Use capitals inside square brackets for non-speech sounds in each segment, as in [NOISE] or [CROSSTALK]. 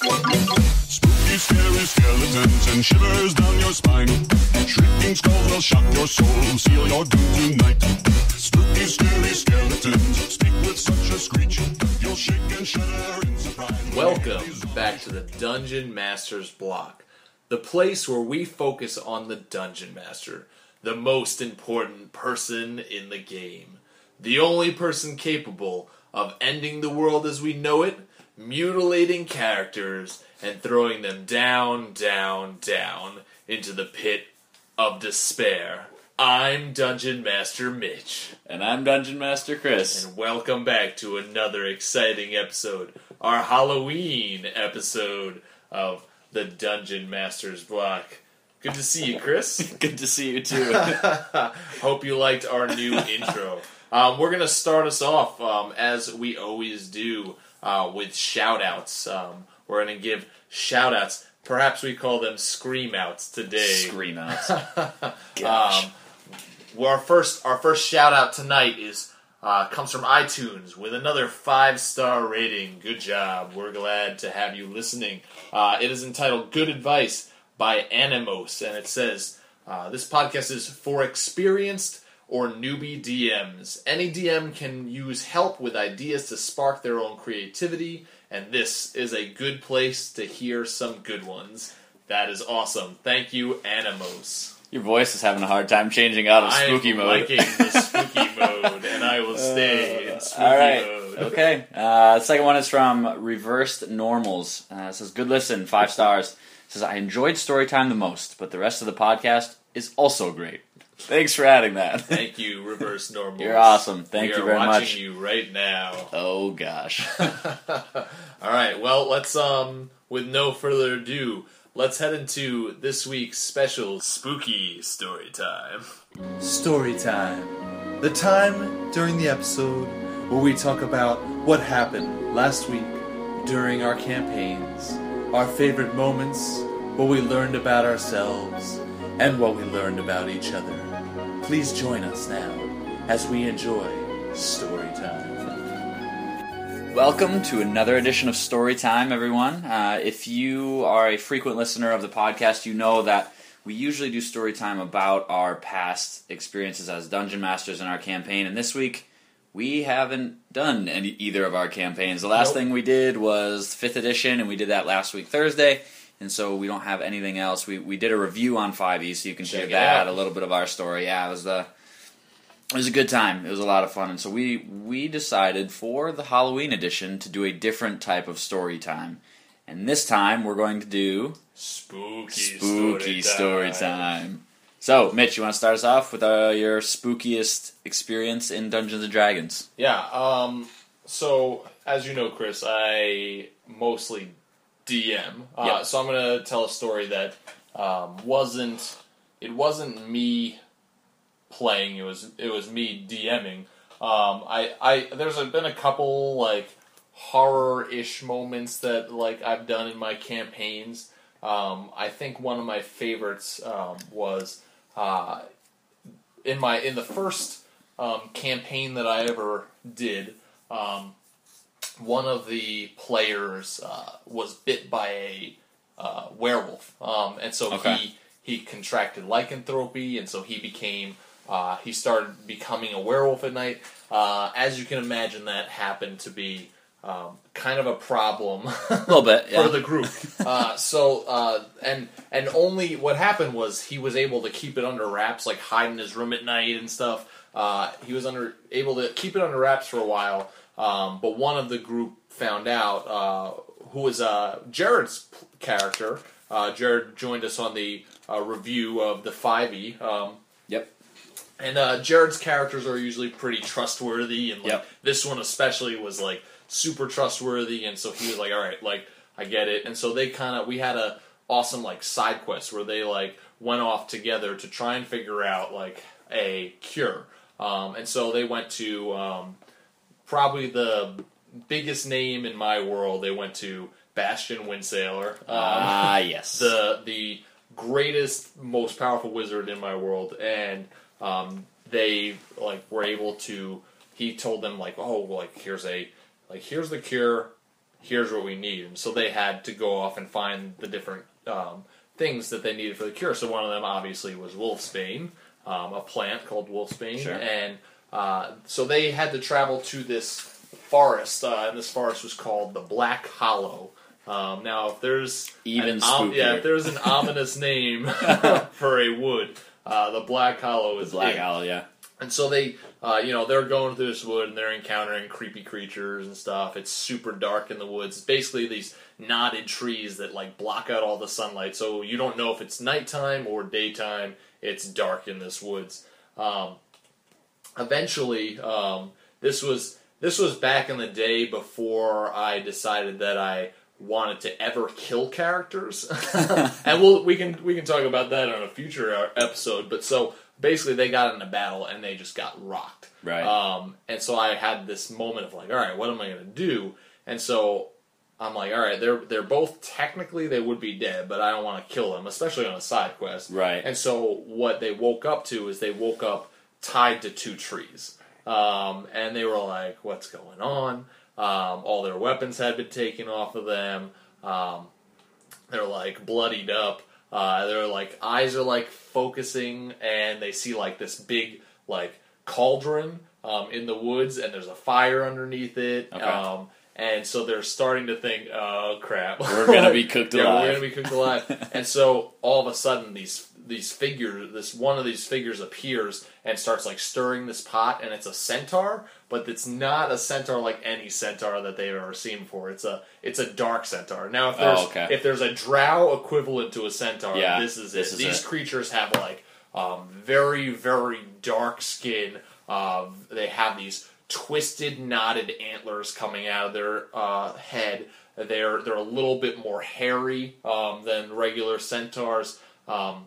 Spooky, scary skeletons and shivers down your spine. Shrieking skulls will shock your soul, seal your doom tonight. Spooky, scary skeletons speak with such a screech. You'll shake and shudder in surprise. Welcome back to the Dungeon Masters block, the place where we focus on the Dungeon Master, the most important person in the game, the only person capable of ending the world as we know it, mutilating characters, and throwing them down, down, down into the pit of despair. I'm Dungeon Master Mitch. And I'm Dungeon Master Chris. And welcome back to another exciting episode, our Halloween episode of the Dungeon Masters block. Good to see you, Chris. [LAUGHS] Good to see you too. [LAUGHS] [LAUGHS] Hope you liked our new intro. Um, we're going to start us off, um, as we always do, uh, with shout outs. Um, we're going to give shout outs. Perhaps we call them scream outs today. Scream outs. [LAUGHS] Gosh. Um, well, our first our first shout out tonight is uh, comes from iTunes with another five star rating. Good job. We're glad to have you listening. Uh, it is entitled "Good Advice" by Animos, and it says uh, this podcast is for experienced or newbie DMs. Any DM can use help with ideas to spark their own creativity, and this is a good place to hear some good ones. That is awesome. Thank you, Animos. Your voice is having a hard time changing out of spooky I'm mode. liking the spooky [LAUGHS] mode, and I will stay in spooky All right. mode. Okay. Uh, second one is from Reversed Normals. Uh, it says, Good listen, five stars. It says, I enjoyed story time the most, but the rest of the podcast is also great. Thanks for adding that. Thank you, Reverse [LAUGHS] Normal. You're awesome. Thank we you are very watching much. you right now. Oh, gosh. [LAUGHS] All right. Well, let's um, with no further ado, let's head into this week's special spooky story time. Story time. The time during the episode where we talk about what happened last week during our campaigns, our favorite moments, what we learned about ourselves, and what we learned about each other. Please join us now as we enjoy story time. Welcome to another edition of Storytime, everyone. Uh, if you are a frequent listener of the podcast, you know that we usually do Storytime about our past experiences as dungeon masters in our campaign. And this week, we haven't done any, either of our campaigns. The last Nope. thing we did was fifth edition, and we did that last week Thursday. And so we don't have anything else. We we did a review on 5e, so you can Check hear that out. a little bit of our story. Yeah, it was the it was a good time. It was a lot of fun, and so we we decided for the Halloween edition to do a different type of story time. And this time we're going to do Spooky, spooky story time. So, Mitch, you want to start us off with uh, your spookiest experience in Dungeons and Dragons? Yeah. Um. So, as you know, Chris, I mostly DM. Uh, Yep. So I'm gonna tell a story that um, wasn't. It wasn't me playing. It was. It was me DMing. Um. I. I. There's been a couple like horror-ish moments that like I've done in my campaigns. Um. I think one of my favorites um, was uh, in my in the first um, campaign that I ever did, um, one of the players uh, was bit by a uh, werewolf, um, and so Okay. he he contracted lycanthropy, and so he became uh, he started becoming a werewolf at night. Uh, as you can imagine, that happened to be um, kind of a problem A [LAUGHS] little bit, yeah. for the group. [LAUGHS] Uh, so uh, and and only what happened was he was able to keep it under wraps, like hide in his room at night and stuff. Uh, he was under able to keep it under wraps for a while, um, but one of the group found out, uh, who was uh, Jared's p- character. Uh, Jared joined us on the uh, review of the Five E. Um, Yep. and uh, Jared's characters are usually pretty trustworthy, and like Yep. this one especially was like super trustworthy, and so he was like, "All right, like I get it." And so they kind of we had a awesome like side quest where they like went off together to try and figure out like a cure. Um, and so they went to um, probably the biggest name in my world. They went to Bastion Windsailor. Um, Ah, yes. the the greatest, most powerful wizard in my world, and um, they like were able to. He told them like, oh, like here's a like here's the cure. here's what we need. And so they had to go off and find the different um, things that they needed for the cure. So one of them obviously was wolfsbane, um, a plant called wolfsbane, Sure. and uh, so they had to travel to this forest, uh, and this forest was called the Black Hollow. Um, now, if there's Even an om- yeah, if there's an [LAUGHS] ominous name [LAUGHS] [LAUGHS] for a wood, uh, the Black Hollow is Black it. Owl, yeah. And so they, uh, you know, they're going through this wood and they're encountering creepy creatures and stuff. It's super dark in the woods. It's basically these knotted trees that like block out all the sunlight, so you don't know if it's nighttime or daytime. It's dark in this woods. Um, eventually, um, this was this was back in the day before I decided that I wanted to ever kill characters, [LAUGHS] and we'll we can we can talk about that on a future uh, episode. But so basically, they got in a battle and they just got rocked. Right. Um, and so I had this moment of like, all right, what am I going to do? And so I'm like, all right, they're they're both technically they would be dead, but I don't want to kill them, especially on a side quest. Right. And so what they woke up to is they woke up tied to two trees, um, and they were like, what's going on? Um, all their weapons had been taken off of them. Um, they're like bloodied up. Uh, their like eyes are like focusing, and they see like this big like cauldron um, in the woods, and there's a fire underneath it. Okay. Um, and so they're starting to think, "Oh crap, We're gonna be [LAUGHS] cooked yeah, alive." We're gonna be cooked alive." [LAUGHS] and so all of a sudden, these these figures, this one of these figures appears and starts like stirring this pot, and it's a centaur, but it's not a centaur like any centaur that they've ever seen before. It's a it's a dark centaur. Now, if there's Oh, okay. if there's a drow equivalent to a centaur, Yeah, this is this it. is These it. creatures have like um, very very dark skin. Uh, they have these twisted, knotted antlers coming out of their uh, head. They're they're a little bit more hairy um, than regular centaurs. Um,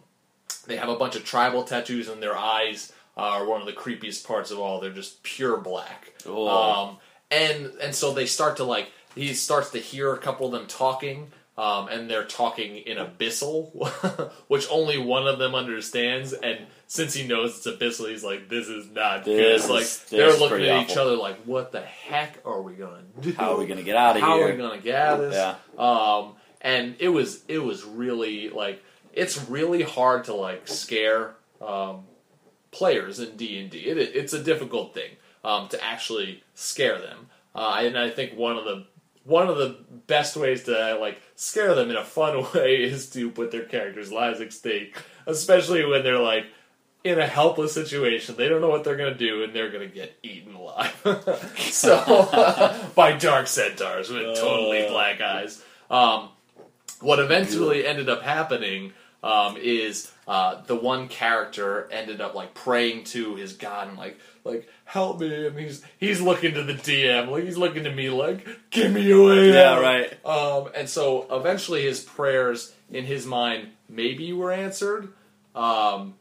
they have a bunch of tribal tattoos, and their eyes are one of the creepiest parts of all. They're just pure black. Oh. Um, and and so they start to like he starts to hear a couple of them talking. Um, and they're talking in abyssal, [LAUGHS] which only one of them understands. And since he knows it's abyssal, he's like, "This is not This good." Like is- this they're looking at each other like, "What the heck are we gonna do? How are we gonna get out of How here? How are we gonna get out of this?" Yeah. Um, and it was it was really like it's really hard to like scare um, players in D and D. It's a difficult thing um, to actually scare them, uh, and I think one of the one of the best ways to like scare them in a fun [LAUGHS] way is to put their characters' lives at stake, especially when they're like in a helpless situation. They don't know what they're gonna do, and they're gonna get eaten alive. [LAUGHS] so [LAUGHS] by dark centaurs with totally Uh. black eyes. Um, what eventually ended up happening um, is uh, the one character ended up like praying to his god and like like help me and he's he's looking to the DM like he's looking to me like give me a way Yeah, out." right. um, and so eventually his prayers in his mind maybe were answered um,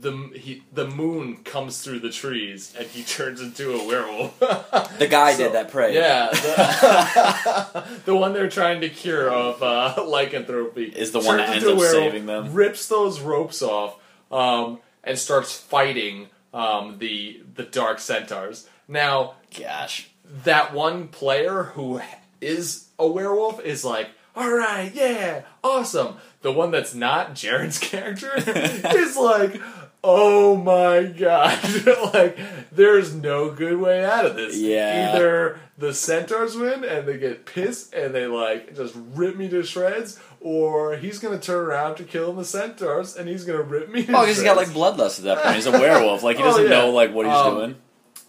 the he, the moon comes through the trees and he turns into a werewolf [LAUGHS] The guy So- did that pray. yeah, the, [LAUGHS] [LAUGHS] the one they're trying to cure of uh, lycanthropy Is the one that ends up saving them. Rips those ropes off um, and starts fighting um, the the dark centaurs. Now Gosh. that one player who is a werewolf is like, all right, yeah, awesome. The one that's not Jared's character is like, oh my god, [LAUGHS] like there's no good way out of this. Yeah. either the centaurs win and they get pissed and they like just rip me to shreds, or he's gonna turn around to kill the centaurs and he's gonna rip me. To Oh, because he's got like bloodlust at that point. He's a [LAUGHS] werewolf. Like he Oh, doesn't yeah. know like what he's Um, doing.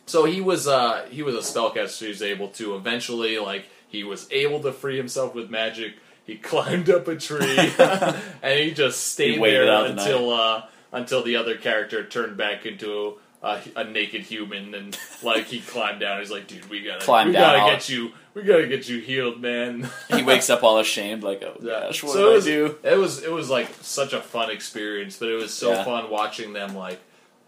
So he was uh he was a spellcaster who's able to eventually like he was able to free himself with magic. He [LAUGHS] climbed up a tree and he just stayed waited there until uh until the other character turned back into a, a naked human and like he climbed down. He's like, dude, we gotta Climb we down, gotta get you we gotta get you healed, man. He wakes up all ashamed, like, oh Yeah. gosh, what so did it was, I do? It was it was like such a fun experience, but it was so Yeah. fun watching them like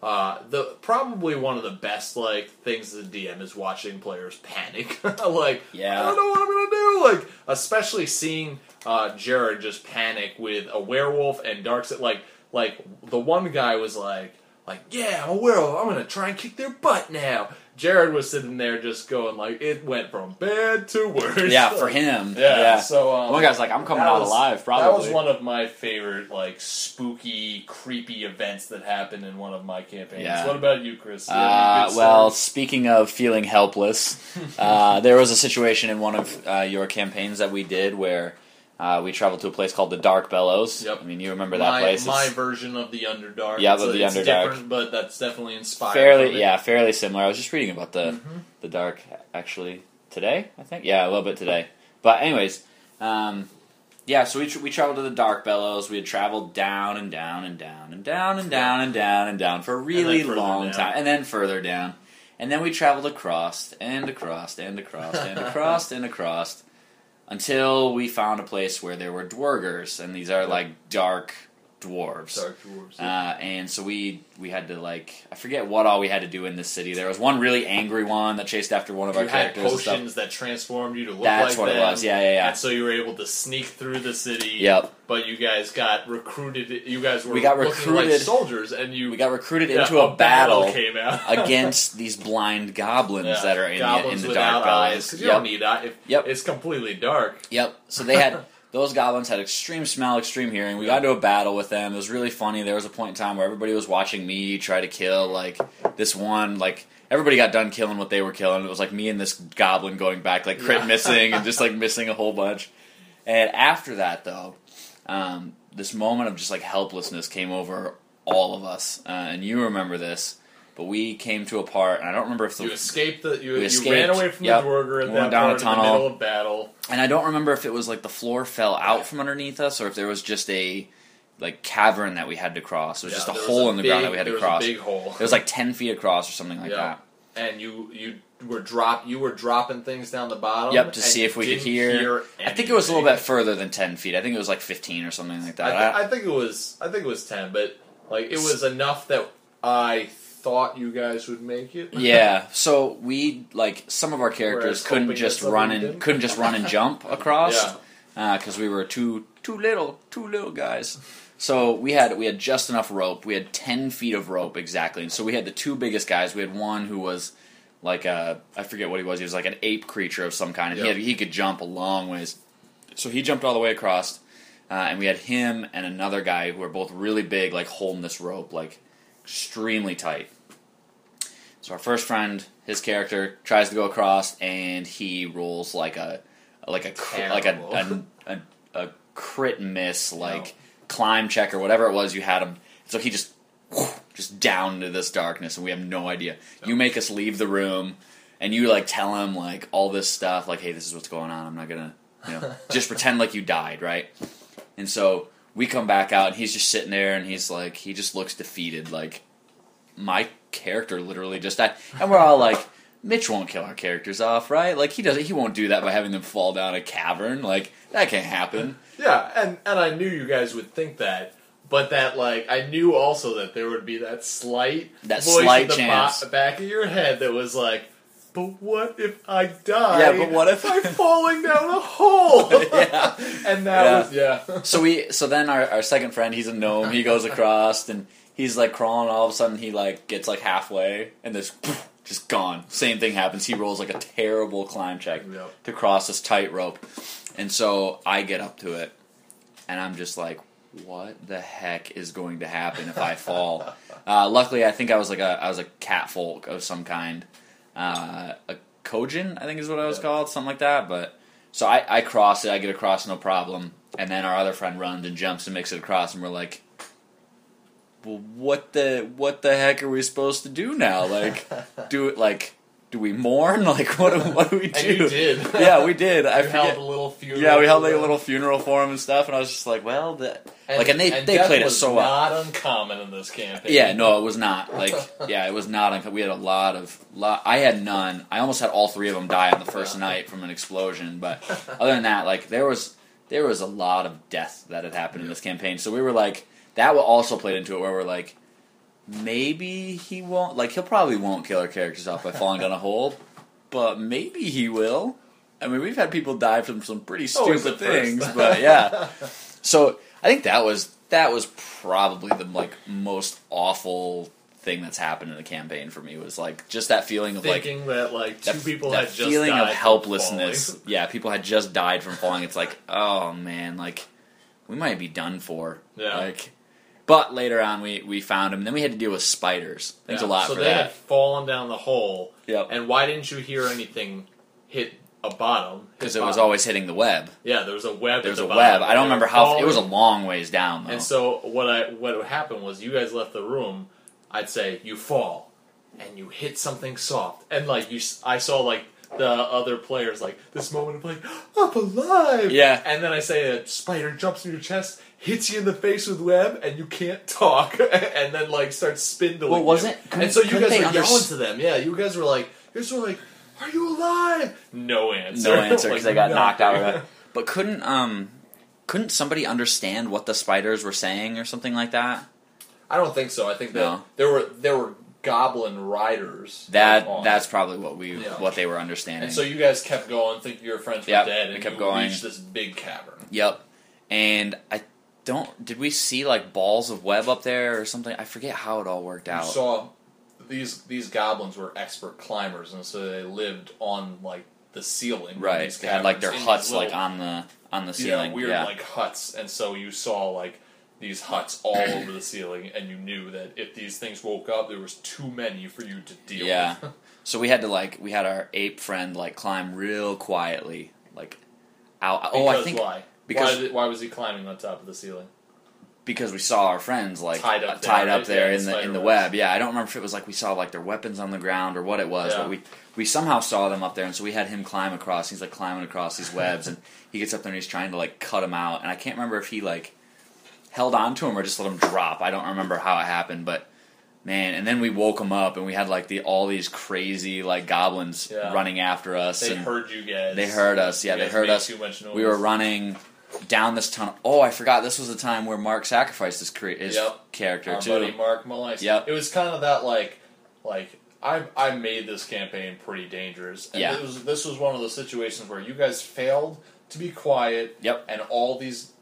uh, the probably one of the best like things the DM is watching players panic. [LAUGHS] like Yeah. I don't know what I'm gonna do. Like especially seeing uh, Jared just panic with a werewolf and dark. Like like the one guy was like. like, "Yeah, I'm a werewolf. I'm gonna try and kick their butt now." Jared was sitting there just going like, "It went from bad to worse." Yeah, for him. [LAUGHS] Yeah. Yeah. So um, One guy's like, I'm coming out was- alive, probably. That was one of my favorite, like spooky, creepy events that happened in one of my campaigns. Yeah. What about you, Chris? You Uh, well, speaking of feeling helpless, [LAUGHS] uh, there was a situation in one of uh, your campaigns that we did where uh, we traveled to a place called the Dark Bellows. Yep. I mean, you remember that my, place? my It's version of the Underdark. Yeah, it's, of the it's Underdark. different, but that's definitely inspired. fairly, yeah, fairly similar. I was just reading about the Mm-hmm. the Dark actually today. I think, yeah, a little bit today. But anyways, um, yeah. So we tr- we traveled to the Dark Bellows. We had traveled down and down and down and down and down and down and down for a really long down. time, and then further down, and then we traveled across and across and across and [LAUGHS] across and across until we found a place where there were duergars, and these are like dark dwarves. Dark dwarves. Uh, and so we we had to like I forget what all we had to do in this city. There was one really angry one that chased after one of our had characters. and stuff. potions that transformed you to look That's like what it them, was. Yeah, yeah, yeah. And so you were able to sneak through the city. Yep. But you guys got recruited. You guys were We got looking like recruited- soldiers, and you We got recruited yeah, into a, battle, [LAUGHS] came out [LAUGHS] against these blind goblins Yeah, that are in the, in the dark eyes. 'cause you Yep. don't need eyes. Yep. It's completely dark. Yep. So they had [LAUGHS] those goblins had extreme smell, extreme hearing. We got into a battle with them. It was really funny. There was a point in time where everybody was watching me try to kill like this one like everybody got done killing what they were killing. It was like me and this goblin going back like crit Yeah. missing and just like [LAUGHS] missing a whole bunch. And after that though, um, this moment of just like helplessness came over all of us. Uh, and you remember this. But we came to a part, and I don't remember if the You escaped the. You, you escaped. ran away from Yep. the Duergar at We that went down a part in the tunnel. middle of battle. And I don't remember if it was like the floor fell out from underneath us or if there was just a like cavern that we had to cross. It was Yeah, just a hole a in the ground that we had to cross. big hole. It was like ten feet across or something like Yeah. that. and you you were drop you were dropping things down the bottom. Yep, to see if we could didn't hear. I think it was a little bit further than ten feet. I think it was like fifteen or something like I, that. th- I think it was I think it was ten, but like it was enough that I thought you guys would make it. [LAUGHS] yeah, so we like some of our characters Whereas couldn't hoping just that run and couldn't just run and jump [LAUGHS] across Yeah. because we were too too little, too little guys. So we had we had just enough rope. We had ten feet of rope exactly, and so we had the two biggest guys. We had one who was like a I forget what he was. He was like an ape creature of some kind, and he had, he could jump a long ways. So he jumped all the way across, uh, and we had him and another guy who were both really big, like holding this rope like extremely tight. So our first friend, his character tries to go across, and he rolls like a like a cr- like a, a, a a crit miss, like climb check or whatever it was you had him. So he just just down into this darkness, and we have no idea. You make us leave the room, and you like tell him like all this stuff, like, "Hey, this is what's going on. I'm not gonna, you know, [LAUGHS] just pretend like you died, right?" And so we come back out, and he's just sitting there, and he's like, he just looks defeated, like my character literally just died, and we're all like. Mitch won't kill our characters off, right? Like he doesn't. He won't do that by having them fall down a cavern. Like that can't happen. Yeah, and and I knew you guys would think that, but that like I knew also that there would be that slight That voice slight in the chance. ba- back of your head that was like, "But what if I die? Yeah, but what if- by [LAUGHS] falling down a hole?" [LAUGHS] Yeah. and that Yeah. was yeah. So we so then our, our second friend, he's a gnome. He goes across and he's like crawling. All of a sudden, he like gets like halfway and this just gone. Same thing happens. He rolls like a terrible climb check Yep. to cross this tightrope, and so I get up to it, and I'm just like, what the heck is going to happen if I fall? [LAUGHS] uh, luckily, I think I was like a I was a catfolk of some kind, uh, a Kojin, I think is what I was Yeah. called, something like that. But so I, I cross it, I get across no problem, and then our other friend runs and jumps and makes it across, and we're like, well, what the what the heck are we supposed to do now? Like, [LAUGHS] do it like. Do we mourn? [LAUGHS] Like, what do, what do we do? And did. [LAUGHS] yeah, we did. I held a little funeral. Yeah, we held like a little funeral for him and stuff, and I was just like, well, that like, and they they death played it was so well. Not uncommon in this campaign. Yeah, no, it was not. Like, [LAUGHS] yeah, it was not. unco- We had a lot of. Lot, I had none. I almost had all three of them die on the first night from an explosion. But other than that, like there was there was a lot of death that had happened in this campaign. So we were like, that also played into it, where we're like, maybe he won't. Like, he'll probably won't kill our characters off by falling down a hole, but maybe he will. I mean, we've had people die from some pretty stupid things, but yeah. [LAUGHS] So I think that was that was probably the like most awful thing that's happened in the campaign for me was like just that feeling of like Thinking that like two that, people that had just feeling of helplessness. [LAUGHS] Yeah, people had just died from falling. It's like, oh man, like we might be done for. Yeah. Like, but later on, we we found him. Then we had to deal with spiders. Thanks Yeah, a lot so for they that. had fallen down the hole. Yep. And why didn't you hear anything hit a bottom? Because it was always hitting the web. yeah. There was a web. There's at a web. I don't remember how. It was a long ways down though. And so what I what happened was you guys left the room. I'd say you fall, and you hit something soft, and like you, I saw like the other players like this moment of like I'm alive. Yeah. And then I say a spider jumps in your chest, hits you in the face with web, and you can't talk, [LAUGHS] and then like starts spindling. Well, wasn't- And so you guys were yelling to them. Yeah, you guys were like, you guys were like, "Are you alive?" No answer. no answer [LAUGHS] because Like, they got knocked out of it. [LAUGHS] But couldn't um couldn't somebody understand what the spiders were saying or something like that? I don't think so. I think that No. there were there were goblin riders. That on. that's probably what we Yeah. what they were understanding. And so you guys kept going, thinking your friends were Yep, dead, we and kept you going. reached this big cavern. Yep. And I don't did we see like balls of web up there or something? I forget how it all worked You out. saw these these goblins were expert climbers, and so they lived on like the ceiling. right. They had like their huts these like on the on the yeah, ceiling. weird yeah. like huts, and so you saw like these huts all over the ceiling, and you knew that if these things woke up, there was too many for you to deal Yeah. with. [LAUGHS] So we had to like we had our ape friend like climb real quietly like out. oh, I think why? because- why, did, why was he climbing on top of the ceiling? because we saw our friends like Tied up uh, there, tied up there in the in the web. Yeah, I don't remember if it was like we saw like their weapons on the ground or what it was, Yeah. but we we somehow saw them up there, and so we had him climb across. He's like climbing across these webs, and he gets up there and he's trying to like cut them out. And I can't remember if he like held on to him or just let him drop. I don't remember how it happened, but man. And then we woke him up, and we had like the all these crazy like goblins Yeah. running after us. They and heard you guys. They heard us. Yeah, they heard us. Too much noise. We were running down this tunnel. Oh, I forgot. This was the time where Mark sacrificed his, cre- his Yep. character Our too. buddy Mark Malais. Yep. It was kind of that like, like I I made this campaign pretty dangerous. And Yeah. It was this was one of those situations where you guys failed to be quiet. Yep. And all these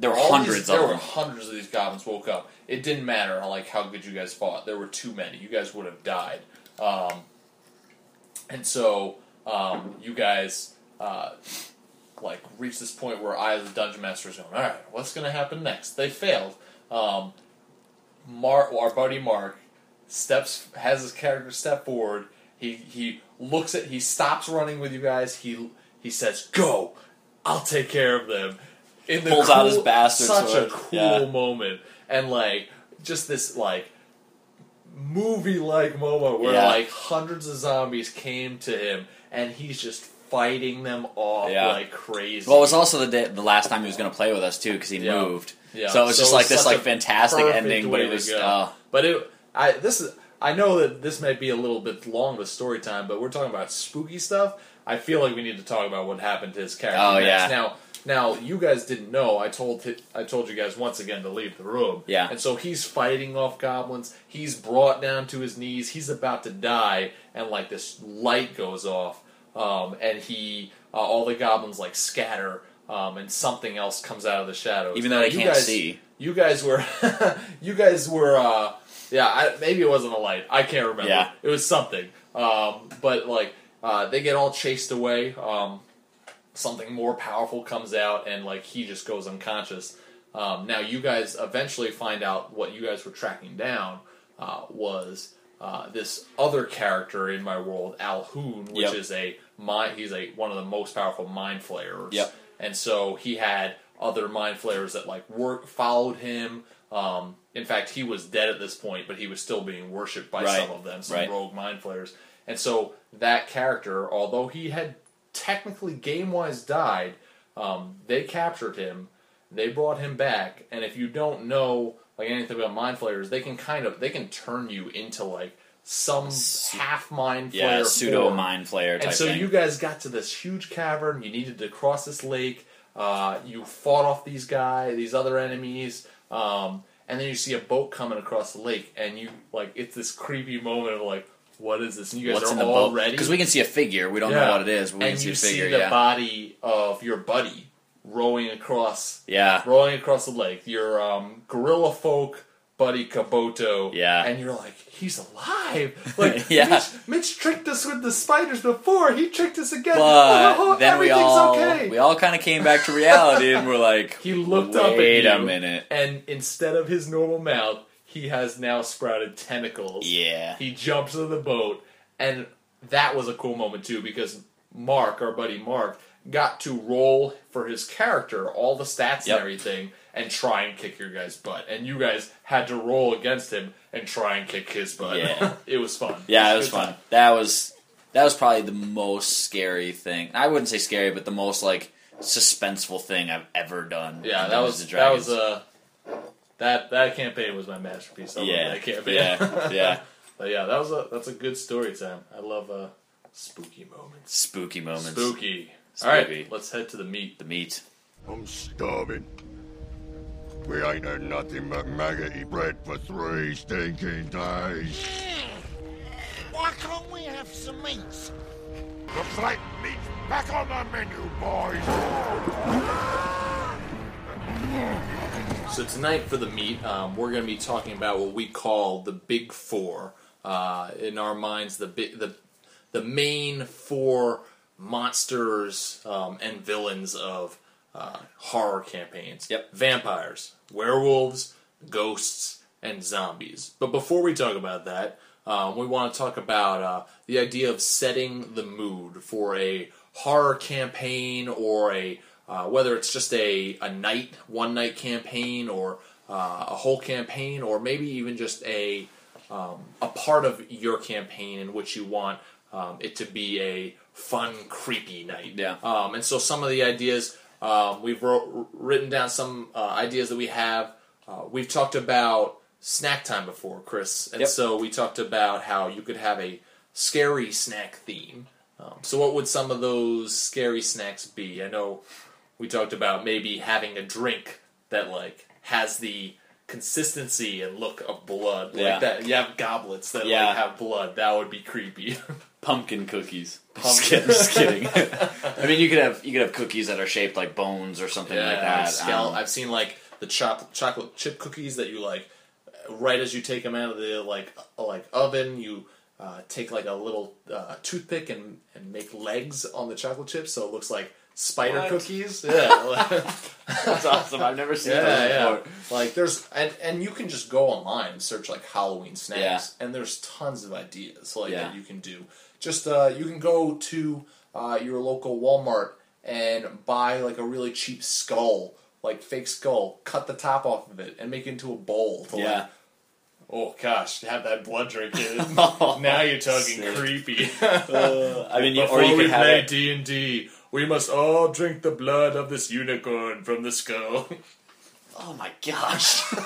There were all hundreds these, of there them. were hundreds of these goblins woke up. It didn't matter how like how good you guys fought. There were too many. You guys would have died. Um, and so um, you guys uh, like reached this point where I, as the dungeon master, is going, all right, what's going to happen next? They failed. Um, Mark, our buddy Mark, steps has his character step forward. He he looks at he stops running with you guys. He he says, "Go, I'll take care of them." In the Pulls out his bastard such sword. a cool Yeah. moment, and like just this like movie like moment where Yeah. like hundreds of zombies came to him, and he's just fighting them off Yeah. like crazy. Well, it was also the day, the last time he was going to play with us too because he moved. Yeah. So it was So just it like this like fantastic ending, but it was uh, But it, I this is I know that this might be a little bit long the story time, but we're talking about spooky stuff. I feel like we need to talk about what happened to his character. Oh, next. yeah. Now, now you guys didn't know. I told hi- I told you guys once again to leave the room. Yeah. And so he's fighting off goblins. He's brought down to his knees. He's about to die, and like this light goes off, um, and he uh, all the goblins like scatter. Um, and something else comes out of the shadows. even though they you can't guys- see. you guys were, [LAUGHS] you guys were, uh, yeah. I, maybe it wasn't a light. I can't remember. Yeah. It was something. Um, but like, uh, they get all chased away. Um, something more powerful comes out, and like he just goes unconscious. Um, now you guys eventually find out what you guys were tracking down uh, was uh, this other character in my world, Alhoon, which Yep. is a mind. He's a one of the most powerful mind flayers. Yep. And so he had other mind flayers that like work followed him. Um, in fact, he was dead at this point, but he was still being worshipped by Right. some of them, some Right. rogue mind flayers. And so that character, although he had technically game wise died, um, they captured him. They brought him back, and if you don't know like anything about mind flayers, they can kind of they can turn you into like some half mind flayer Yeah, pseudo mind flayer type And so thing. you guys got to this huge cavern. You needed to cross this lake. Uh, you fought off these guys, these other enemies, um, and then you see a boat coming across the lake, and you like it's this creepy moment of like, what is this? And you guys What's are in the all boat? ready Because we can see a figure. We don't Yeah. know what it is, but we and can see you a figure. see the yeah. body of your buddy rowing across yeah. rowing across the lake. Your um, gorilla folk Buddy Kaboto. Yeah. and you're like, he's alive. Like, [LAUGHS] Yeah. Mitch, Mitch tricked us with the spiders before. He tricked us again. But Oh, then we everything's all okay. we all kind of came back to reality and we're like, [LAUGHS] he looked up at wait you, a minute. and instead of his normal mouth, he has now sprouted tentacles. Yeah. He jumps in the boat, and that was a cool moment too because Mark, our buddy Mark, got to roll for his character all the stats Yep. and everything, and try and kick your guys' butt. And you guys had to roll against him and try and kick his butt. Yeah. [LAUGHS] it was fun. Yeah, it was a good fun. time. That was that was probably the most scary thing. I wouldn't say scary, but the most like suspenseful thing I've ever done. Yeah, that was and that was Dragons. That that campaign was my masterpiece. I yeah, that campaign. yeah, yeah. [LAUGHS] but yeah, that was a that's a good story time. I love uh spooky moments. Spooky moments. Spooky. Spooky. All right, let's head to the meat. The meat. I'm starving. We ain't had nothing but maggoty bread for three stinking days. Why can't we have some meat? Looks like meat's back on the menu, boys. So tonight for the meat, um, we're going to be talking about what we call the big four. Uh, in our minds, the big the the main four monsters um, and villains of uh, horror campaigns. Yep. Vampires, werewolves, ghosts, and zombies. But before we talk about that, um, we want to talk about uh, the idea of setting the mood for a horror campaign or a uh, whether it's just a, a night, one night campaign, or uh, a whole campaign, or maybe even just a um, a part of your campaign in which you want um, it to be a fun, creepy night. Yeah. Um, and so some of the ideas um, we've wrote, written down some uh, ideas that we have. Uh, we've talked about snack time before, Chris, and Yep. so we talked about how you could have a scary snack theme. Um, so what would some of those scary snacks be? I know we talked about maybe having a drink that like has the consistency and look of blood Yeah. like that. You have goblets that Yeah. like have blood. That would be creepy. [LAUGHS] Pumpkin cookies. Pumpkin. Just kidding. Just kidding. [LAUGHS] I mean, you could have you could have cookies that are shaped like bones or something like that. Skele- Um, I've seen like the chop- chocolate chip cookies that you like right as you take them out of the like uh, like oven. You uh, take like a little uh, toothpick and and make legs on the chocolate chips, so it looks like spider What? cookies. [LAUGHS] Yeah. [LAUGHS] That's awesome. I've never seen Yeah, those yeah. before. Like there's and and you can just go online and search like Halloween snacks, and there's tons of ideas like Yeah. that you can do. Just uh, you can go to uh, your local Walmart and buy like a really cheap skull, like fake skull, cut the top off of it, and make it into a bowl. To, Yeah. Like, oh gosh, have that blood drink in. [LAUGHS] Now you're talking sick. creepy. Uh, I mean, you, Before or you could have play. D and D, we must all drink the blood of this unicorn from the skull. [LAUGHS] Oh my gosh! [LAUGHS]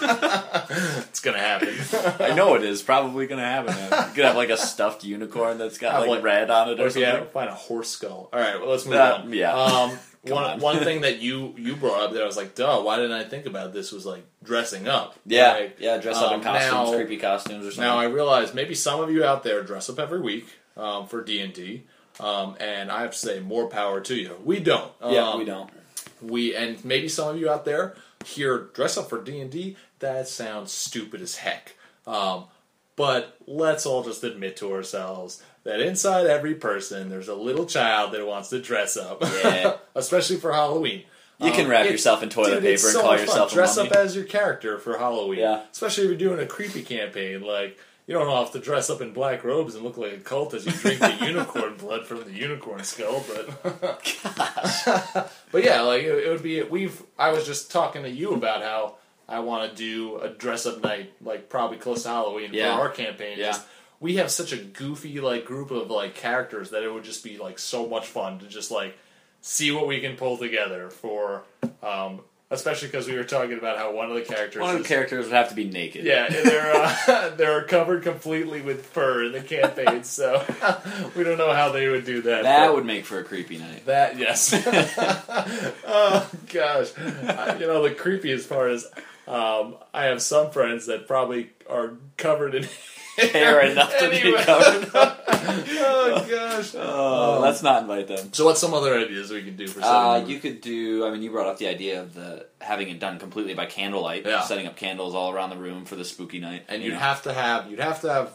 it's gonna happen. I know it is probably gonna happen. Now. You could have like a stuffed unicorn that's got like, like- red on it or Or if you something. have- find a horse skull. All right, well, let's move Uh, on. yeah. Um, [LAUGHS] Come one on. one thing that you you brought up that I was like, duh, why didn't I think about this? Was like dressing up. Yeah, yeah, dress up in Um, costumes, now- creepy costumes or something. Now I realize maybe some of you out there dress up every week um, for D and D, um, and I have to say more power to you. We don't. yeah, Um, we don't. We and maybe some of you out there hear dress up for D and D. That sounds stupid as heck. Um, but let's all just admit to ourselves that inside every person, there's a little child that wants to dress up. Yeah. [LAUGHS] especially for Halloween. You can Um, wrap yourself in toilet dude, paper and so call much fun. yourself a dress mummy. up as your character for Halloween. Yeah. especially if you're doing a creepy campaign like. You don't have to dress up in black robes and look like a cult as you drink the [LAUGHS] unicorn blood from the unicorn skull, but but yeah, like it, it would be. We've. I was just talking to you about how I want to do a dress up night, like probably close to Halloween Yeah. for our campaign. Yeah. Just- we have such a goofy like group of like characters that it would just be like so much fun to just like see what we can pull together for. Um, especially because we were talking about how one of the characters. One of the is- characters would have to be naked. yeah, they're uh, [LAUGHS] [LAUGHS] they're covered completely with fur in the campaign, so [LAUGHS] we don't know how they would do that. that would make for a creepy night. that yes. oh gosh, Uh, you know the creepiest part is um, I have some friends that probably are covered in Hair [LAUGHS] enough to be Anyway. covered. [LAUGHS] oh gosh. [LAUGHS] Oh, let's not invite them. So, what's some other ideas we could do for setting? Uh, the you could do. I mean, you brought up the idea of the having it done completely by candlelight, Yeah. setting up candles all around the room for the spooky night. and you you'd know. have to have you'd have to have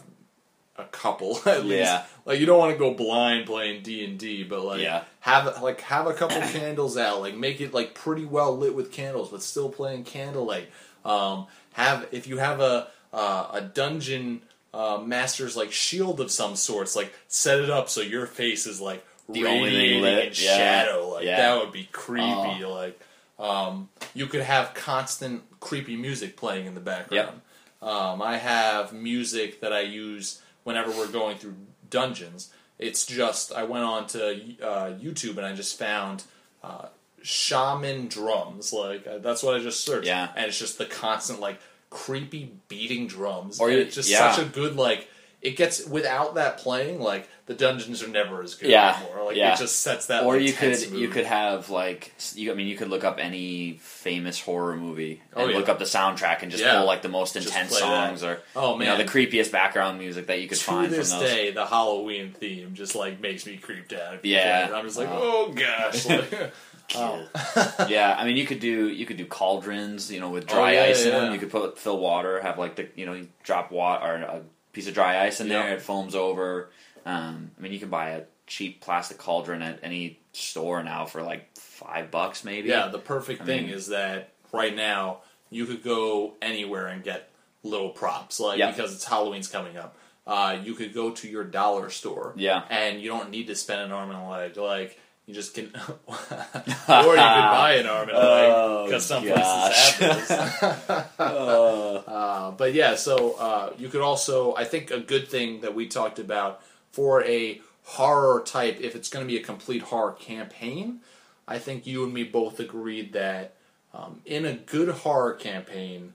a couple at least. Yeah. Like you don't want to go blind playing D and D, but like Yeah. have like have a couple [COUGHS] candles out, like make it like pretty well lit with candles, but still playing candlelight. Um, have if you have a uh, a dungeon uh, master's like shield of some sorts, like set it up so your face is like The radiating in yeah. shadow. Like Yeah. that would be creepy. Oh. Like um, you could have constant creepy music playing in the background. Um, I have music that I use whenever we're going through dungeons. It's just I went on to uh, YouTube and I just found uh, shaman drums. Like uh, that's what I just searched. Yeah. and it's just the constant like creepy beating drums. Or and it's just yeah. such a good like. It gets without that playing like the dungeons are never as good Yeah, anymore. Like yeah. it just sets that. or like, you could mood. you could have like you, I mean you could look up any famous horror movie Oh, and yeah. look up the soundtrack and just Yeah. pull like the most intense play that. songs or Oh, you know man. the creepiest background music that you could to find this from those. day, the Halloween theme just like makes me creeped out. Yeah. I'm just like, Uh, oh gosh. Like, [LAUGHS] [LAUGHS] [LAUGHS] yeah, I mean you could do you could do cauldrons, you know, with Oh, dry yeah, ice in yeah. them. You could put fill water, have like the you know you drop water or a piece of dry ice in there, it foams over. Um, I mean you can buy a cheap plastic cauldron at any store now for like five bucks maybe. yeah, the perfect I thing mean- is that right now you could go anywhere and get little props, like Yeah. because it's Halloween's coming up. Uh, you could go to your dollar store, Yeah. and you don't need to spend an arm and a leg. Like you just can, [LAUGHS] or you could buy an arm and a leg Oh, because some gosh. places have those. [LAUGHS] Uh, Uh, but yeah, so uh, you could also, I think, a good thing that we talked about for a horror type, if it's going to be a complete horror campaign, I think you and me both agreed that um, in a good horror campaign,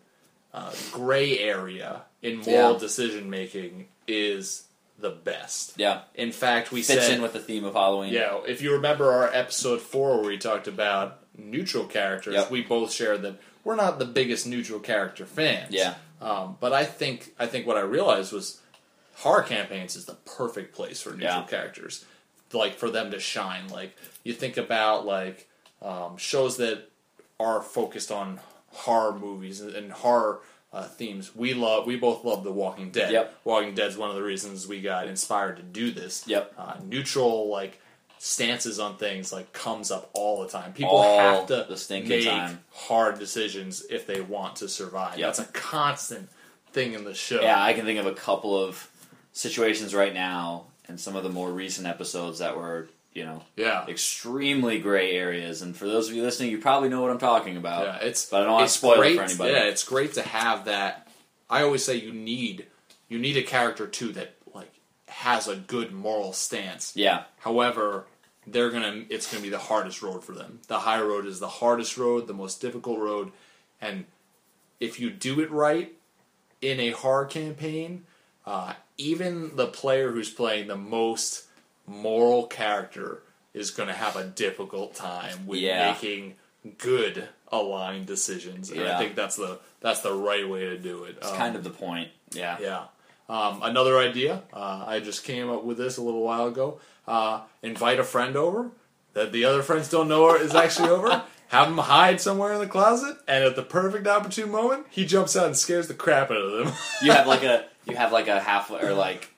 uh, gray area in moral Yeah. decision making is the best. yeah. In fact, we Fits said in with the theme of Halloween. yeah, if you remember our episode four where we talked about neutral characters, Yep. we both shared that we're not the biggest neutral character fans. Yeah. Um, but I think I think what I realized was horror campaigns is the perfect place for neutral Yeah. characters, like for them to shine. Like you think about like um, shows that are focused on horror movies and, and horror uh, themes. We love. We both love The Walking Dead. Yep. Walking Dead's one of the reasons we got inspired to do this. Yep. Uh, neutral like stances on things like comes up all the time. People All have to the stinking make time. hard decisions if they want to survive. Yep. That's a constant thing in the show. Yeah, I can think of a couple of situations right now and some of the more recent episodes that were, you know, yeah. extremely gray areas. And for those of you listening, you probably know what I'm talking about. Yeah, it's but I don't want to spoil great, it for anybody. Yeah, it's great to have that. I always say you need you need a character too that like has a good moral stance. yeah, However, they're gonna it's gonna be the hardest road for them. The high road is the hardest road, the most difficult road, and if you do it right in a horror campaign, uh, even the player who's playing the most moral character is going to have a difficult time with Yeah. making good aligned decisions. And I think that's the that's the right way to do it. it's kind of the point. Yeah. Yeah. Um, another idea, uh, I just came up with this a little while ago. Uh, invite a friend over that the other friends don't know is actually over. [LAUGHS] Have him hide somewhere in the closet, and at the perfect opportune moment, he jumps out and scares the crap out of them. You have like [LAUGHS] a you have like a half or like.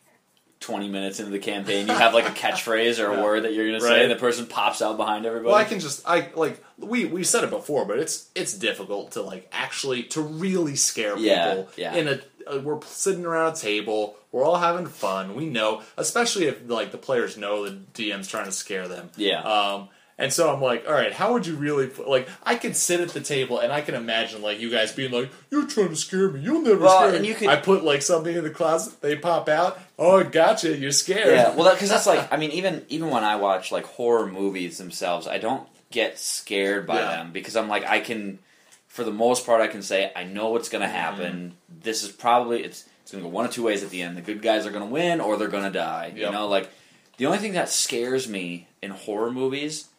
20 minutes into the campaign, you have like a catchphrase or a [LAUGHS] Yeah. word that you're going to Right. say, and the person pops out behind everybody. well, I can just I like we we said it before, but it's it's difficult to like actually to really scare Yeah, people. yeah. In a uh, we're sitting around a table, we're all having fun. We know, especially if like the players know the DM's trying to scare them. Yeah. Um, and so I'm like, all right, how would you really put, like? I could sit at the table and I can imagine like you guys being like, "You're trying to scare me. You'll never Well, scare and me." you could- I put like something in the closet. They pop out. Oh, gotcha. You're scared. Yeah, well, because that's like, [LAUGHS] I mean, even even when I watch like horror movies themselves, I don't get scared by Yeah. them because I'm like, I can, for the most part, I can say I know what's going to mm-hmm. happen. This is probably it's it's going to go one of two ways at the end. The good guys are going to win, or they're going to die. You Yep. know, like the only thing that scares me in horror movies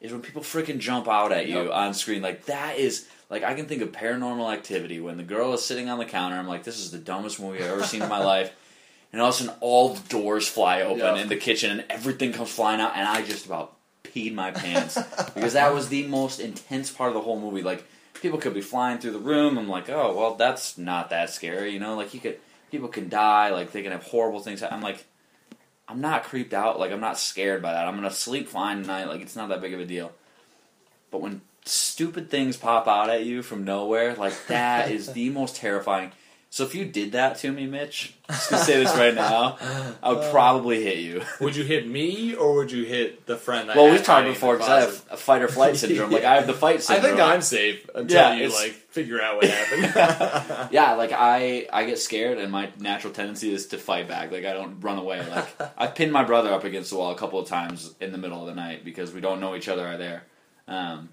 is when people freaking jump out at you Yep. on screen. Like that is. Like I can think of Paranormal Activity when the girl is sitting on the counter. I'm like, this is the dumbest movie I've ever seen in my [LAUGHS] life. and all of a sudden all the doors fly open Yeah. in the kitchen and everything comes flying out, and I just about peed my pants [LAUGHS] because that was the most intense part of the whole movie. Like people could be flying through the room. I'm like, oh well, that's not that scary, you know. Like you could people can die, like they can have horrible things. I'm like, I'm not creeped out. Like I'm not scared by that. I'm gonna sleep fine tonight. Like it's not that big of a deal. But when stupid things pop out at you from nowhere, like that is the most terrifying. So if you did that to me, Mitch, just gonna say this right now, I would probably hit you. [LAUGHS] Would you hit me or would you hit the friend? That Well, we've talked before because I have a fight or flight [LAUGHS] syndrome. Like I have the fight I think I'm safe until Yeah, you it's- like figure out what happened. [LAUGHS] yeah, like I I get scared and my natural tendency is to fight back. Like I don't run away. Like I've pinned my brother up against the wall a couple of times in the middle of the night because we don't know each other are there. Um,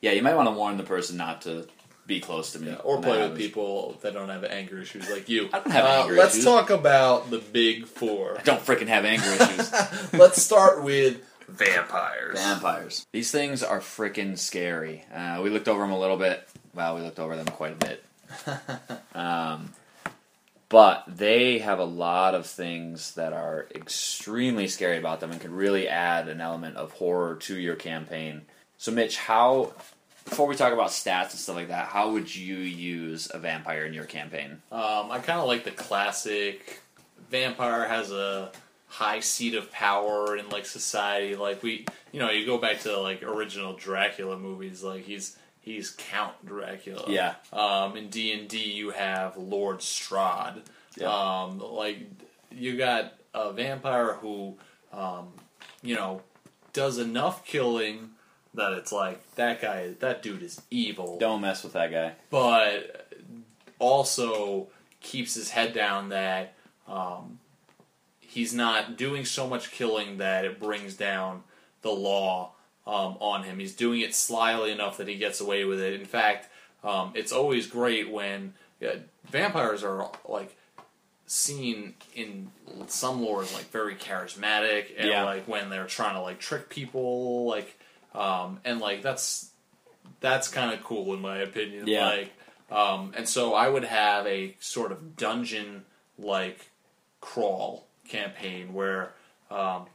yeah, you might want to warn the person not to be close to me or play with people that don't have anger issues like you. [LAUGHS] I don't have Uh, anger issues. let's talk about the big four. I don't freaking have anger [LAUGHS] issues. let's start with vampires. Vampires. These things are freaking scary. Uh, we looked over them a little bit. Well, we looked over them quite a bit. [LAUGHS] um, but they have a lot of things that are extremely scary about them and can really add an element of horror to your campaign. So, Mitch, how, before we talk about stats and stuff like that, how would you use a vampire in your campaign? Um, I kind of like the classic vampire has a high seat of power in like society. Like we, you know, you go back to like original Dracula movies. Like he's he's Count Dracula. Yeah. Um, in D and D, you have Lord Strahd. Yeah. Um, like you got a vampire who, um, you know, does enough killing that it's like that guy, that dude is evil Don't mess with that guy. but also keeps his head down that um, he's not doing so much killing that it brings down the law um, on him. He's doing it slyly enough that he gets away with it. In fact, um, it's always great when yeah, vampires are like seen in some lore as like very charismatic and Yeah. like when they're trying to like trick people like um, and like that's that's kind of cool in my opinion Yeah. like um, and so I would have a sort of dungeon like crawl campaign where um,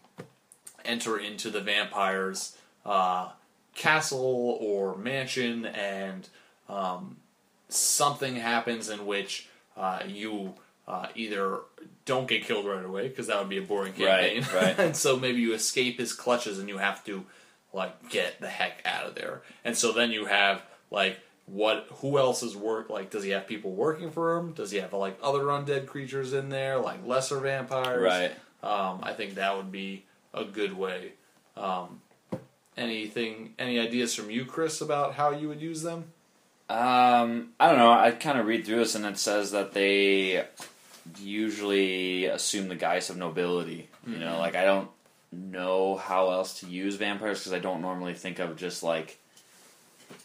enter into the vampires uh, castle or mansion and um, something happens in which uh, you uh, either don't get killed right away because that would be a boring Right, campaign, right. [LAUGHS] and so maybe you escape his clutches and you have to like get the heck out of there. And so then you have like what? Who else is work? Like, does he have people working for him? Does he have like other undead creatures in there, like lesser vampires? Right. Um, I think that would be a good way. Um, anything? Any ideas from you, Chris, about how you would use them? Um, I don't know. I kind of read through this, and it says that they usually assume the guise of nobility. You know, Mm-hmm. like I don't know how else to use vampires because I don't normally think of just like.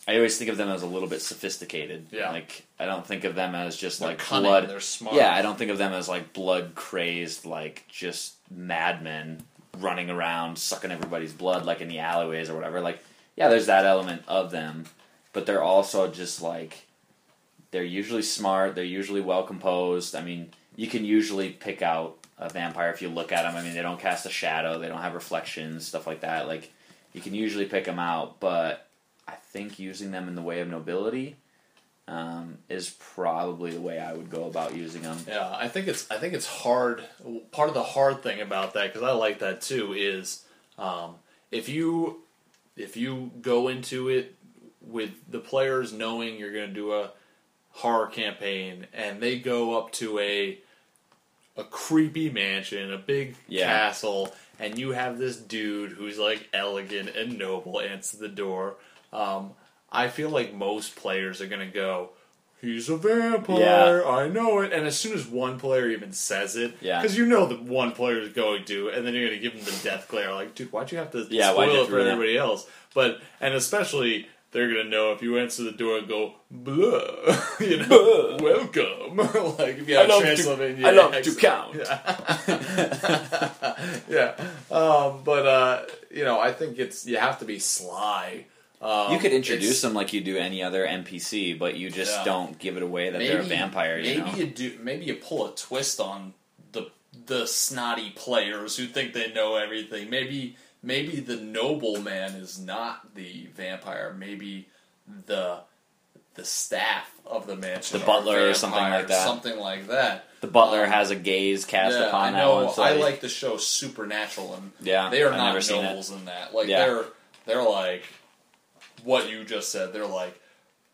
I always think of them as a little bit sophisticated. Yeah. Like I don't think of them as just They're like cunning, blood. they're smart. Yeah, I don't think of them as like blood crazed, like just madmen running around sucking everybody's blood like in the alleyways or whatever. Like, yeah, there's that element of them, but they're also just like they're usually smart. They're usually well composed. I mean, you can usually pick out a vampire if you look at them. I mean, they don't cast a shadow. They don't have reflections, stuff like that. Like, you can usually pick them out. But I think using them in the way of nobility um, is probably the way I would go about using them. Yeah, I think it's I think it's hard. Part of the hard thing about that because I like that too is um, if you if you go into it with the players knowing you're going to do a horror campaign and they go up to a a creepy mansion, a big Yeah. castle, and you have this dude who's like elegant and noble answer the door. Um, I feel like most players are gonna go, "He's a vampire, Yeah. I know it." And as soon as one player even says it, Yeah. because you know that one player is going to, and then you're gonna give him the death glare, like, "Dude, why'd you have to Yeah, spoil it for ruin that?" everybody else?" But and especially. They're gonna know if you answer the door and go blah, [LAUGHS] you know, welcome. [LAUGHS] like if you have I love to- Transylvania I love to count. [LAUGHS] yeah. Um, but uh, you know, I think it's you have to be sly. Um, You could introduce them like you do any other NPC, but you just Yeah. don't give it away that they're a vampire. You maybe know? you do. Maybe you pull a twist on the the snotty players who think they know everything. Maybe maybe the nobleman is not the vampire. Maybe the the staff of the mansion, The butler or something like that. Something like that. The butler Um, has a gaze cast yeah, upon I that know. one. So I like the show Supernatural, and Yeah, they are I've not never seen it. nobles in that. Like Yeah. they're they're like what you just said. They're like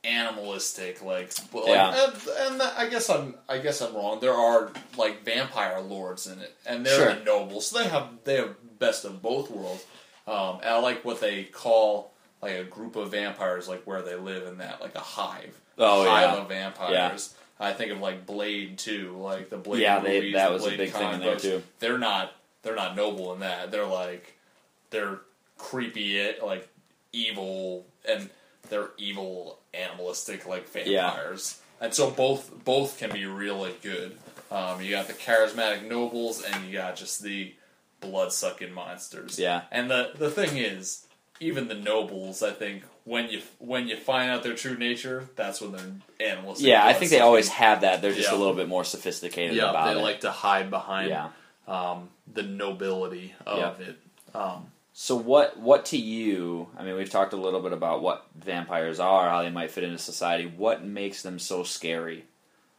animalistic, like, like Yeah. and, and I guess I'm I guess I'm wrong. There are like vampire lords in it, and they're Sure. the nobles. So they have they have best of both worlds. Um, and I like what they call like a group of vampires, like where they live in that, like a hive. Oh, hive yeah. of vampires. I think of like Blade too, like the Blade. Yeah, they- movies, that the was a Blade big thing in there, too. They're not they're not noble in that. They're like they're creepy, eh, like evil, and they're evil, animalistic, like Yeah. vampires. And so both both can be really good. Um, you got the charismatic nobles, and you got just the blood sucking monsters. Yeah. And the the thing is, even the nobles, I think when you when you find out their true nature, that's when they're animalistic. Yeah, I think they always have that. They're just Yeah. a little bit more sophisticated Yeah, about they it. They like to hide behind yeah. um, the nobility of Yeah. it. Um, So what what to you? I mean, we've talked a little bit about what vampires are, how they might fit into society. What makes them so scary?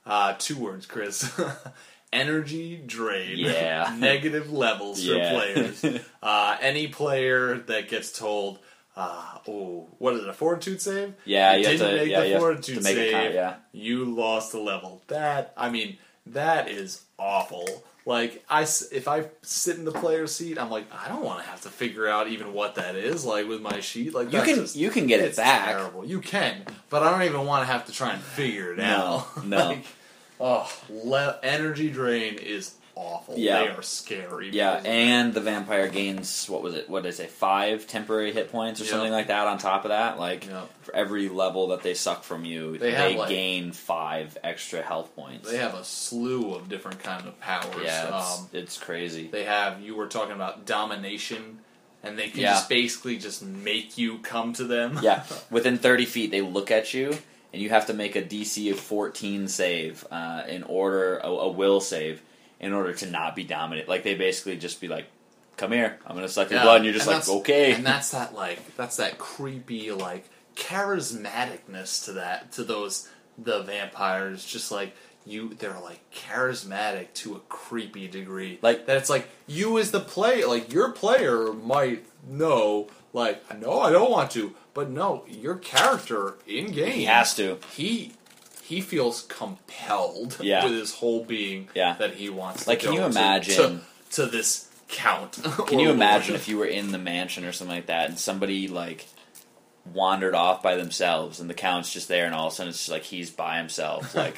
uh, two words, Chris. [LAUGHS] Energy drain. [LAUGHS] Yeah. Negative levels Yeah. for players. [LAUGHS] Uh, any player that gets told, uh, oh, what is it, a fortitude save? Yeah, you have didn't to- make yeah, the fortitude make save. count, yeah. You lost a level. That, I mean, that is awful. Like I, if I sit in the player's seat, I'm like, I don't want to have to figure out even what that is. Like with my sheet, like You can just- you can get it back. Terrible. You can, but I don't even want to have to try and figure it No, out. [LAUGHS] no. like, oh, le- energy drain is awful. Yeah. They are scary. Yeah, and the vampire gains what was it? What did I say? Five temporary hit points or Yeah. something like that on top of that. Like Yeah. for every level that they suck from you, They they, like- gain five extra health points. they have a slew of different kind of powers. yeah, it's, um, it's crazy. they have. You were talking about domination, and they can Yeah. just basically just make you come to them. yeah, [LAUGHS] within thirty feet, they look at you, and you have to make a DC of fourteen save uh, in order a, a will save in order to not be dominant. Like they basically just be like, "Come here, I'm gonna suck your Yeah, blood," and you're just and like, "Okay." And that's that like that's that creepy like charismaticness to that to those the vampires. Just like you, they're like charismatic to a creepy degree. Like- that, it's like you as the player, like your player might know. Like, no, I don't want to, but no, your character in game he has to. he he feels compelled Yeah. with his whole being Yeah. that he wants Like, to can you to- imagine- to, to this count Can you [LAUGHS] imagine if you were in the mansion or something like that, and somebody like wandered off by themselves, and the count's just there, and all of a sudden it's just like he's by himself, [LAUGHS] like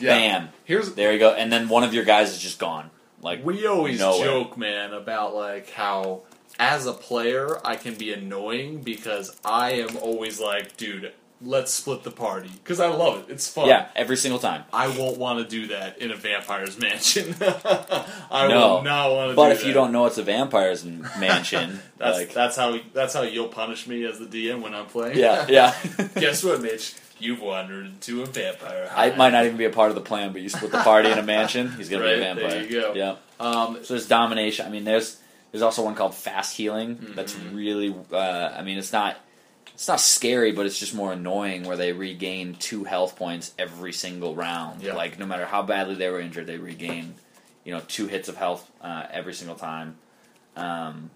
bam, here's there you go, and then one of your guys is just gone. Like we always nowhere. joke man about like how as a player I can be annoying because I am always like dude let's split the party because I love it it's fun yeah, every single time. I won't want to do that in a vampire's mansion [LAUGHS] I No. will not want to But if that. you don't know it's a vampire's mansion, [LAUGHS] that's like that's how that's how you'll punish me as the DM when I'm playing yeah, [LAUGHS] yeah. Guess what, Mitch? You've wandered into a vampire. I might not even be a part of the plan, but you split the party in a mansion, he's gonna be a Right, there vampire. you go. Yeah. Um, So there's domination. I mean, there's there's also one called fast healing. Mm-hmm. That's really. Uh, I mean, it's not it's not scary, but it's just more annoying. Where they regain two health points every single round. Yeah. Like no matter how badly they were injured, they regain you know two hits of health uh, every single time. Um,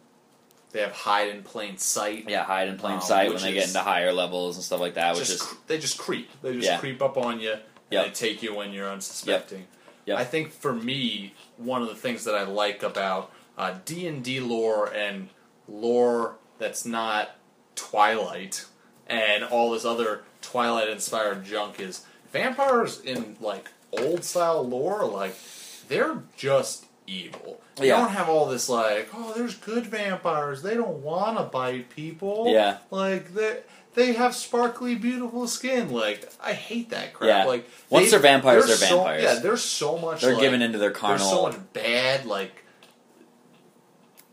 they have hide in plain sight. yeah, hide in plain Um, sight when they get into higher levels and stuff like that. Which Just is they just creep. They just Yeah. creep up on you and Yep. they take you when you're unsuspecting. Yep. I think for me, one of the things that I like about uh, D and D lore and lore that's not Twilight and all this other Twilight inspired junk is vampires in like old style lore. Like they're just evil. They Yeah. don't have all this like, oh, there's good vampires. They don't want to bite people. Yeah. like they they have sparkly, beautiful skin. Like I hate that crap. Yeah. Like Once they- they're vampires, they're so- vampires. yeah, there's so much. they're like, given into their carnal. there's so much bad like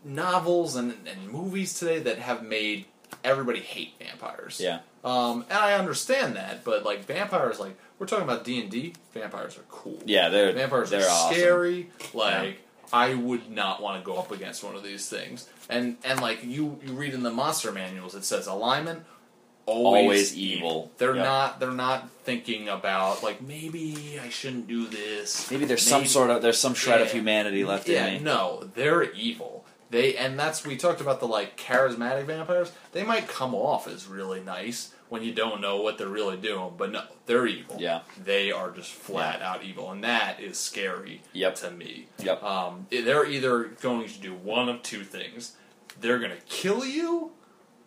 novels and, and movies today that have made everybody hate vampires. Yeah. Um, and I understand that, but like vampires, like we're talking about D and D. Vampires are cool. Yeah, they're Vampires they're are awesome. scary. Like I would not want to go up against one of these things. And and like you you read in the monster manuals, it says alignment always, Always evil. They're Yep. not they're not thinking about like maybe I shouldn't do this. Maybe there's some sort of there's some shred of humanity left yeah, in me. no, they're evil. They and that's we talked about the like charismatic vampires. They might come off as really nice when you don't know what they're really doing, but no, they're evil. Yeah. they are just flat out evil, and that is scary. Yep. to me. Yep. Um, they're either going to do one of two things: they're going to kill you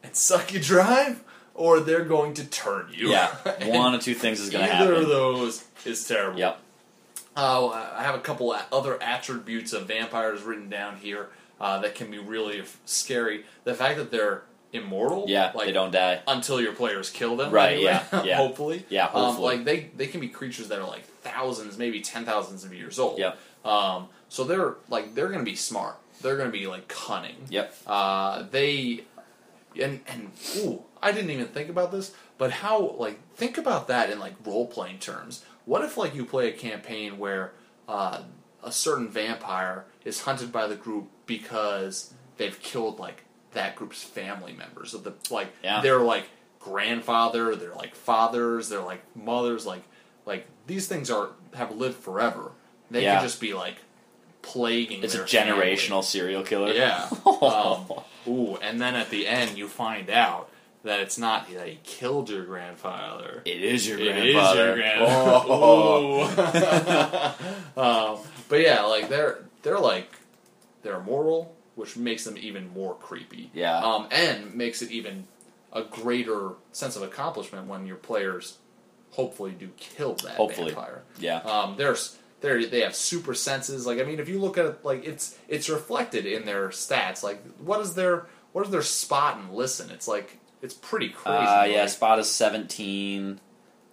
and suck you dry, or they're going to turn you. Yeah, [LAUGHS] one of two things is going to happen. Either of those is terrible. Yep. Uh, I have a couple other attributes of vampires written down here uh, that can be really f- scary. The fact that they're immortal, Yeah, like they don't die. until your players kill them, Right, anyway, yeah, [LAUGHS] yeah. hopefully, Yeah, Um, hopefully. like they they can be creatures that are like thousands, maybe ten thousands of years old. Yep. Um, so they're like they're going to be smart. They're going to be like cunning. Yep. Uh, they and and ooh, I didn't even think about this, but how like think about that in like role playing terms. What if like you play a campaign where uh, a certain vampire is hunted by the group because they've killed like that group's family members of the like Yeah. they're like grandfather, they're like fathers, they're like mothers, like like these things are have lived forever. They Yeah. can just be like plaguing. It's a their family. generational serial killer. Yeah. [LAUGHS] Um, ooh, and then at the end you find out that it's not that he killed your grandfather. It is your It is grandfather. your grandfather. Ooh. [LAUGHS] [LAUGHS] um, but yeah, like they're they're like they're immortal, which makes them even more creepy. Yeah. Um, and makes it even a greater sense of accomplishment when your players hopefully do kill that Hopefully. vampire. Yeah. Um, there's they they have super senses. Like I mean, if you look at it, like it's it's reflected in their stats. Like what is their what is their spot and listen? It's like it's pretty crazy. Uh, yeah, Like, spot is 17.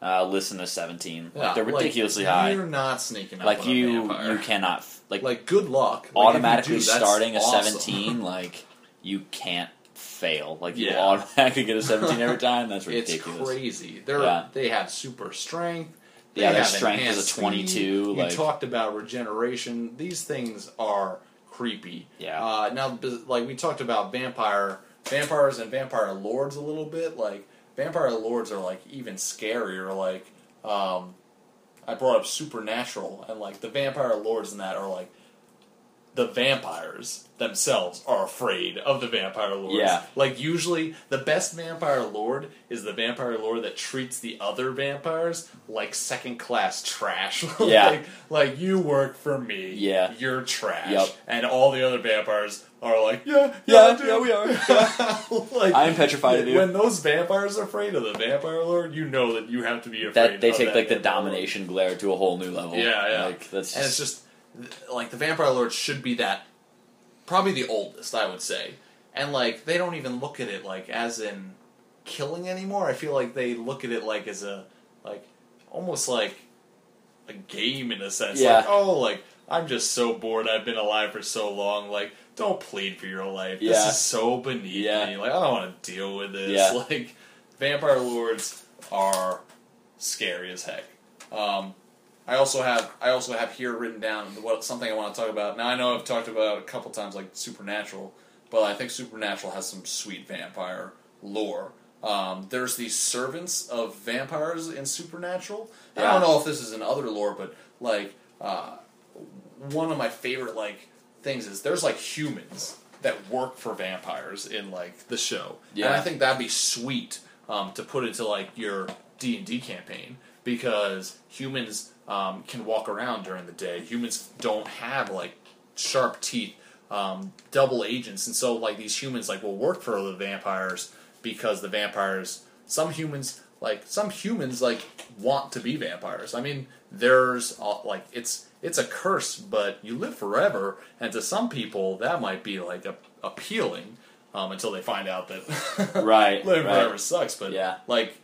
Uh, listen to 17. yeah, like, they're like, ridiculously high. You're not sneaking up Like you, you cannot like, like good luck. Like, automatically do, starting a 17. [LAUGHS] Like you can't fail. Like you Yeah. automatically get a 17 every [LAUGHS] time. That's ridiculous. It's crazy. They're Yeah. they have super strength. They Yeah, their strength is a enhanced speed. 22, You like- talked about regeneration. These things are creepy. Yeah. Uh, now, like we talked about vampire vampires and vampire lords a little bit. Like vampire lords are like even scarier. Like um, I brought up supernatural, and like the vampire lords in that are like the vampires themselves are afraid of the vampire lords. Yeah. Like usually the best vampire lord is the vampire lord that treats the other vampires like second class trash. [LAUGHS] Yeah. like, like you work for me. Yeah. You're trash. Yep. And all the other vampires are like, yeah, yeah, Yeah, yeah, we are. [LAUGHS] like, I'm petrified of you. When those vampires are afraid of the vampire lord, you know that you have to be afraid. That they take like the vampire lord. domination glare to a whole new level. Yeah, yeah. Like that's And it's just like the vampire lord should be that probably the oldest, I would say. And like they don't even look at it like as in killing anymore. I feel like they look at it like as a like almost like a game in a sense. Yeah. Like, oh, like I'm just so bored. I've been alive for so long. Like, don't plead for your life. Yeah. This is so beneath Yeah. me. Like, I don't want to deal with this. Yeah. [LAUGHS] Like, vampire lords are scary as heck. Um, I also have I also have here written down what something I want to talk about. Now I know I've talked about it a couple times like Supernatural, but I think Supernatural has some sweet vampire lore. Um, there's these servants of vampires in Supernatural. I don't know if this is in other lore, but like uh, one of my favorite like things is there's like humans that work for vampires in like the show, yeah. and I think that'd be sweet um, to put into like your D and D campaign because humans um, can walk around during the day. Humans don't have like sharp teeth, um, double agents, and so like these humans like will work for the vampires because the vampires. Some humans like some humans like want to be vampires. I mean, there's like it's it's a curse, but you live forever, and to some people that might be like a, appealing um, until they find out that [LAUGHS] Right, living right. forever sucks. But Yeah. like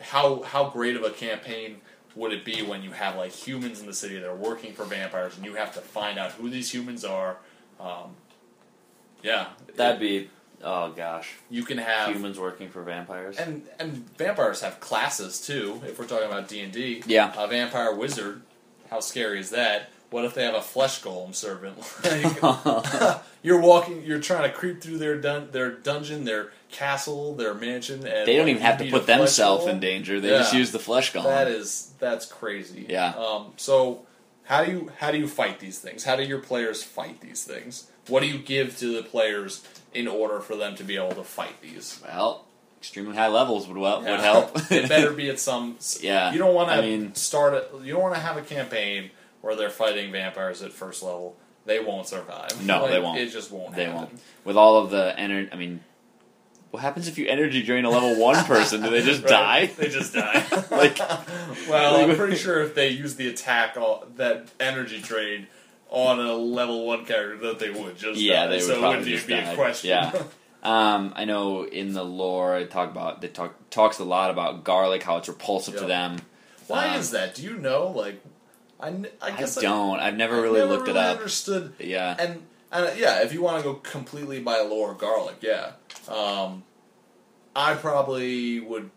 how how great of a campaign would it be when you have like humans in the city that are working for vampires and you have to find out who these humans are? Um, yeah, that'd be oh gosh. you can have Humans working for vampires. and and vampires have classes too. If we're talking about D and D, Yeah. a vampire wizard. How scary is that? What if they have a flesh golem servant? Like, [LAUGHS] you're walking, you're trying to creep through their dun- their dungeon, their castle, their mansion, and They don't like, even have to put themselves in danger. They Yeah. just use the flesh golem. That is that's crazy. Yeah. Um, so how do you how do you fight these things? How do your players fight these things? What do you give to the players in order for them to be able to fight these? well, extremely high levels would well, would help. it better be at [LAUGHS] some. Yeah, You don't want to I mean- start. A, you don't want to have a campaign where they're fighting vampires at first level. They won't survive. No, they won't. It just won't. they happen. won't. With all of the energy, I mean, what happens if you energy drain a level one [LAUGHS] person? Do they just Right? die? They just die. [LAUGHS] Like- [LAUGHS] well, I'm pretty sure if they use the attack all, that energy drain on a level one character, that they would just Yeah, die. they would so probably wouldn't just be die. a question. Yeah. Um, I know in the lore, I talk about they talk talks a lot about garlic, how it's repulsive to them. Why Um, is that? Do you know? Like, I, I I guess I don't. I've never I really never looked really it up. Understood Yeah. And and uh, yeah, if you want to go completely by lore, garlic, yeah. Um, I probably would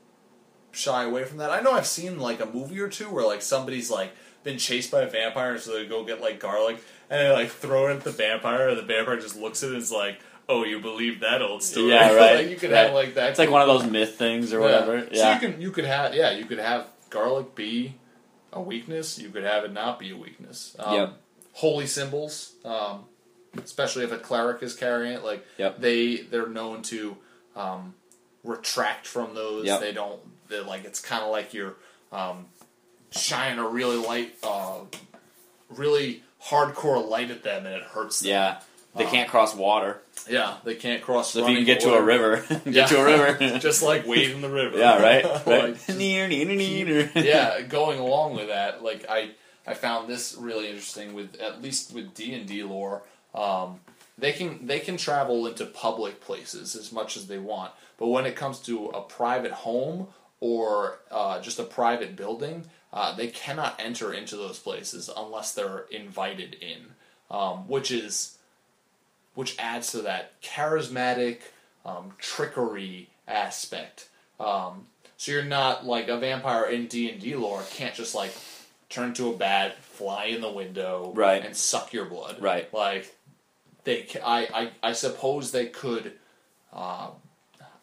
shy away from that. I know I've seen like a movie or two where like somebody's like been chased by a vampire, so they go get like garlic and they like throw it at the vampire, and the vampire just looks at it and is like, "Oh, you believe that old story?" Yeah, [LAUGHS] right, like, you could right. have like that. It's like one of those myth things or whatever. So Yeah. you can you could have yeah you could have garlic be a weakness. You could have it not be a weakness. Um, Yep. Holy symbols, um, especially if a cleric is carrying it, like Yep. they they're known to um, retract from those. Yep. They don't. They're like it's kind of like you're um, shining a really light, uh, really hardcore light at them, and it hurts them. yeah. They Um, can't cross water. Yeah, they can't cross. So if you can get to a river, [LAUGHS] get Yeah. to a river. [LAUGHS] just like wade in the river. yeah, right. [LAUGHS] Like, right. Near, near, near. yeah, going along with that, like I, I found this really interesting with at least with D and D lore. Um, they can they can travel into public places as much as they want, but when it comes to a private home or uh, just a private building, uh, they cannot enter into those places unless they're invited in, um, which is which adds to that charismatic um, trickery aspect. Um, so you're not like a vampire in D and D lore can't just like turn into a bat, fly in the window, Right. and suck your blood. Right. Like they, I, I, I suppose they could. Uh,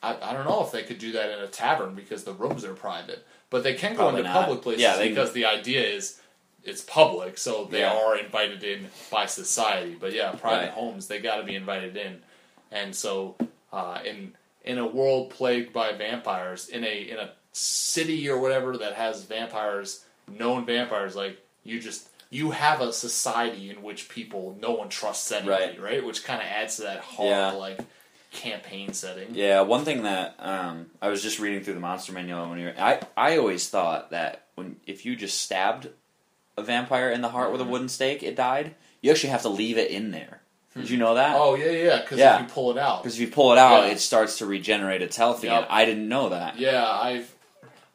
I, I don't know if they could do that in a tavern because the rooms are private, but they can go Probably into not. public places Yeah, because the idea is it's public, so they Yeah. are invited in by society. But yeah, private Right. homes they got to be invited in, and so uh, in in a world plagued by vampires, in a in a city or whatever that has vampires, known vampires, like you just you have a society in which people no one trusts anybody, Right. right? Which kind of adds to that horror Yeah. like campaign setting. Yeah, one thing that um, I was just reading through the monster manual when you were, I I always thought that when if you just stabbed a vampire in the heart with a wooden stake, it died. You actually have to leave it in there. Did you know that? Oh yeah, yeah. Because Yeah. if you pull it out, Because if you pull it out, Yeah. it starts to regenerate its health again. Yep. I didn't know that. Yeah, I've.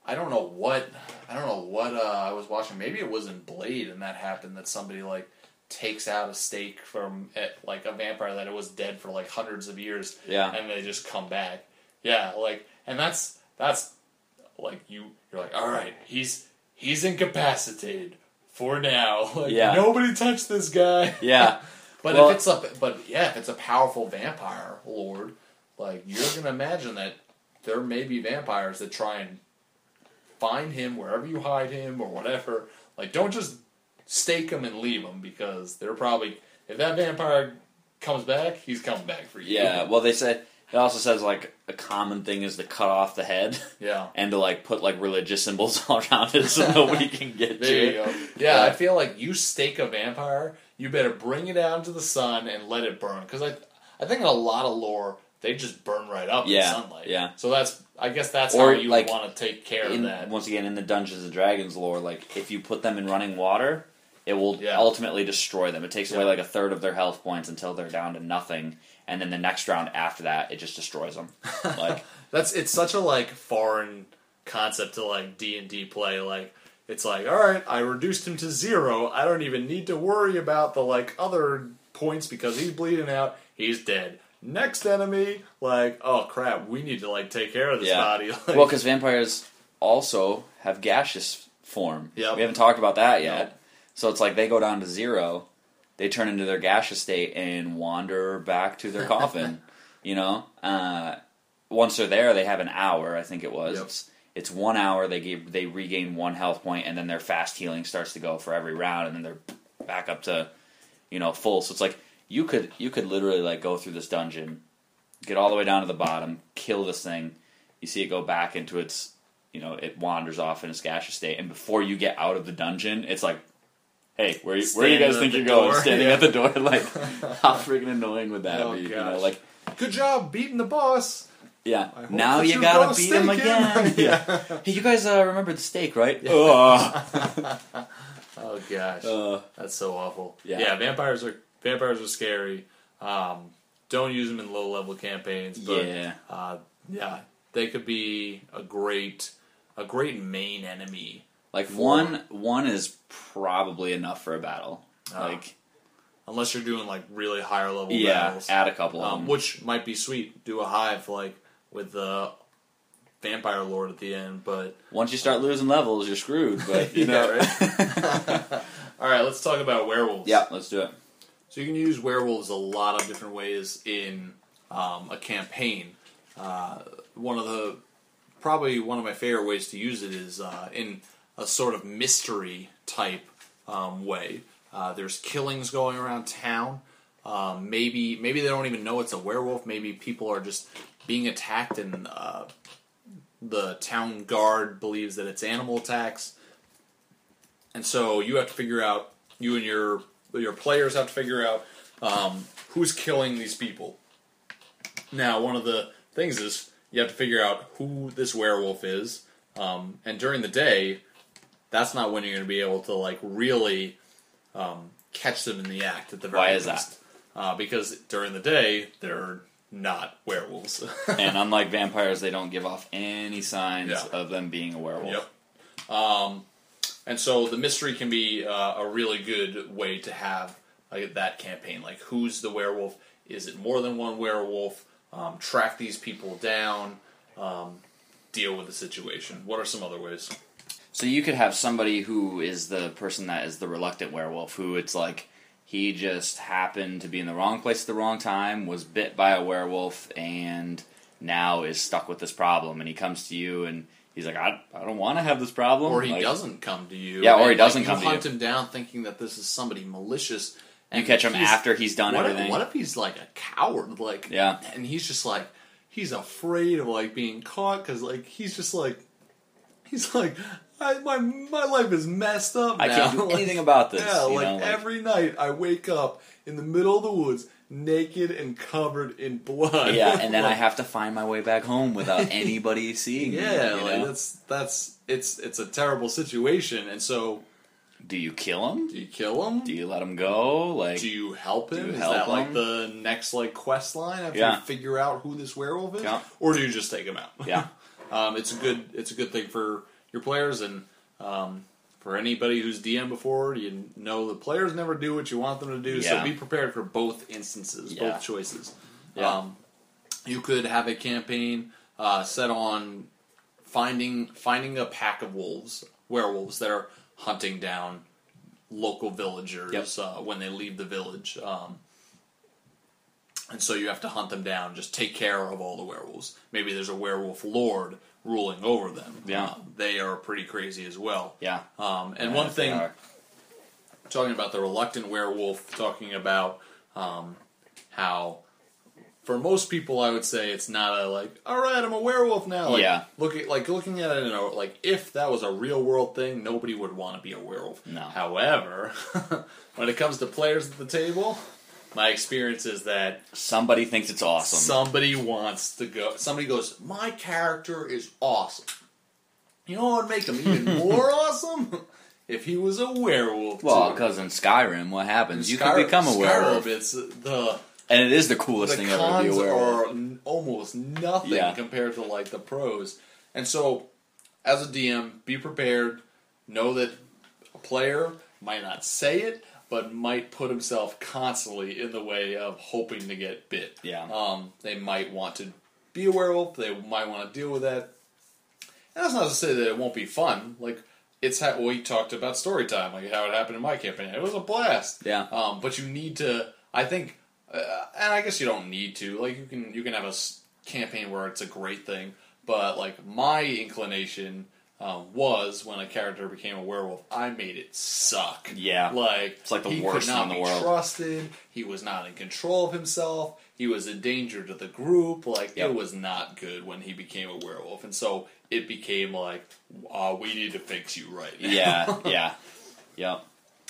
I don't know what. I don't know what uh, I was watching. Maybe it was in Blade, and that happened. That somebody like takes out a stake from like a vampire that it was dead for like hundreds of years, Yeah. and they just come back. Yeah, like, and that's that's like you. You're like, all right, he's he's incapacitated for now. [LAUGHS] Like, Yeah. nobody touch this guy. [LAUGHS] Yeah. But Well- if it's a but yeah, if it's a powerful vampire lord, like you're gonna imagine that there may be vampires that try and find him wherever you hide him or whatever. Like don't just stake him and leave him because they're probably if that vampire comes back, he's coming back for you. Yeah. Well, they say it also says like a common thing is to cut off the head yeah. [LAUGHS] and to like put like religious symbols [LAUGHS] all around it so nobody [LAUGHS] can get There to you it. go. Yeah, I feel like you stake a vampire, you better bring it out into the sun and let it burn. Because I, I think in a lot of lore, they just burn right up Yeah, in sunlight. yeah. So that's, I guess that's Or, how you like, want to take care in, of that. once again in the Dungeons and Dragons lore, like if you put them in running water, it will Yeah. ultimately destroy them. It takes away like a third of their health points until they're down to nothing, and then the next round after that, it just destroys them. [LAUGHS] Like That's it's such a like foreign concept to like D and D play. Like it's like, all right, I reduced him to zero. I don't even need to worry about the like other points because he's bleeding out. He's dead. Next enemy, like, oh crap, we need to like take care of this Yeah. body. [LAUGHS] Like, well, because vampires also have gaseous form. Yep. We haven't talked about that yet. So it's like they go down to zero, they turn into their gaseous state and wander back to their [LAUGHS] coffin. You know, uh, once they're there, they have an hour. I think it was. Yep. It's, it's one hour. They give they regain one health point, and then their fast healing starts to go for every round, and then they're back up to you know full. So it's like you could you could literally like go through this dungeon, get all the way down to the bottom, kill this thing. You see it go back into its you know it wanders off in its gaseous state, and before you get out of the dungeon, it's like. Hey, where, where do you guys think you're going? Standing yeah. at the door, [LAUGHS] like [LAUGHS] how freaking annoying would that Oh, be? You know, like Good job beating the boss. yeah. Now you gotta beat him again. [LAUGHS] Yeah. Hey, you guys uh, remember the stake, right? Ugh. Oh gosh, Uh, that's so awful. Yeah. Yeah. vampires are vampires are scary. Um, don't use them in low level campaigns. But, yeah. uh, yeah, they could be a great a great main enemy. Like For- one one is probably enough for a battle. Ah. Like Unless you're doing like really higher level yeah, battles, add a couple of um, them. which might be sweet. Do a hive like with the vampire lord at the end, but Once you start losing levels, you're screwed. But [LAUGHS] you know, [LAUGHS] [LAUGHS] all right, let's talk about werewolves. yeah, let's do it. So you can use werewolves a lot of different ways in um, a campaign. Uh, one of the probably one of my favorite ways to use it is uh, in a sort of mystery type um, way. Uh, there's killings going around town. Um, maybe maybe they don't even know it's a werewolf. Maybe people are just being attacked, and uh, the town guard believes that it's animal attacks. And so you have to figure out you and your your players have to figure out um, who's killing these people. Now, one of the things is you have to figure out who this werewolf is, um, and during the day, that's not when you're going to be able to like really um, catch them in the act. At the very Why is least. Uh, because during the day they're not werewolves. [LAUGHS] And unlike vampires, they don't give off any signs Yeah. of them being a werewolf. Yep. Um, and so the mystery can be uh, a really good way to have like, that campaign. Like, who's the werewolf? Is it more than one werewolf? Um, track these people down. Um, deal with the situation. What are some other ways? So you could have somebody who is the person that is the reluctant werewolf, who it's like he just happened to be in the wrong place at the wrong time, was bit by a werewolf, and now is stuck with this problem. And he comes to you and he's like, I, I don't want to have this problem. Or he Like, doesn't come to you. Yeah, or he doesn't like, come you to hunt you. him down thinking that this is somebody malicious. And You catch him after he's done what everything. If, what if he's like a coward? Like, Yeah. and he's just like he's afraid of like being caught because like he's just like he's like I, my my life is messed up. Now. I can't do [LAUGHS] Like, anything about this. Yeah, like, know, like- every night I wake up in the middle of the woods, naked and covered in blood. yeah, and then [LAUGHS] I have to find my way back home without [LAUGHS] anybody seeing me. yeah, like that's that's it's it's a terrible situation. And so, Do you kill him? do you kill him? Do you let him go? Like, Do you help him? You is help that like the next like quest line after Yeah. you figure out who this werewolf is, Yeah. or do you just take him out? yeah, um, it's a good it's a good thing for your players and um, for anybody who's DM before. You know the players never do what you want them to do, so be prepared for both instances, Yeah. both choices. Yeah. Um, you could have a campaign uh, set on finding finding a pack of wolves, werewolves that are hunting down local villagers Yep. uh, when they leave the village. Um, and so you have to hunt them down. Just take care of all the werewolves. Maybe there's a werewolf lord ruling over them. Yeah. Uh, they are pretty crazy as well. yeah. Um, and Yeah, one thing, talking about the reluctant werewolf, talking about um, how for most people, I would say it's not a like, all right, I'm a werewolf now. Like, Yeah. Look at like looking at it in a like if that was a real world thing, nobody would want to be a werewolf. No. However, [LAUGHS] when it comes to players at the table, my experience is that Somebody thinks it's awesome. somebody wants to go. Somebody goes, my character is awesome. You know what would make him even [LAUGHS] more awesome? If he was a werewolf. well, because in Skyrim, what happens? You Skyrim- can become a Skyrim, werewolf, It's the and it is the coolest the thing ever to be a werewolf. are almost nothing Yeah. compared to like the pros. And so, as a DM, be prepared. Know that a player might not say it, but might put himself constantly in the way of hoping to get bit. Yeah. Um, they might want to be a werewolf. They might want to deal with that. And that's not to say that it won't be fun. Like it's how we talked about story time, like how it happened in my campaign. It was a blast. Yeah. Um, but you need to. I think, uh, and I guess you don't need to. Like you can you can have a campaign where it's a great thing, but like my inclination. Um, was when a character became a werewolf, I made it suck. Yeah. like It's like the he worst could not in the be world. trusted. He was not in control of himself. He was a danger to the group. Like Yep. it was not good when he became a werewolf, and so it became like, uh, we need to fix you right now. Yeah, [LAUGHS] yeah, yep.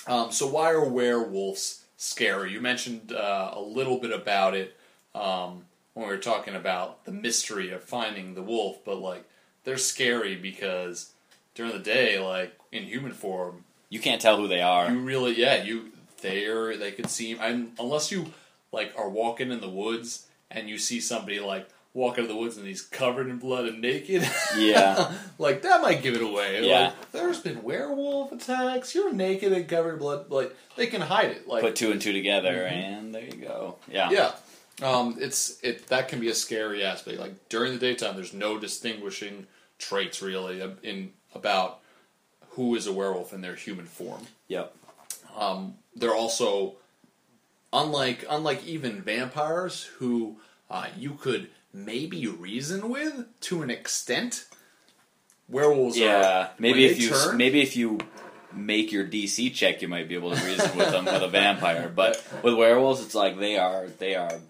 Um, so why are werewolves scary? You mentioned uh, a little bit about it um, when we were talking about the mystery of finding the wolf, but like they're scary because during the day, like in human form, You can't tell who they are. you really yeah you they're they could seem I'm, unless you like are walking in the woods and you see somebody like walk out of the woods and he's covered in blood and naked. Yeah. [LAUGHS] like that might give it away. Yeah. Like, there's been werewolf attacks. You're naked and covered in blood. Like they can hide it. Like Put two and two together, mm-hmm. and there you go. Yeah, yeah. Um, it's it that can be a scary aspect. Like during the daytime, there's no distinguishing traits really in about who is a werewolf in their human form. Yep. Um, they're also unlike unlike even vampires who uh, you could maybe reason with to an extent. Werewolves, Yeah, are, maybe if you turn, maybe if you make your DC check, you might be able to reason with them with a vampire. But with werewolves, it's like they are they are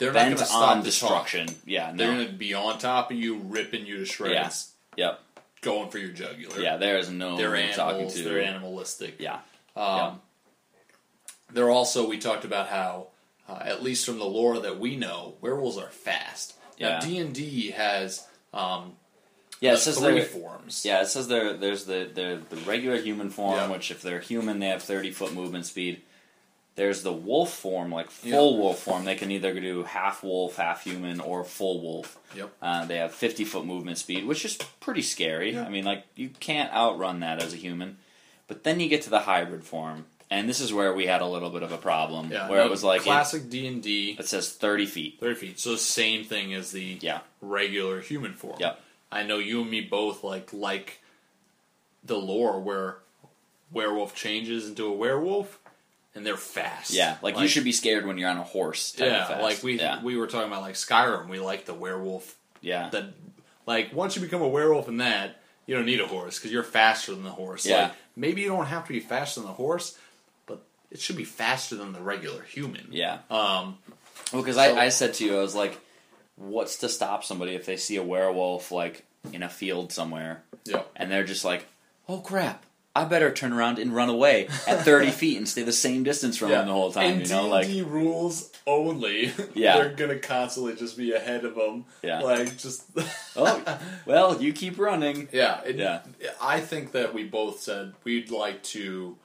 they're not going to stop on destruction. Yeah, Talk. They're going to be on top of you, ripping you to shreds, Yeah. Yep. going for your jugular. Yeah, there is no they're talking animals. to. They're animalistic. Yeah. Um, They're also we talked about how, uh, at least from the lore that we know, werewolves are fast. Yeah. Now D and D has um, Yeah, it says three forms. Yeah, it says there there's the, the the regular human form, Yeah. which if they're human, they have thirty foot movement speed. There's the wolf form, like full wolf form. They can either do half wolf, half human, or full wolf. Yep. Uh, they have fifty foot movement speed, which is pretty scary. Yeah. I mean, like you can't outrun that as a human. But then you get to the hybrid form, and this is where we had a little bit of a problem, Yeah, where no, it was like classic D and D, it says thirty feet. thirty feet. So same thing as the Yeah. regular human form. Yep. I know you and me both like like the lore where werewolf changes into a werewolf, and they're fast. Yeah, like, you should be scared when you're on a horse. Type Yeah, like we yeah, we were talking about like Skyrim. We like the werewolf yeah. that like once you become a werewolf in that you don't need a horse because you're faster than the horse Yeah. like maybe you don't have to be faster than the horse but it should be faster than the regular human yeah. um Well, because So- I, I said to you, I was like, what's to stop somebody if they see a werewolf like in a field somewhere yeah and they're just like, oh crap, I better turn around and run away at 30 [LAUGHS] feet and stay the same distance from them the whole time, in you know? Like, D&D rules only [LAUGHS] Yeah. they're gonna constantly just be ahead of them Yeah. like just [LAUGHS] oh, well, you keep running. Yeah, it, Yeah. I think that we both said we'd like to,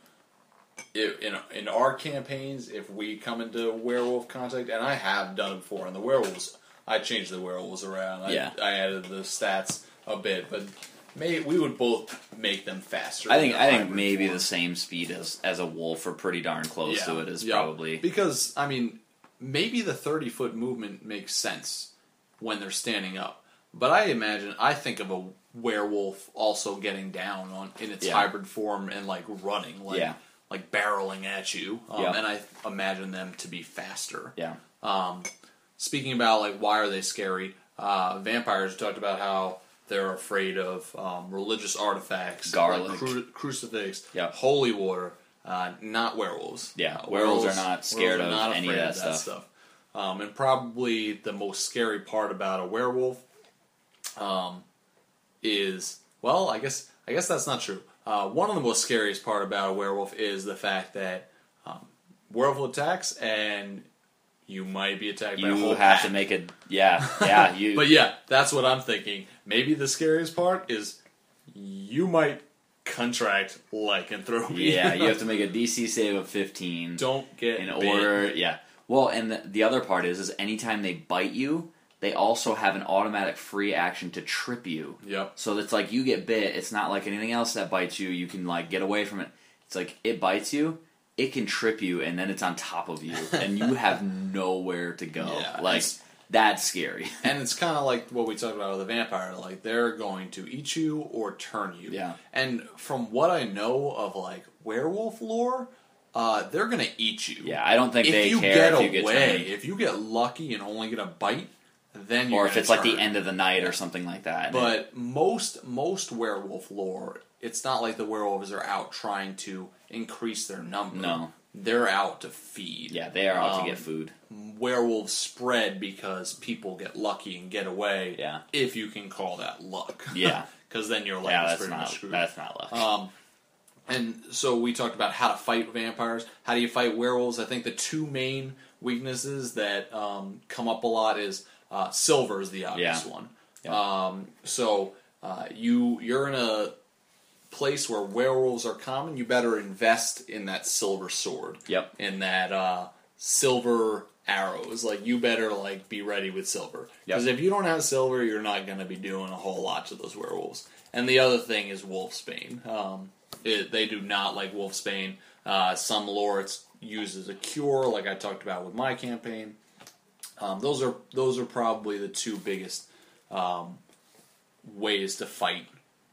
in in our campaigns, if we come into werewolf contact, and I have done it before, and the werewolves, I changed the werewolves around. I, Yeah. I added the stats a bit, but may we would both make them faster. I think I think maybe form. the same speed as as a wolf or pretty darn close to it is yeah. probably because I mean maybe the thirty foot movement makes sense when they're standing up, but I imagine I think of a werewolf also getting down on in its Yeah. hybrid form and like running, like Yeah. like barreling at you, um, Yeah. and I imagine them to be faster. yeah Um, speaking about like why are they scary? Uh, vampires talked about how they're afraid of um, religious artifacts, Garlic. like cru- crucifix, Yeah. holy water. Uh, not werewolves. Yeah, Uh, werewolves are not scared werewolves are of any of afraid that stuff. Um, and probably the most scary part about a werewolf um, is well, I guess I guess that's not true. Uh, one of the most scariest part about a werewolf is the fact that um, werewolf attacks and you might be attacked by a you whole have pack. to make a yeah yeah [LAUGHS] you But yeah, that's what I'm thinking. Maybe the scariest part is you might contract lycanthropy. yeah you have to make a DC save of 15 don't get in bit. order yeah well and the, the other part is is anytime they bite you they also have an automatic free action to trip you Yep. so it's like you get bit it's not like anything else that bites you you can like get away from it it's like it bites you it can trip you and then it's on top of you and you [LAUGHS] have nowhere to go Yeah, like That's scary. [LAUGHS] and it's kind of like what we talked about with the vampire. Like they're going to eat you or turn you. Yeah. And from what I know of like werewolf lore, uh, they're gonna eat you. Yeah, I don't think If they you care get if you get away, if you get lucky and only get a bite, then or if it's like the end of the night or something like that. But most most werewolf lore, it's not like the werewolves are out trying to increase their number. No. they're out to feed. yeah, they are out Um, to get food. Werewolves spread because people get lucky and get away. Yeah. if you can call that luck. Yeah. [LAUGHS] because then your life Yeah, is that's pretty not much screwed. that's not luck. Um, and so we talked about how to fight vampires. How do you fight werewolves? I think the two main weaknesses that um, come up a lot is uh, silver is the obvious Yeah. one. Yeah. Um, so uh, you you're in a place where werewolves are common. You better invest in that silver sword. Yep. In that uh, silver arrows. Like you better like be ready with silver Yep. because if you don't have silver, you're not going to be doing a whole lot to those werewolves. And the other thing is wolfsbane. Um, it, they do not like wolfsbane. Uh, some lore it's used as a cure, like I talked about with my campaign. Um, those are those are probably the two biggest um, ways to fight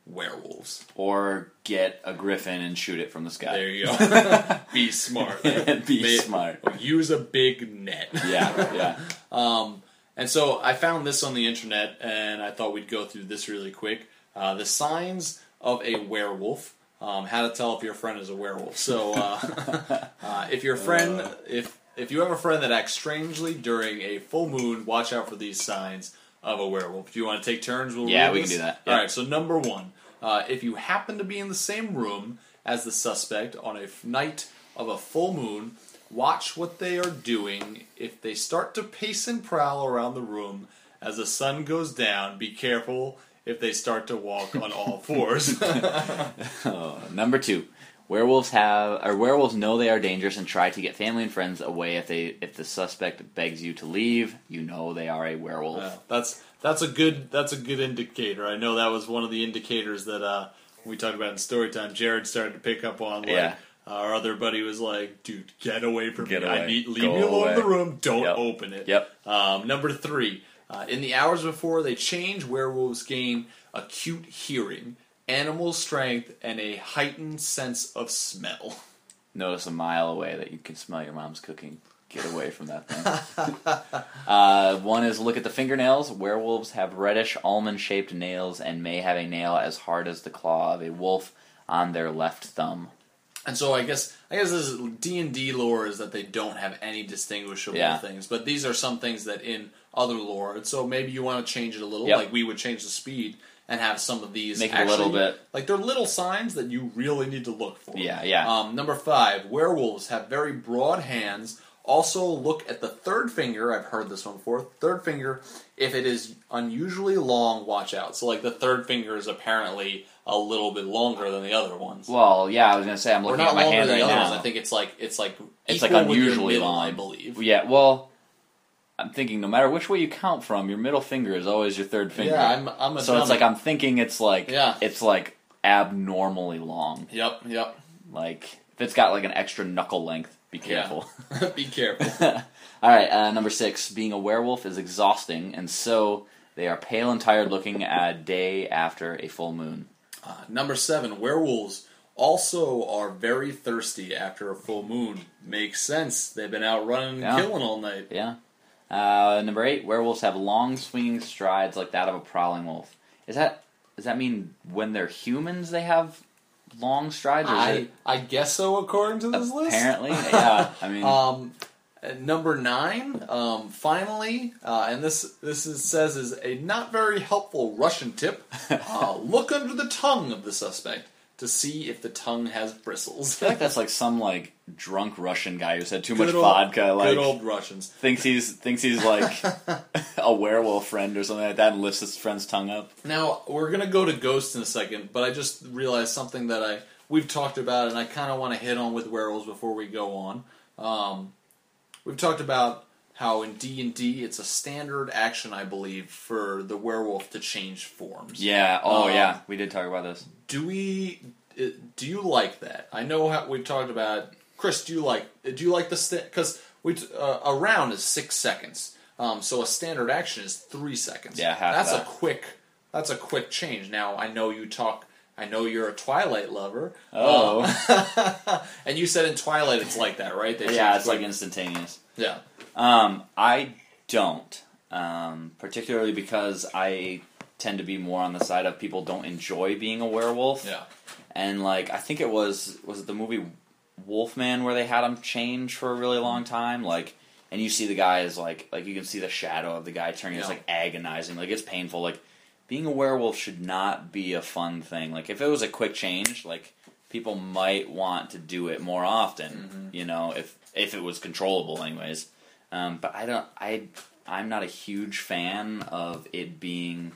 werewolves. or get a griffin and shoot it from the sky. There you go. [LAUGHS] Be smart. [LAUGHS] Be May- smart. Use a big net. Yeah, yeah. [LAUGHS] Um, and so I found this on the internet, and I thought we'd go through this really quick. Uh, the signs of a werewolf. Um, how to tell if your friend is a werewolf. So, uh, uh, if your friend, if if you have a friend that acts strangely during a full moon, watch out for these signs of a werewolf. Do you want to take turns? We'll Yeah, we can do that. All right. So number one, uh, if you happen to be in the same room as the suspect on a f- night of a full moon, watch what they are doing. If they start to pace and prowl around the room as the sun goes down, be careful if they start to walk on all [LAUGHS] fours. Oh, number two, werewolves have or werewolves know they are dangerous and try to get family and friends away. If they if the suspect begs you to leave, you know they are a werewolf. Yeah, that's that's a good that's a good indicator. I know that was one of the indicators that uh, we talked about in story time. Jared started to pick up on. Like, Yeah. Our other buddy was like, "Dude, get away from Get me! I need leave Go me alone in the room. Don't Yep. open it." Yep. Um, number three, uh, in the hours before they change, werewolves gain acute hearing, animal strength, and a heightened sense of smell. Notice a mile away that you can smell your mom's cooking. Get away from that thing. [LAUGHS] uh, one is look at the fingernails. Werewolves have reddish almond shaped nails and may have a nail as hard as the claw of a wolf on their left thumb. And so I guess I guess this D and D lore is that they don't have any distinguishable Yeah. things, but these are some things that in other lore. And so maybe you want to change it a little, Yep. like we would change the speed and have some of these Make it a little bit- like they're little signs that you really need to look for. Yeah, yeah. Um, number five, werewolves have very broad hands. Also, look at the third finger. I've heard this one before. Third finger, if it is unusually long, watch out. So, like the third finger is apparently a little bit longer than the other ones Well, yeah, I was gonna say I'm or looking not at my longer hand than right the now. I think it's like it's like It's like equal with your unusually middle, long. I believe. Yeah, well, I'm thinking no matter which way you count from, your middle finger is always your third finger. Yeah, I'm. I'm a so it's like I'm thinking it's like Yeah. it's like abnormally long. Yep. Yep. Like if it's got like an extra knuckle length, be careful. [LAUGHS] Be careful. [LAUGHS] All right, uh, number six. Being a werewolf is exhausting, and so they are pale and tired looking a day after a full moon. Uh, number seven, werewolves also are very thirsty after a full moon. Makes sense. They've been out running and Yeah. killing all night. Yeah. Uh, number eight. Werewolves have long swinging strides like that of a prowling wolf. Is that does that mean when they're humans they have long strides? I I guess so according to this list. apparently? yeah. I [LAUGHS] mean, Um, number nine, um, finally, uh, and this this is, says is a not very helpful Russian tip. [LAUGHS] Uh, look under the tongue of the suspect to see if the tongue has bristles. I feel like that's [LAUGHS] like some like drunk Russian guy who's had too much old- vodka. Like Good old Russians. thinks he's thinks he's like [LAUGHS] [LAUGHS] a werewolf friend or something like that, and lifts his friend's tongue up. Now we're gonna go to ghosts in a second, but I just realized something that I we've talked about, and I kind of want to hit on with werewolves before we go on. Um, we've talked about how in D and D it's a standard action, I believe, for the werewolf to change forms. Yeah. Oh Um, yeah. We did talk about this. Do we? uh, Do you like that? I know how we've talked about. Chris, do you like? Do you like the because we uh, a round is six seconds. Um, so a standard action is three seconds. Yeah, that's that. a quick. That's a quick change. Now I know you talk. I know you're a Twilight lover. Oh. Um, [LAUGHS] and you said in Twilight it's like that, right? They yeah, it's like instantaneous. yeah. Um, I don't, um, particularly because I tend to be more on the side of people don't enjoy being a werewolf. Yeah. And like, I think it was was it the movie Wolfman where they had him change for a really long time, like. And you see the guy is like, like you can see the shadow of the guy turning. It's like agonizing, like it's painful. Like being a werewolf should not be a fun thing. Like if it was a quick change, like people might want to do it more often. You know, if if it was controllable, anyways. Um, but I don't. I I'm not a huge fan of it being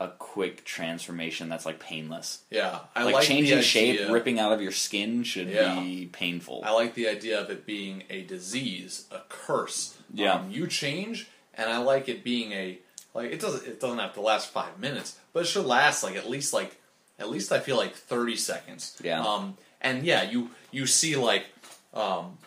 a quick transformation that's like painless. Yeah. I like, like changing shape, ripping out of your skin should Yeah. be painful. I like the idea of it being a disease, a curse. Yeah. Um, you change, and I like it being a like it doesn't it doesn't have to last five minutes, but it should last like at least like at least I feel like thirty seconds. Yeah. Um, and yeah, you you see like um,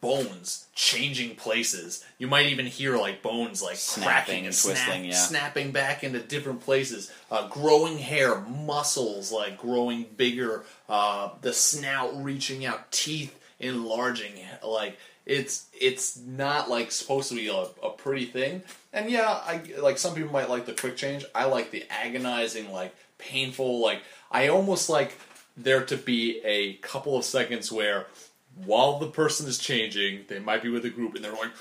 bones changing places. You might even hear like bones like Snapping cracking and twisting, snap- yeah. snapping back into different places. Uh, growing hair, muscles like growing bigger. Uh, the snout reaching out, teeth enlarging. Like it's it's not like supposed to be a, a pretty thing. And yeah, I like some people might like the quick change. I like the agonizing, like painful. Like I almost like there to be a couple of seconds where while the person is changing, they might be with a group and they're like,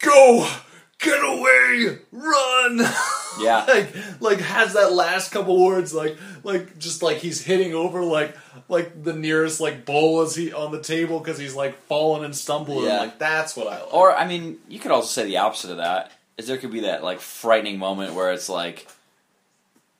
"Go, get away, run!" [LAUGHS] Yeah. like like has that last couple words like like just like he's hitting over like like the nearest like bowl as he on the table because he's like falling and stumbling. Yeah. Like that's what I like. Or I mean, you could also say the opposite of that. Is there could be that like frightening moment where it's like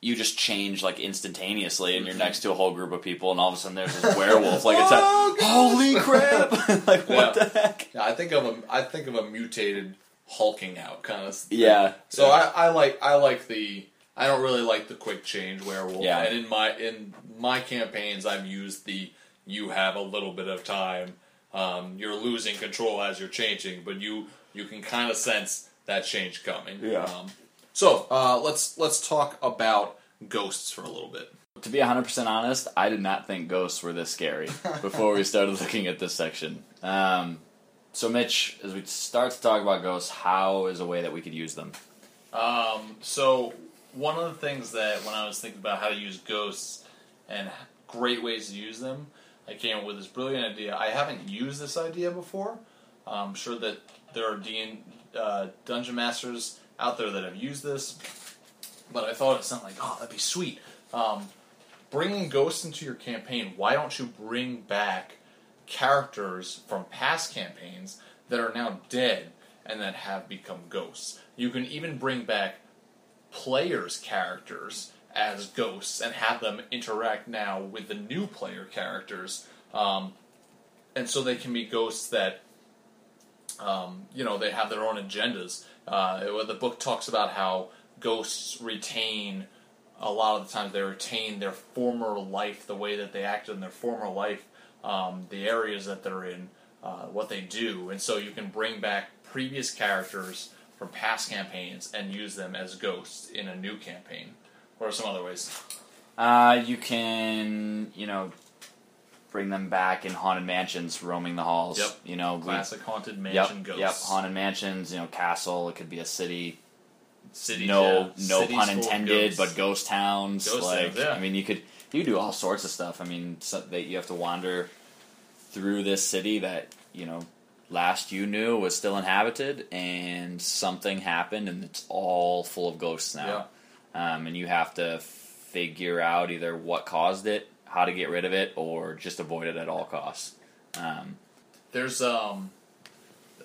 you just change like instantaneously and you're mm-hmm. next to a whole group of people and all of a sudden there's this werewolf like it's [LAUGHS] Oh, a holy crap [LAUGHS] like what Yeah. the heck Yeah, I think of a I think of a mutated hulking out kind of. yeah So I, I like I like the I don't really like the quick change werewolf. Yeah. And in my in my campaigns, I've used the you have a little bit of time. Um, you're losing control as you're changing, but you you can kind of sense that change coming. Yeah. Um, so uh, let's let's talk about ghosts for a little bit. to be 100% honest I did not think ghosts were this scary [LAUGHS] before we started looking at this section um, so Mitch as we start to talk about ghosts how is a way that we could use them Um, so one of the things that when I was thinking about how to use ghosts and great ways to use them, I came up with this brilliant idea. I haven't used this idea before. I'm sure that there are D- uh, dungeon masters out there that have used this, but I thought it sounded like, oh, that'd be sweet. Um, bringing ghosts into your campaign, why don't you bring back characters from past campaigns that are now dead and that have become ghosts? You can even bring back players' characters as ghosts and have them interact now with the new player characters. Um, and so they can be ghosts that, um, you know, they have their own agendas. Uh, the book talks about how ghosts retain, a lot of the times, they retain their former life, the way that they acted in their former life, um, the areas that they're in, uh, what they do. And so you can bring back previous characters from past campaigns and use them as ghosts in a new campaign. What are some other ways? Uh, you can, you know, bring them back in haunted mansions, roaming the halls. Yep. You know, we- Classic haunted mansion yep. ghosts. Yep. Haunted mansions. You know, castle. It could be a city. Cities, no, yeah. no Cities pun intended, but ghost towns. Ghost like, towns, yeah. I mean, you could you do all sorts of stuff. I mean, so that you have to wander through this city that you know last you knew was still inhabited, and something happened, and it's all full of ghosts now. Um, and you have to figure out either what caused it, how to get rid of it, or just avoid it at all costs. Um, There's um,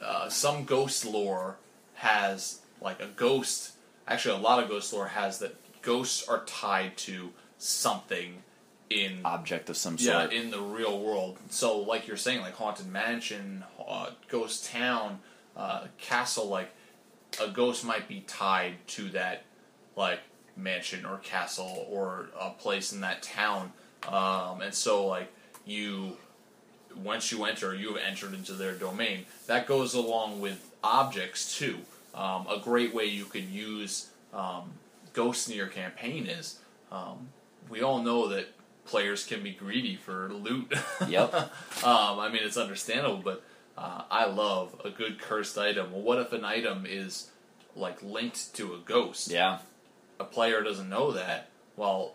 uh, some ghost lore has like a ghost. Actually, a lot of ghost lore has that ghosts are tied to something in object of some yeah sort. Yeah, in the real world. So, like you're saying, like haunted mansion, uh, ghost town, uh, castle, like a ghost might be tied to that like mansion or castle or a place in that town. Um, and so, like you, once you enter, you have entered into their domain. That goes along with objects too. Um, a great way you could use um, ghosts in your campaign is um, we all know that players can be greedy for loot. Yep. [LAUGHS] um, I mean, it's understandable, but uh, I love a good cursed item. Well, what if an item is like linked to a ghost? Yeah. A player doesn't know that. Well,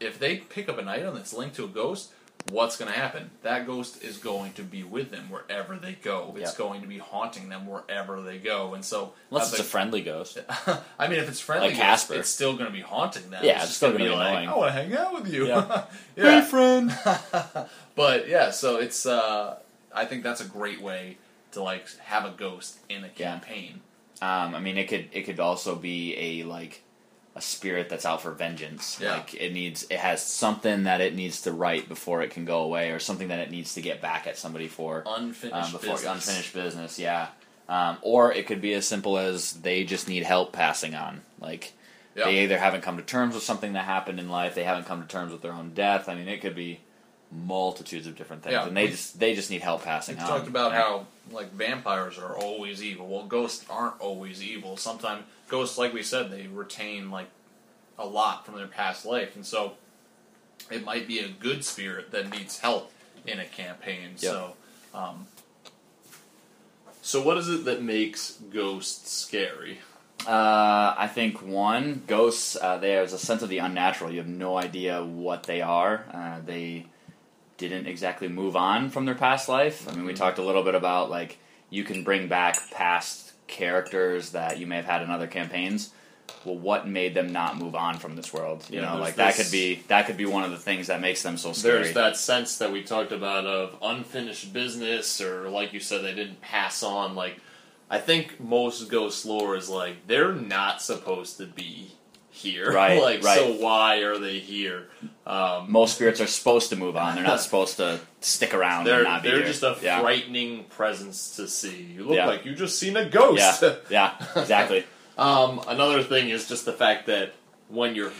if they pick up an item that's linked to a ghost, what's going to happen? That ghost is going to be with them wherever they go. It's Yep. going to be haunting them wherever they go. And so, Unless it's a friendly ghost. [LAUGHS] I mean, if it's friendly, Like ghost, Casper. it's still going to be haunting them. Yeah, it's it's just still gonna gonna be like, annoying. I want to hang out with you. Yeah. [LAUGHS] yeah. friend. [LAUGHS] But yeah, so it's. Uh, I think that's a great way to like have a ghost in a Yeah. campaign. Um, I mean, it could it could also be a like a spirit that's out for vengeance. Yeah. Like it needs it has something that it needs to right before it can go away, or something that it needs to get back at somebody for Unfinished um, before business. unfinished business. Yeah. Um, or it could be as simple as they just need help passing on. Like Yeah. they either haven't come to terms with something that happened in life, they haven't come to terms with their own death. I mean, it could be multitudes of different things, Yeah, and they we- just they just need help passing We on. talked about Yeah. how like vampires are always evil. Well, ghosts aren't always evil. Sometimes ghosts, like we said, they retain like a lot from their past life, and so it might be a good spirit that needs help in a campaign. Yep. So, um, so what is it that makes ghosts scary? Uh, I think one ghosts. Uh, there's a sense of the unnatural. You have no idea what they are. Uh, they didn't exactly move on from their past life. I mean, we mm-hmm. talked a little bit about like you can bring back past characters that you may have had in other campaigns. Well, what made them not move on from this world? You Yeah, know, like that could be that could be one of the things that makes them so scary. There's that sense that we talked about of unfinished business, or like you said, they didn't pass on. Like, I think most ghost lore is like they're not supposed to be here. Right, [LAUGHS] like, right. so why are they here? Um, Most spirits are supposed to move on. They're not [LAUGHS] supposed to stick around they're and not be they're here. just a yeah. frightening presence to see. You look Yeah. like you just seen a ghost. Yeah, yeah, [LAUGHS] exactly. Um, another thing is just the fact that when you're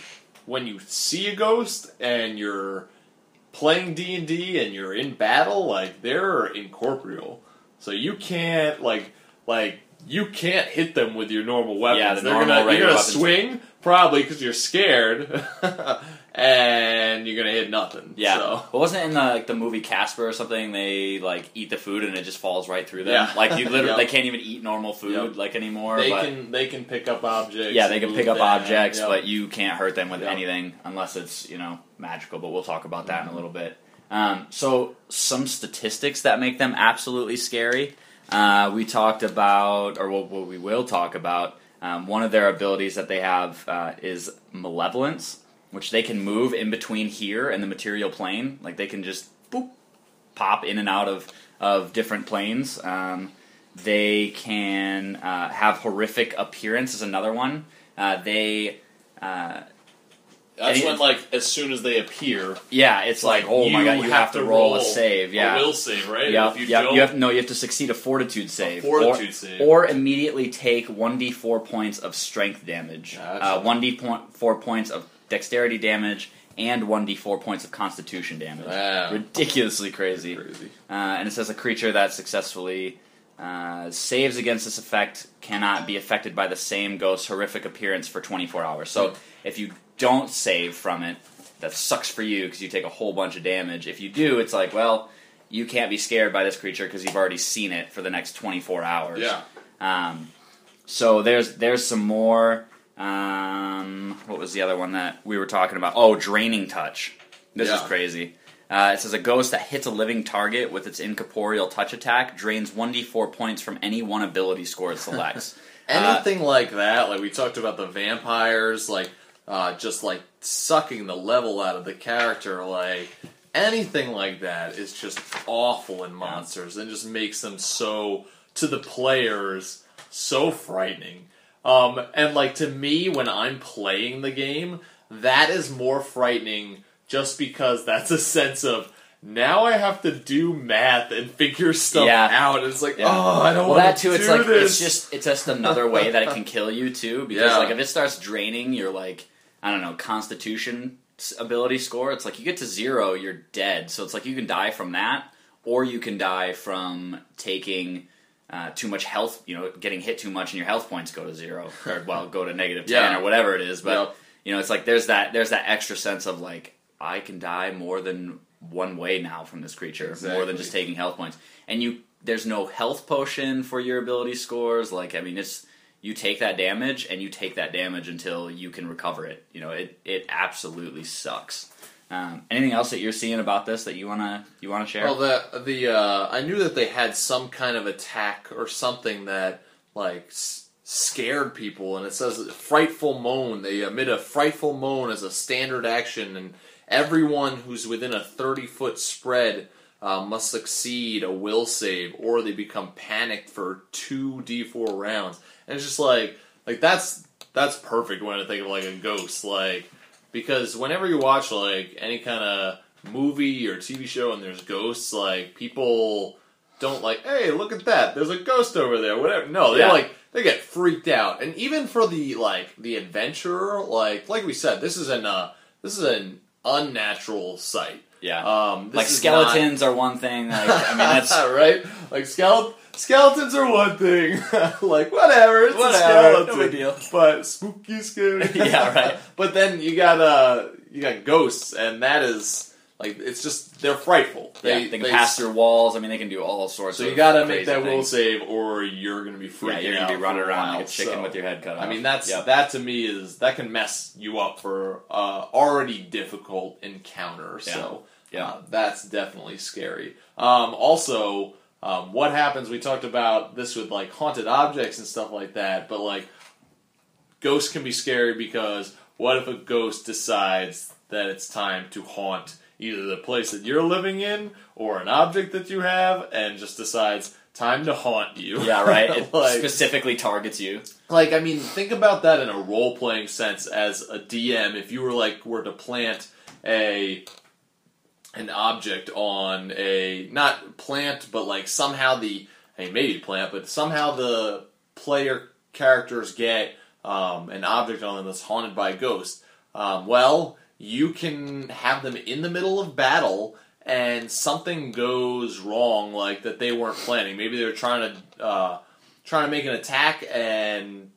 when you see a ghost and you're playing D and D and you're in battle, like they're incorporeal, so you can't like like you can't hit them with your normal weapons. Yeah, the they're normal gonna you're gonna weapons. swing probably because you're scared, [LAUGHS] and you're gonna hit nothing. Yeah, so. but wasn't it in the like the movie Casper or something? They like eat the food and it just falls right through them. Yeah. Like you literally, [LAUGHS] Yep. they can't even eat normal food Yep. like anymore. They can they can pick up objects. yeah, they can pick up objects, yep. but you can't hurt them with anything unless it's you know magical. But we'll talk about that Mm-hmm. in a little bit. Um, so some statistics that make them absolutely scary. Uh, we talked about, or what, what we will talk about. Um, one of their abilities that they have uh, is malevolence, which they can move in between here and the material plane. Like they can just boop, pop in and out of of different planes. Um, they can uh, have horrific appearance. Is another one. Uh, they. That's when, like, as soon as they appear, yeah, it's like, oh my god, you have, to roll, a save. Yeah, a will save, right? If you don't, you have no. You have to succeed a fortitude save. fortitude or, save. or immediately take one d four points of strength damage, Gotcha. uh, one d four points of dexterity damage, and one d four points of Constitution damage. Wow. Ridiculously crazy. crazy. Uh, and it says a creature that successfully uh, saves against this effect cannot be affected by the same ghost's horrific appearance for 24 hours. So if you don't save from it, that sucks for you because you take a whole bunch of damage. If you do, it's like, well, you can't be scared by this creature because you've already seen it for the next 24 hours. Yeah. Um, so there's there's some more. Um, what was the other one that we were talking about? Oh, draining touch. This is crazy. Uh, it says a ghost that hits a living target with its incorporeal touch attack drains 1d4 points from any one ability score it selects. Uh, [LAUGHS] Anything like that, like we talked about the vampires, like uh, just like sucking the level out of the character, like anything like that is just awful in monsters and just makes them so to the players so frightening. Um, and like to me, when I'm playing the game, that is more frightening just because that's a sense of now I have to do math and figure stuff Yeah. out. It's like, Yeah. oh, I don't well, want that to too. do It's like this. it's just it's just another way that it can [LAUGHS] kill you too. Because Yeah. like if it starts draining you're like I don't know Constitution ability score, it's like you get to zero, you're dead. So it's like you can die from that, or you can die from taking uh, too much health, you know, getting hit too much and your health points go to zero or [LAUGHS] well go to negative ten Yeah. or whatever it is. But Yep. you know, it's like there's that there's that extra sense of like I can die more than one way now from this creature, more than just taking health points. And you there's no health potion for your ability scores. Like I mean, it's you take that damage and you take that damage until you can recover it. You know, it it absolutely sucks. Um, anything else that you're seeing about this that you wanna you wanna share? Well, the the uh, I knew that they had some kind of attack or something that like s- scared people, and it says frightful moan. They emit a frightful moan as a standard action, and everyone who's within a thirty foot spread uh, must succeed a will save, or they become panicked for two d four rounds. And it's just like like that's that's perfect when I think of like a ghost, like because whenever you watch like any kind of movie or TV show and there's ghosts, like people don't like, hey, look at that, there's a ghost over there, whatever. No, they Yeah. like they get freaked out, and even for the like the adventurer, like like we said, this is an uh, this is an unnatural sight. yeah, Um, this like skeletons are one thing. Like I mean, [LAUGHS] that's right. Like skele- skeletons are one thing. [LAUGHS] like whatever, it's Whatever, a skeleton. no big deal. But spooky, scary. [LAUGHS] Yeah, right. but then you got uh, you got ghosts, and that is like it's just they're frightful. yeah, they, can pass through walls. I mean, they can do all sorts. So of you got to make that will save, or you're going to be freaking Yeah, you're gonna out be running around while. like a chicken So, with your head cut off. I mean, that's Yep. that to me is that can mess you up for uh, already difficult encounter. So Yeah. uh, that's definitely scary. Um, also, um, what happens? We talked about this with like haunted objects and stuff like that, but like ghosts can be scary because what if a ghost decides that it's time to haunt either the place that you're living in or an object that you have and just decides time to haunt you Yeah, right. [LAUGHS] It like, specifically targets you. like i mean think about that in a role-playing sense as a dm if you were like were to plant a an object on a not plant but like somehow the hey maybe plant but somehow the player characters get um, an object on them that's haunted by a ghost. Um, well you can have them in the middle of battle and something goes wrong like that they weren't planning. Maybe they're trying to uh, trying to make an attack and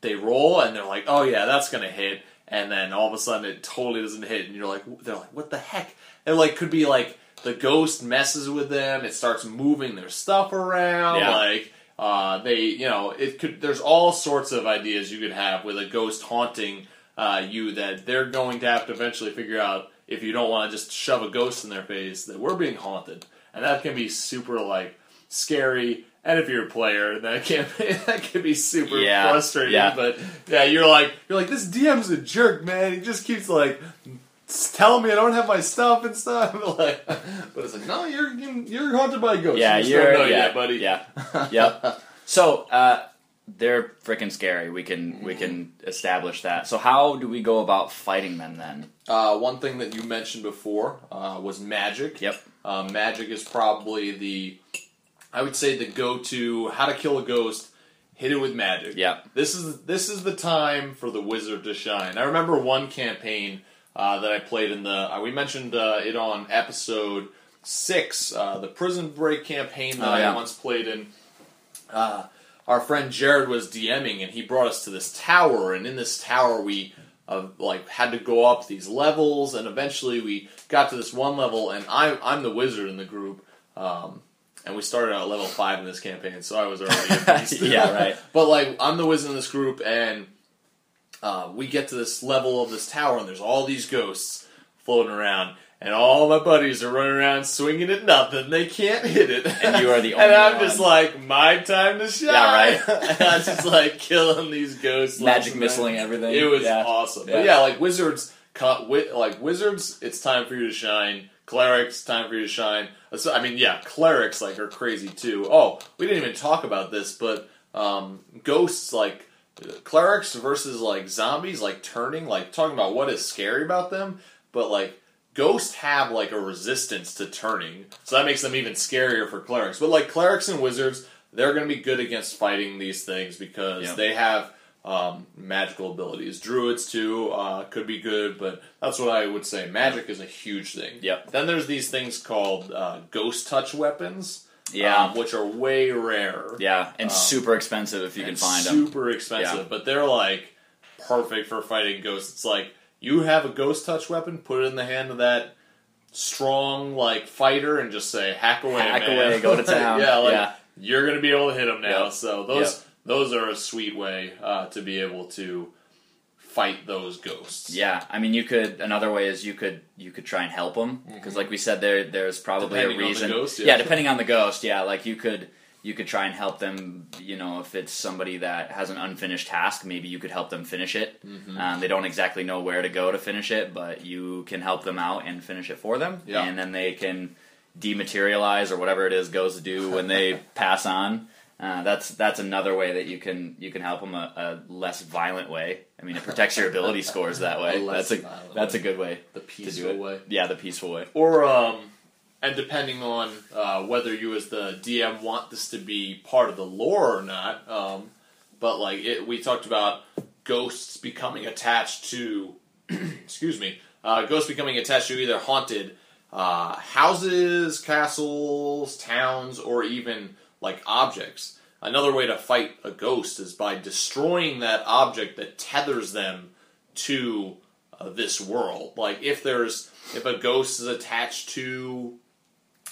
they roll and they're like, oh yeah, that's gonna hit, and then all of a sudden it totally doesn't hit, and you're like, they're like, what the heck? It like could be like the ghost messes with them, it starts moving their stuff around, Yeah. like uh, they, you know, it could. There's all sorts of ideas you could have with a ghost haunting uh, you that they're going to have to eventually figure out if you don't want to just shove a ghost in their face that we're being haunted, and that can be super like scary. And if you're a player, that can [LAUGHS] that can be super Yeah, frustrating. yeah. But yeah, you're like you're like this DM's a jerk, man. He just keeps like telling me I don't have my stuff and stuff. [LAUGHS] like, but it's like no, you're you're haunted by a ghost. Yeah, you know yeah, yet, buddy. Yeah, [LAUGHS] yep. So uh, they're freaking scary. We can we can establish that. So how do we go about fighting them then? Uh, one thing that you mentioned before uh, was magic. Yep. Uh, magic is probably the, I would say the go-to how to kill a ghost. Hit it with magic. Yep. This is this is the time for the wizard to shine. I remember one campaign uh, that I played in the. Uh, we mentioned uh, it on episode six, uh, the prison break campaign that Oh, yeah. I once played in. Uh, our friend Jared was DMing, and he brought us to this tower, and in this tower we uh, like had to go up these levels, and eventually we got to this one level, and I'm I'm the wizard in the group. Um, and we started at level five in this campaign, so I was already. [LAUGHS] Yeah, right. [LAUGHS] but like, I'm the wizard in this group, and uh, we get to this level of this tower, and there's all these ghosts floating around, and all my buddies are running around swinging at nothing. They can't hit it, And you are the [LAUGHS] only and I'm one. just like, my time to shine. Yeah, right. [LAUGHS] and I'm just like killing these ghosts, Magic and missiling everything. It was yeah. awesome. Yeah. But yeah, like wizards, like wizards, it's time for you to shine. Clerics, time for you to shine. So, I mean, yeah, clerics like are crazy too. Oh, we didn't even talk about this, but um, ghosts like clerics versus like zombies, like turning, like talking about what is scary about them, but like ghosts have like a resistance to turning, so that makes them even scarier for clerics. But like clerics and wizards, they're going to be good against fighting these things because Yeah. they have um, magical abilities. Druids too uh, could be good, but that's what I would say. Magic is a huge thing. Yep. Then there's these things called uh, ghost touch weapons. Yeah. um, which are way rarer. Yeah, and Um, super expensive if you can find them. super expensive, Yeah. but they're like perfect for fighting ghosts. It's like you have a ghost touch weapon, put it in the hand of that strong like fighter, and just say hack away, Hack man." away, go to [LAUGHS] town. yeah, like Yeah. you're gonna be able to hit them now. Yep. So those those are a sweet way uh, to be able to fight those ghosts. Yeah, I mean, you could. Another way is you could you could try and help them because, like we said, there there's probably Mm-hmm. Depending on a the reason. ghost, yeah. yeah, depending on the ghost. Yeah, like you could you could try and help them. You know, if it's somebody that has an unfinished task, maybe you could help them finish it. Mm-hmm. Um, they don't exactly know where to go to finish it, but you can help them out and finish it for them, Yeah. and then they can dematerialize or whatever it is goes to do [LAUGHS] when they pass on. Uh, that's that's another way that you can you can help them a, a less violent way. I mean, it protects your ability scores that way. [LAUGHS] A that's a violent that's a good way The to peaceful do it. way. Yeah, the peaceful way. or um, and depending on uh, whether you as the DM want this to be part of the lore or not, um, but like it, we talked about ghosts becoming attached to, [CLEARS THROAT] excuse me, uh, ghosts becoming attached to either haunted uh, houses, castles, towns, or even like objects. Another way to fight a ghost is by destroying that object that tethers them to uh, this world. Like if there's if a ghost is attached to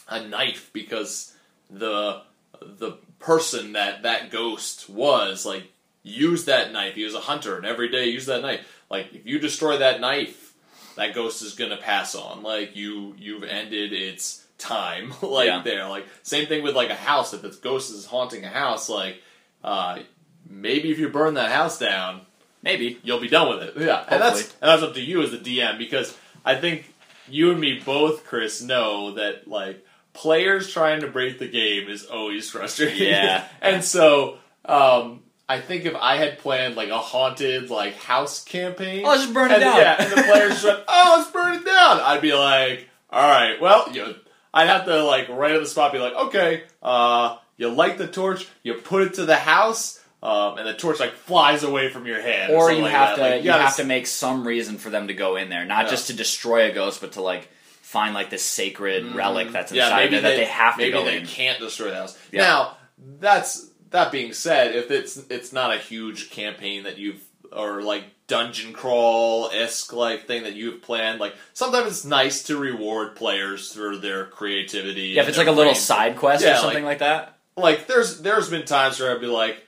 a knife because the the person that that ghost was like used that knife. He was a hunter and every day used that knife. Like if you destroy that knife, that ghost is gonna pass on. Like you you've ended its time. [LAUGHS] like Yeah. there. Like same thing with like a house. If this ghost is haunting a house, like uh, maybe if you burn that house down, Maybe. you'll be done with it. Yeah, and that's and that's up to you as the DM because I think you and me both, Chris, know that like players trying to break the game is always [LAUGHS] frustrating. Yeah. [LAUGHS] and so um, I think if I had planned like a haunted like house campaign, Oh, let's just burn it and, down. Yeah, and the players just went, "Oh, let's burn it down," I'd be like, "All right, well, you know." I'd have to like right at the spot be like, okay, uh, you light the torch, you put it to the house, um, and the torch like flies away from your hand, Or something you have to Like, you gotta have s- to make some reason for them to go in there, not Yeah. just to destroy a ghost, but to like find like this sacred relic that's inside Mm-hmm. yeah, maybe there that they have to maybe go they in. can't destroy the house. Yeah. Now that's that being said, if it's it's not a huge campaign that you've or like dungeon crawl esque like thing that you've planned, like sometimes it's nice to reward players for their creativity. Yeah, if it's like a little side quest Yeah, or something like, that. like there's there's been times where I'd be like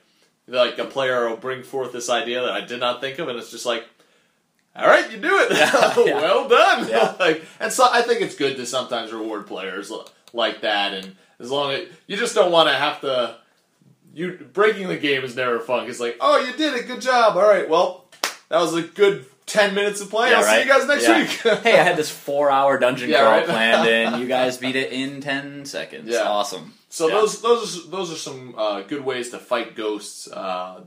like a player will bring forth this idea that I did not think of and it's just like all right, you do it. [LAUGHS] [LAUGHS] Yeah, yeah. well done. Yeah. [LAUGHS] like, and so I think it's good to sometimes reward players like that, and as long as you just don't want to have to. You breaking the game is never fun. It's like, oh, you did it, good job. All right, well, that was a good ten minutes of play. Yeah, I'll see you guys next Yeah. week. [LAUGHS] hey, I had this four hour dungeon Yeah, crawl right. planned, [LAUGHS] and you guys beat it in ten seconds. Yeah. Awesome. So those those are, those are some uh, good ways to fight ghosts. Uh,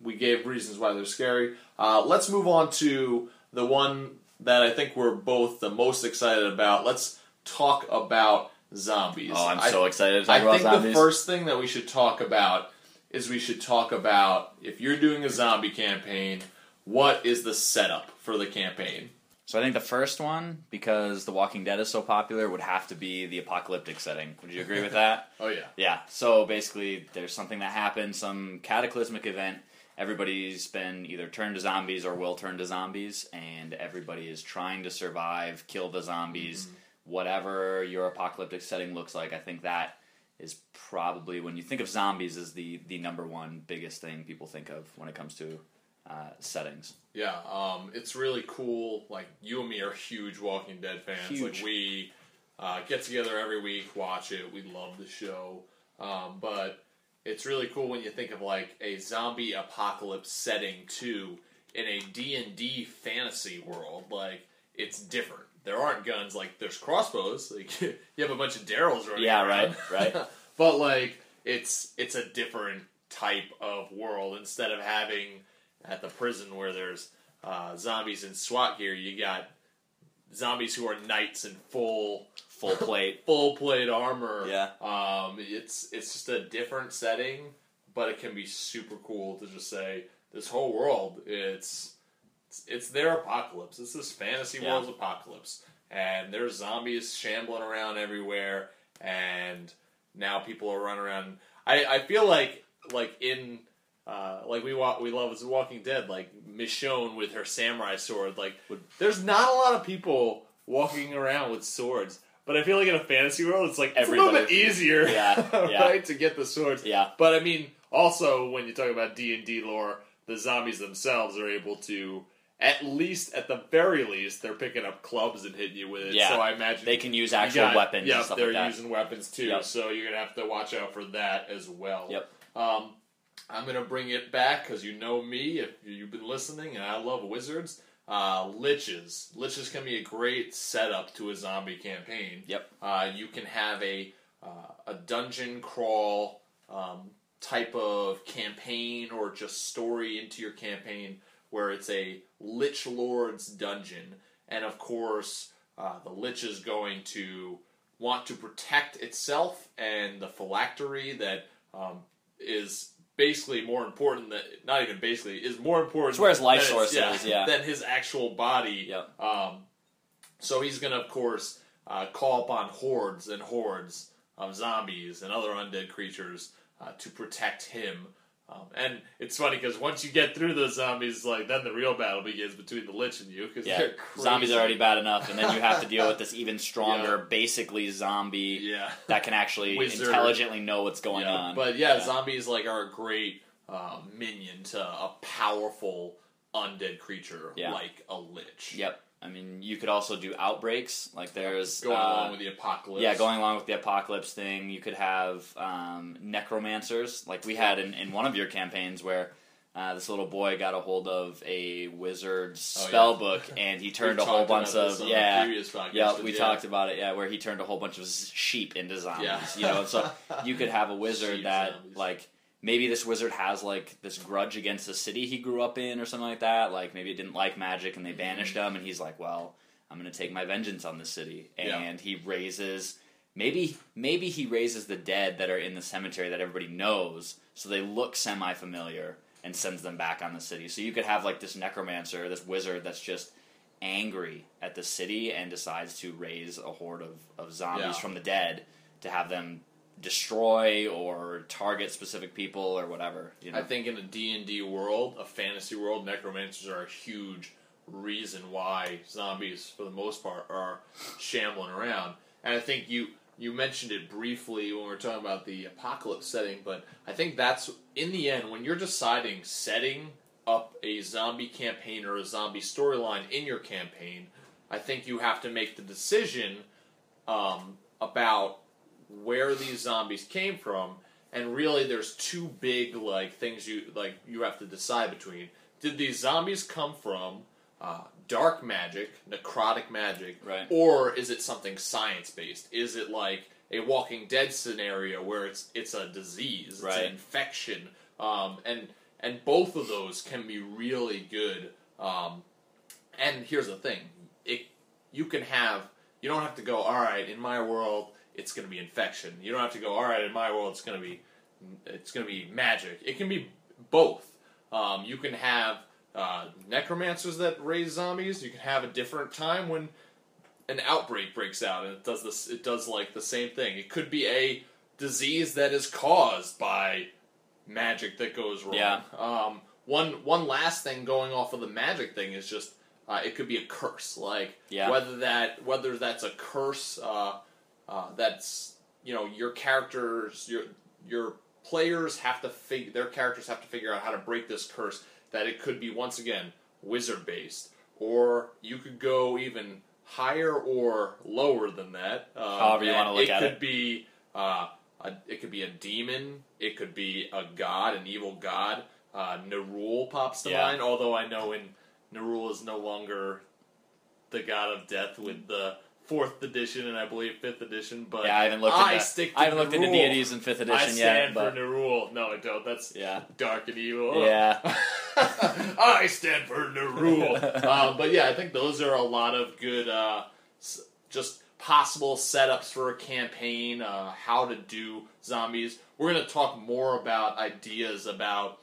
we gave reasons why they're scary. Uh, let's move on to the one that I think we're both the most excited about. Let's talk about zombies. Oh, I'm I- so excited to talk I think zombies. the first thing that we should talk about is we should talk about if you're doing a zombie campaign, what is the setup for the campaign? So I think the first one, because The Walking Dead is so popular, would have to be the apocalyptic setting. Would you agree with [LAUGHS] that? Oh yeah, Yeah. So basically, there's something that happens, some cataclysmic event. Everybody's been either turned to zombies or will turn to zombies, and everybody is trying to survive, kill the zombies, mm-hmm. whatever your apocalyptic setting looks like. I think that is probably when you think of zombies is the the number one biggest thing people think of when it comes to uh, settings. Yeah, um, it's really cool. Like you and me are huge Walking Dead fans. Huge. Like we uh, get together every week, watch it. We love the show, um, but it's really cool when you think of like a zombie apocalypse setting too in a D and D fantasy world. Like it's different. There aren't guns. Like there's crossbows. [LAUGHS] Like you have a bunch of Daryls running. Yeah, around. right, [LAUGHS] right. but like it's it's a different type of world instead of having at the prison where there's uh, zombies in SWAT gear, you got zombies who are knights in full Full [LAUGHS] plate. full plate armor. Yeah. Um, it's it's just a different setting, but it can be super cool to just say this whole world. It's it's, it's their apocalypse. It's this fantasy Yeah. world's apocalypse, and there's zombies shambling around everywhere, and now people are running around. I, I feel like like in uh, like we walk we love Walking Dead like Michonne with her samurai sword. Like there's not a lot of people walking around with swords. But I feel like in a fantasy world, it's like it's a little bit easier, [LAUGHS] [LAUGHS] Yeah, yeah. right, to get the swords. Yeah. But I mean, also when you talk about D and D lore, the zombies themselves are able to, at least, at the very least, they're picking up clubs and hitting you with it. Yeah. So I imagine They can use actual got- weapons Yeah, they're like that. using weapons too. Yep. So you're gonna have to watch out for that as well. Yep. Um, I'm gonna bring it back because you know me. If you've been listening, and I love wizards. Uh, liches. Liches can be a great setup to a zombie campaign. Yep. Uh, you can have a uh, a dungeon crawl um, type of campaign or just story into your campaign where it's a Lich Lord's dungeon, and of course uh, the Lich is going to want to protect itself and the phylactery that um, is basically more important than not even basically is more important. It's where his life source is, yeah. than his actual body. Yep. Um, so he's going to, of course, uh, call upon hordes and hordes of zombies and other undead creatures uh, to protect him. Um, and it's funny because once you get through those zombies, like then the real battle begins between the lich and you because Yeah, zombies are already bad enough, and then you have to deal with this [LAUGHS] even stronger, Yeah. basically zombie Yeah. that can actually [LAUGHS] Wizard. intelligently know what's going Yeah, on. But yeah, zombies like are a great uh, minion to a powerful undead creature like a lich. Yep. I mean, you could also do outbreaks. Like there's Going uh, along with the apocalypse. Yeah, going along with the apocalypse thing, you could have um, necromancers, like we had in, in one of your campaigns, where uh, this little boy got a hold of a wizard's Oh, yeah. spell book, and he turned a whole bunch about of this on the yeah, previous podcast, yeah. We yeah. talked about it, yeah, where he turned a whole bunch of sheep into zombies. Yeah. You know, so [LAUGHS] you could have a wizard Sheep that zombies. like. Maybe this wizard has like this grudge against the city he grew up in, or something like that. Like maybe it didn't like magic and they mm-hmm. banished him, and he's like, "Well, I'm going to take my vengeance on this city." Yeah. And he raises maybe maybe he raises the dead that are in the cemetery that everybody knows, so they look semi familiar, and sends them back on the city. So you could have like this necromancer, this wizard that's just angry at the city and decides to raise a horde of, of zombies Yeah. from the dead to have them destroy or target specific people or whatever. You know? I think in a D&D world, a fantasy world, necromancers are a huge reason why zombies, for the most part, are shambling around. And I think you you mentioned it briefly when we were talking about the apocalypse setting, but I think that's in the end when you're deciding setting up a zombie campaign or a zombie storyline in your campaign, I think you have to make the decision um, about where these zombies came from and really there's two big like things you like you have to decide between did these zombies come from uh, dark magic necrotic magic Right. or is it something science based is it like a walking dead scenario where it's it's a disease it's Right. an infection um, and and both of those can be really good um, and here's the thing it you can have you don't have to go all right in my world it's going to be infection. You don't have to go all right in my world it's going to be it's going to be magic. It can be both. Um, you can have uh, necromancers that raise zombies. You can have a different time when an outbreak breaks out and it does this it does like the same thing. It could be a disease that is caused by magic that goes wrong. Yeah. um, one one last thing going off of the magic thing is just uh, it could be a curse. Like Yeah. whether that whether that's a curse uh, uh, that's you know your characters your your players have to fig- their characters have to figure out how to break this curse that it could be once again wizard based or you could go even higher or lower than that um, However you wanna look it at could it. be uh, a, it could be a demon it could be a god an evil god uh, Nerull pops to Yeah. mind although I know in Nerull is no longer the god of death with the fourth edition and I believe fifth edition. But yeah, I haven't looked. I into, stick to I haven't looked into deities in fifth I edition stand yet, but for Nerull. No, I don't. That's yeah, dark and evil. yeah, [LAUGHS] I stand for Nerull. um, but yeah, I think those are a lot of good, uh, s- just possible setups for a campaign. Uh, how to do zombies. We're going to talk more about ideas about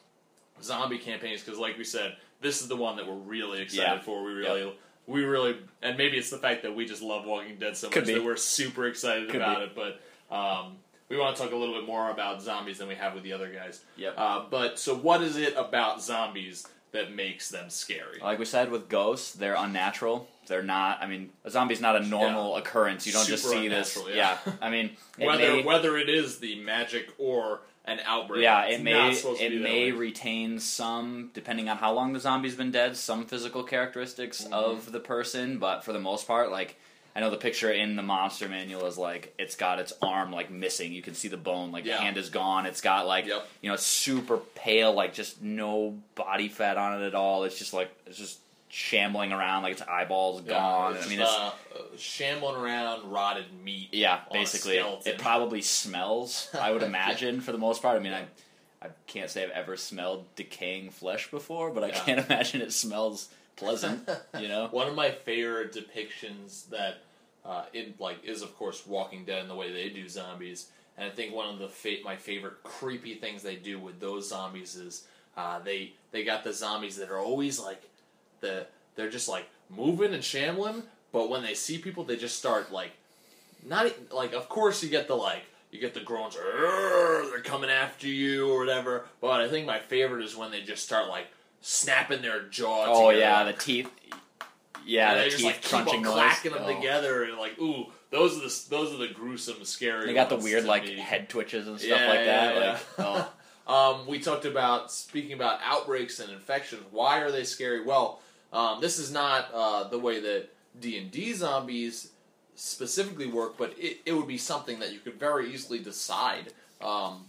zombie campaigns because, like we said, this is the one that we're really excited Yeah. for. We really. We really, and maybe it's the fact that we just love Walking Dead so much be. that we're super excited Could about be. it. But um, we want to talk a little bit more about zombies than we have with the other guys. Yep. Uh, but so, what is it about zombies that makes them scary? Like we said with ghosts, they're unnatural. They're not. I mean, a zombie's not a normal occurrence. You don't just see this. unnatural, yeah. I mean, it [LAUGHS] whether may, whether it is the magic or an outbreak. yeah, it not may it may retain some, depending on how long the zombie's been dead, some physical characteristics Mm-hmm. of the person. But for the most part, like I know the picture in the monster manual is like it's got its arm like missing. You can see the bone, like Yeah. the hand is gone. It's got like Yep. you know, it's super pale, like just no body fat on it at all. It's just like it's just shambling around, like its eyeballs Yeah, gone. it's I mean, it's uh, shambling around rotted meat. yeah, basically, it probably smells. I would Yeah. [LAUGHS] imagine for the most part. I mean, I I can't say I've ever smelled decaying flesh before, but I Yeah. can't [LAUGHS] imagine it smells pleasant. You know? [LAUGHS] One of my favorite depictions that uh, it like is of course Walking Dead and the way they do zombies, and I think one of the fa- my favorite creepy things they do with those zombies is uh, they they got the zombies that are always like the they're just like moving and shambling, but when they see people, they just start like not like of course you get the like you get the groans "Arr, they're coming after you or whatever but i think my favorite is when they just start like snapping their jaw Oh together. yeah, the teeth. Yeah, the teeth just like keep crunching on noise. clacking them Oh. together and like ooh those are the those are the gruesome scary They got the weird like me. head twitches and stuff Yeah, like yeah, that. yeah. Like, oh. [LAUGHS] Um, we talked about speaking about outbreaks and infections. Why are they scary? Well, um, this is not uh, the way that D and D zombies specifically work, but it, it would be something that you could very easily decide um,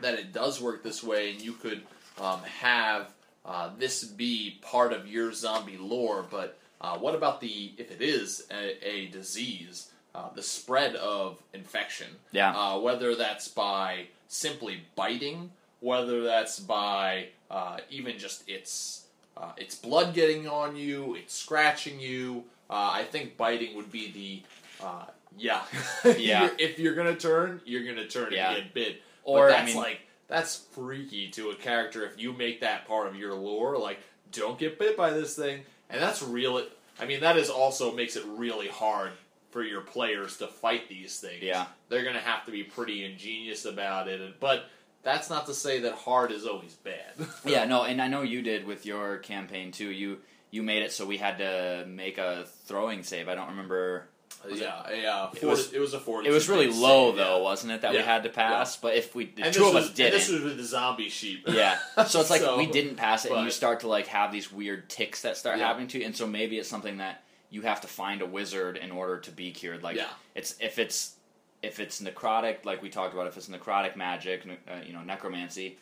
that it does work this way, and you could um, have uh, this be part of your zombie lore. But uh, what about the if it is a, a disease, uh, the spread of infection? Yeah. Uh, whether that's by simply biting, whether that's by uh, even just its uh, its blood getting on you, it's scratching you. Uh, I think biting would be the uh, yeah [LAUGHS] Yeah. If you're gonna turn, you're gonna turn Yeah. and get bit. Or, but I that's mean- like that's freaky to a character if you make that part of your lore. Like, don't get bit by this thing, and that's really. I mean, that is also makes it really hard for your players to fight these things. Yeah. they're gonna have to be pretty ingenious about it. But that's not to say that hard is always bad. [LAUGHS] yeah, no, and I know you did with your campaign too. You you made it so we had to make a throwing save. I don't remember. Was it- yeah, yeah. It was- it was a forty. It was really low though, wasn't it? That we had to pass. But if we the And two of was, us didn't, this was with the zombie sheep. yeah. [LAUGHS] So it's like So, we didn't pass it, and you start to like have these weird ticks that start Yeah. happening to you, and so maybe it's something that you have to find a wizard in order to be cured. Like Yeah. it's if it's if it's necrotic, like we talked about, if it's necrotic magic, ne- uh, you know, necromancy,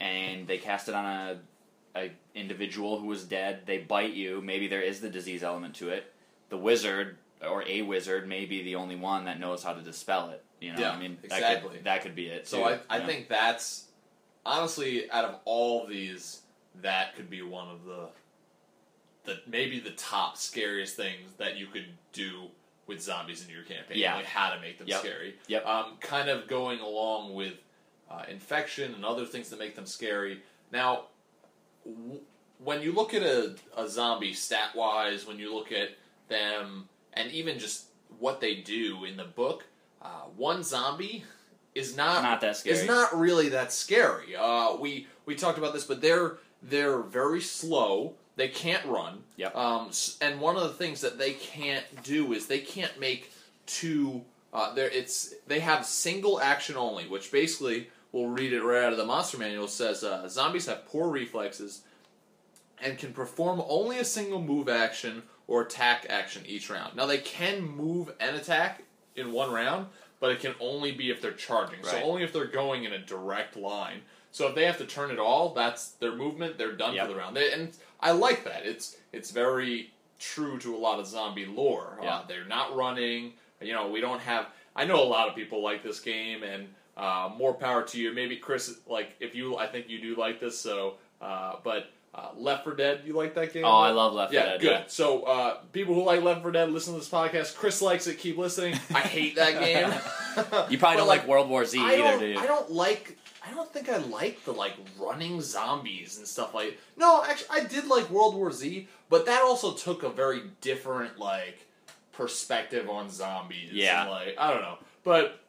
and they cast it on a a individual who was dead, they bite you. Maybe there is the disease element to it. The wizard or a wizard may be the only one that knows how to dispel it. You know, Yeah, I mean, that exactly. could, that could be it. So too, I, I you know? think that's honestly out of all of these, that could be one of the the maybe the top scariest things that you could do with zombies in your campaign. Yeah. like how to make them Yep. scary. Yep. Um, kind of going along with uh, infection and other things that make them scary. Now, w- when you look at a, a zombie stat wise, when you look at them, and even just what they do in the book, uh, one zombie is not Not that scary. Is not really that scary. Uh, we we talked about this, but they're they're very slow. They can't run. Yep. Um, and one of the things that they can't do is they can't make two. Uh, there, it's they have single action only, which basically we'll read it right out of the monster manual. Says uh, zombies have poor reflexes and can perform only a single move action or attack action each round. Now they can move and attack in one round, but it can only be if they're charging. Right. So only if they're going in a direct line. So if they have to turn it all, that's their movement. They're done Yep. for the round. They, and I like that. It's it's very true to a lot of zombie lore. Yeah. Uh, they're not running. You know, we don't have. I know a lot of people like this game, and uh, more power to you. Maybe Chris, like if you, I think you do like this. So, uh, but uh, Left 4 Dead, you like that game? Oh, I love Left 4 yeah, Dead, Good. yeah. So uh, people who like Left 4 Dead, listen to this podcast. Chris likes it. Keep listening. I hate that [LAUGHS] game. You probably don't like, World War Z I either, do you? I don't like. I don't think I like the like running zombies and stuff like. No, actually, I did like World War Z, but that also took a very different like perspective on zombies. Yeah. and, like I don't know, but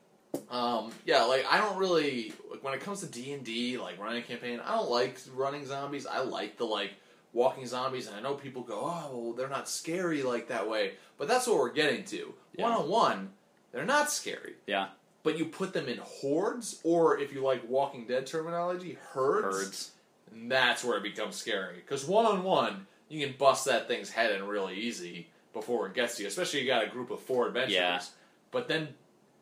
Um, yeah, like I don't really like when it comes to D and D, like running a campaign. I don't like running zombies. I like the like walking zombies, and I know people go, "Oh, well, they're not scary like that way," but that's what we're getting to. One on one, they're not scary. Yeah. But you put them in hordes, or if you like Walking Dead terminology, herds. Herds. And that's where it becomes scary. Because one on one, you can bust that thing's head in really easy before it gets to you. Especially you got a group of four adventurers. Yeah. But then,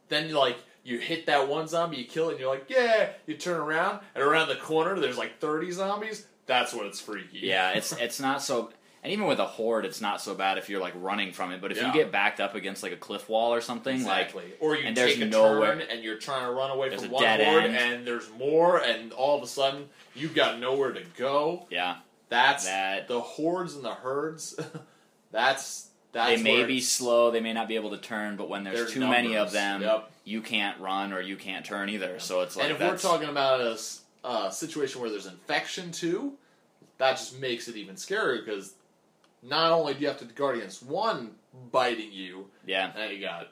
then like you hit that one zombie, you kill it, and you're like, yeah. You turn around, and around the corner there's like 30 zombies. That's when it's freaky. Yeah, it's it's not so. And even with a horde, it's not so bad if you're like running from it. But if Yeah. you get backed up against like a cliff wall or something, Exactly. like or you and there's take a nowhere- turn and you're trying to run away from one dead horde, end. and there's more, and all of a sudden you've got nowhere to go. yeah, That's That- the hordes and the herds. [LAUGHS] that's that's they may be slow, they may not be able to turn, but when there's, There's too many of them, Yep. you can't run or you can't turn either. So it's like and if that's, we're talking about a uh, situation where there's infection too, that just makes it even scarier because not only do you have to guard against one biting you, yeah. now you got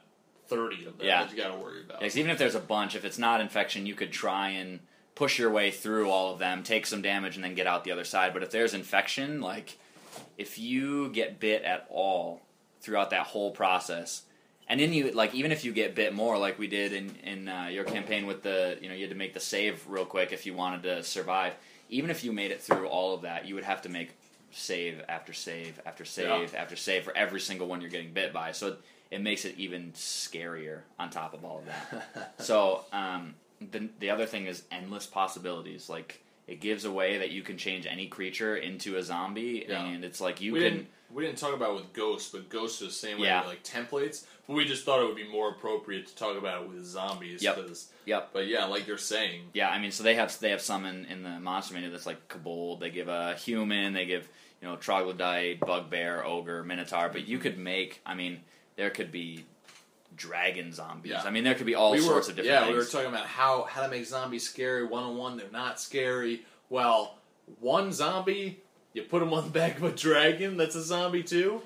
thirty of them Yeah. that you got to worry about. Yeah, 'cause even if there's a bunch, if it's not infection, you could try and push your way through all of them, take some damage, and then get out the other side. But if there's infection, like if you get bit at all throughout that whole process, and then you like even if you get bit more, like we did in in uh, your campaign with the you know you had to make the save real quick if you wanted to survive. Even if you made it through all of that, you would have to make save after save after save after save for every single one you're getting bit by. So it makes it even scarier on top of all of that. [LAUGHS] so um, the the other thing is endless possibilities. Like it gives away that you can change any creature into a zombie, Yeah. and it's like you we can. We didn't talk about it with ghosts, but ghosts are the same way Yeah. with like templates. But we just thought it would be more appropriate to talk about it with zombies. Yep. 'cause- Yep. But yeah, like you're saying, Yeah, I mean, so they have they have some in, in the monster menu that's like kobold. They give a human. They give you know troglodyte, bugbear, ogre, minotaur. But you mm-hmm. could make. I mean, there could be dragon zombies. Yeah. I mean, there could be all we sorts were, of different yeah, things. we were talking about how how to make zombies scary. One on one, they're not scary. Well, one zombie, you put him on the back of a dragon. That's a zombie too.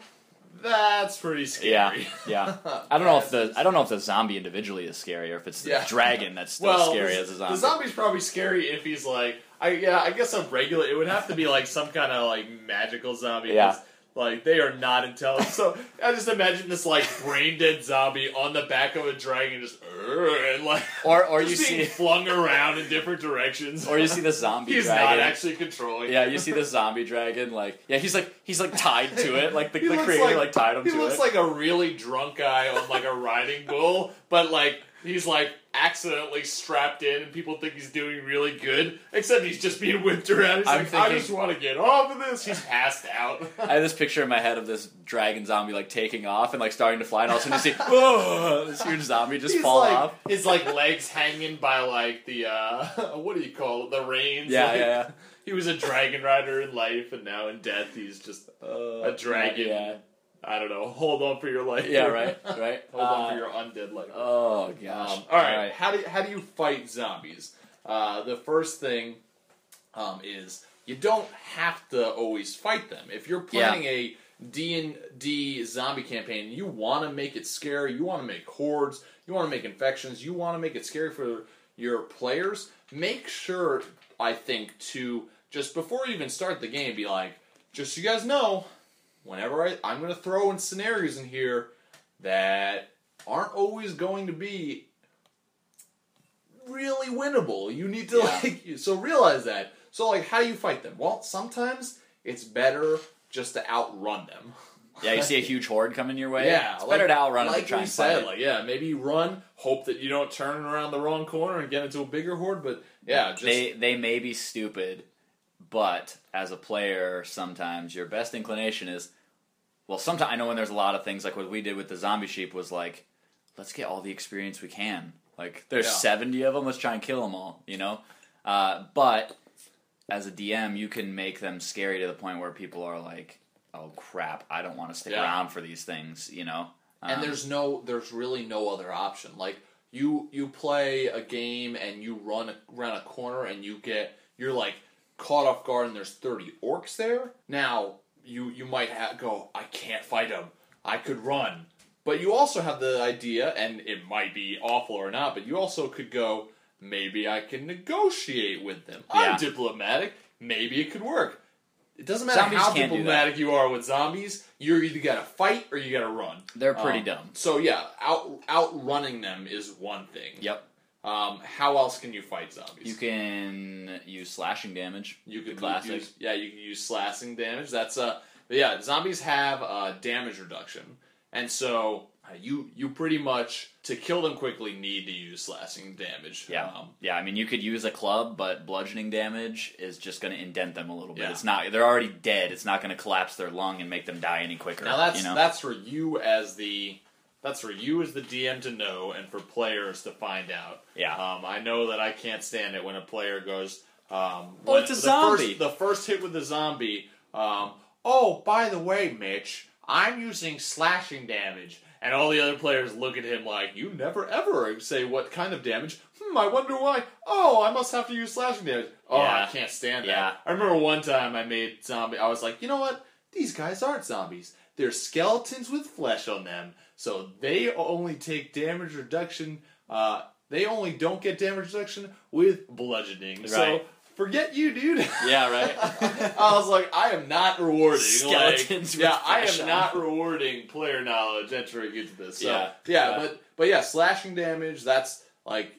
That's pretty scary. yeah. yeah. [LAUGHS] I don't know if the I don't know if the zombie individually is scary or if it's the Yeah. dragon that's still well, scary as a zombie. the zombie's probably scary if he's like, I yeah, I guess a regular. It would have to be like some kind of like magical zombie. Yeah. Like they are not intelligent. So I just imagine this like brain dead zombie on the back of a dragon, just and like or or you see flung around in different directions. or you see the zombie He's dragon. not actually controlling. yeah, you see the zombie dragon like yeah, he's like he's like tied to it, like the, He the creator like, tied him he looks it. like a really drunk guy on like a riding bull, but like he's like accidentally strapped in, and people think he's doing really good. Except he's just being whipped around. He's I'm like, I just want to get off of this. He's passed out. [LAUGHS] I have this picture in my head of this dragon zombie like taking off and like starting to fly, and all of a sudden you see, [LAUGHS] whoa, this huge zombie just He's fall like off. his like legs hanging by like the uh [LAUGHS] what do you call it? The reins. Yeah, Like, yeah, yeah. He was a dragon rider in life, and now in death he's just a dragon. Yeah, I don't know. Hold on for your life. yeah, [LAUGHS] right, right. Hold on Uh, for your undead life. Oh gosh. Um, all right. How do you, how do you fight zombies? Uh, the first thing um, is you don't have to always fight them. If you're planning a D and D zombie campaign, you want to make it scary. You want to make hordes. You want to make infections. You want to make it scary for your players. Make sure, I think, to just before you even start the game, be like, just so you guys know, whenever I, I'm going to throw in scenarios in here that aren't always going to be really winnable. You need to Yeah. like so realize that. So like how do you fight them? Well, sometimes it's better just to outrun them. Yeah, you see a huge horde coming your way. [LAUGHS] Yeah, it's like- better to outrun it like than try we said, like yeah, maybe you run, hope that you don't turn around the wrong corner and get into a bigger horde, but yeah, just they they may be stupid, but as a player, sometimes your best inclination is, well, sometimes I know when there's a lot of things like what we did with the zombie sheep was like, let's get all the experience we can. Like there's Yeah. 70 of them, let's try and kill them all. You know, uh, but as a DM, you can make them scary to the point where people are like, oh crap, I don't want to stick Yeah. around for these things. You know, and Um, there's no there's really no other option like you you play a game and you run around a corner and you get you're like caught off guard and there's 30 orcs there now you you might ha- go i can't fight them i could run but you also have the idea, and it might be awful or not, but you also could go, maybe I can negotiate with them. Yeah. I'm diplomatic. Maybe it could work. It doesn't matter Zombies how can't do that. diplomatic you are with zombies. You're either gotta fight or you gotta run. They're pretty Um, dumb. So yeah, out outrunning them is one thing. Yep. Um, how else can you fight zombies? You can use slashing damage. You could Classic. Use, yeah, you can use slashing damage. That's uh, yeah, zombies have uh, damage reduction, and so uh, you you pretty much to kill them quickly need to use slashing damage. Yeah, Um, yeah. I mean, you could use a club, but bludgeoning damage is just going to indent them a little bit. Yeah. It's not. They're already dead. It's not going to collapse their lung and make them die any quicker. now that's you know? that's for you as the that's for you as the DM to know, and for players to find out. Yeah. Um, I know that I can't stand it when a player goes. Um, Oh, it's a the zombie. First, the first hit with the zombie. Um, oh, by the way, Mitch, I'm using slashing damage, and all the other players look at him like, "You never ever say what kind of damage." Hmm, I wonder why. Oh, I must have to use slashing damage. Oh, Yeah. I can't stand that. Yeah. I remember one time I made zombie. I was like, you know what? These guys aren't zombies. They're skeletons with flesh on them, so they only take damage reduction. Uh, they only don't get damage reduction with bludgeoning. So forget you, dude. yeah, right. [LAUGHS] I was like, I am not rewarding Skeletons Like, yeah, I am not rewarding player knowledge entering into this. So, Yeah. yeah, Yeah. but but yeah, slashing damage. That's like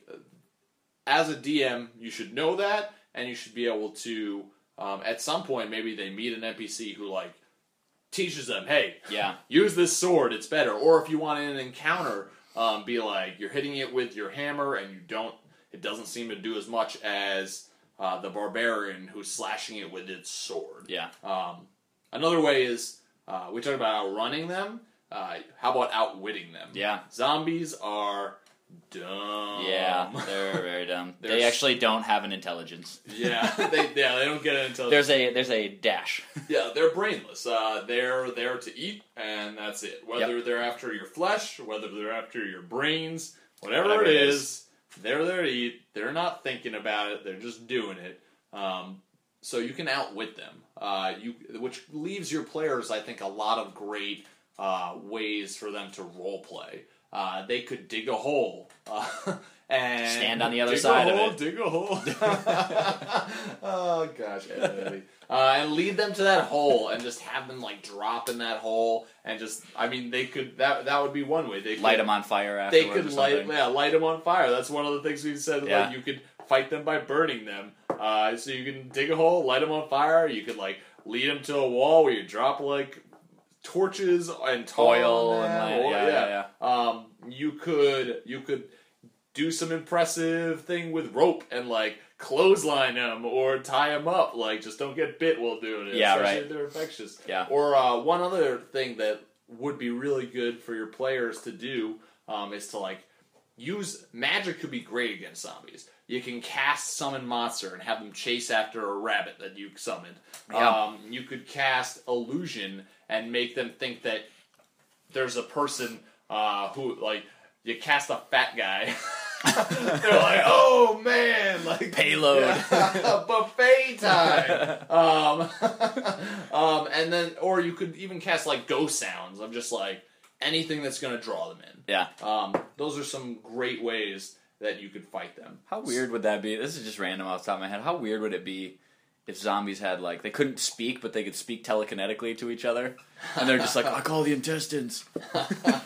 as a DM, you should know that, and you should be able to. Um, at some point, maybe they meet an NPC who like teaches them, "Hey, Yeah. use this sword; it's better." Or if you want in an encounter, um, be like you're hitting it with your hammer, and you don't. It doesn't seem to do as much as uh, the barbarian who's slashing it with its sword. Yeah. Um, another way is uh, we talked about outrunning them. Uh, how about outwitting them? Yeah. Zombies are dumb. Yeah, they're very dumb. [LAUGHS] They're they actually don't have an intelligence. yeah, [LAUGHS] they yeah they don't get an intelligence. There's a there's a dash. [LAUGHS] yeah they're brainless. Uh, they're there to eat and that's it. Whether they're after your flesh, whether they're after your brains, whatever, Whatever it it is, they're there to eat. They're not thinking about it. They're just doing it. Um, so you can outwit them. Uh, you which leaves your players, I think, a lot of great uh, ways for them to role play. Uh, they could dig a hole uh, [LAUGHS] and Stand on the other side a of it. Dig a hole. [LAUGHS] [LAUGHS] oh gosh, uh, and lead them to that hole and just have them like drop in that hole and just. I mean, they could that that would be one way they could, Light them on fire after. They afterwards. could light yeah light them on fire. That's one of the things we said. Yeah. Like you could fight them by burning them. Uh, so you can dig a hole, light them on fire. You could like lead them to a wall where you drop like torches and Oil and them, light- or- yeah, yeah, Um, you could you could do some impressive thing with rope and like clothesline them or tie them up. Like just don't get bit while doing it. Yeah, especially right. If they're infectious. Yeah. Or uh, one other thing that would be really good for your players to do um, is to like use magic. Could be great against zombies. You can cast summon monster and have them chase after a rabbit that you summoned. Yeah. Um, you could cast illusion and make them think that there's a person uh, who like you cast a fat guy. [LAUGHS] They're like, oh man, like Payload. [LAUGHS] buffet time. [LAUGHS] um, um, and then, or you could even cast like ghost sounds of just like anything that's to draw them in. Yeah. Um, those are some great ways that you could fight them. How weird would that be? This is just random off the top of my head. How weird would it be if zombies had like they couldn't speak, but they could speak telekinetically to each other, and they're just like, "I call the intestines." [LAUGHS] [LAUGHS]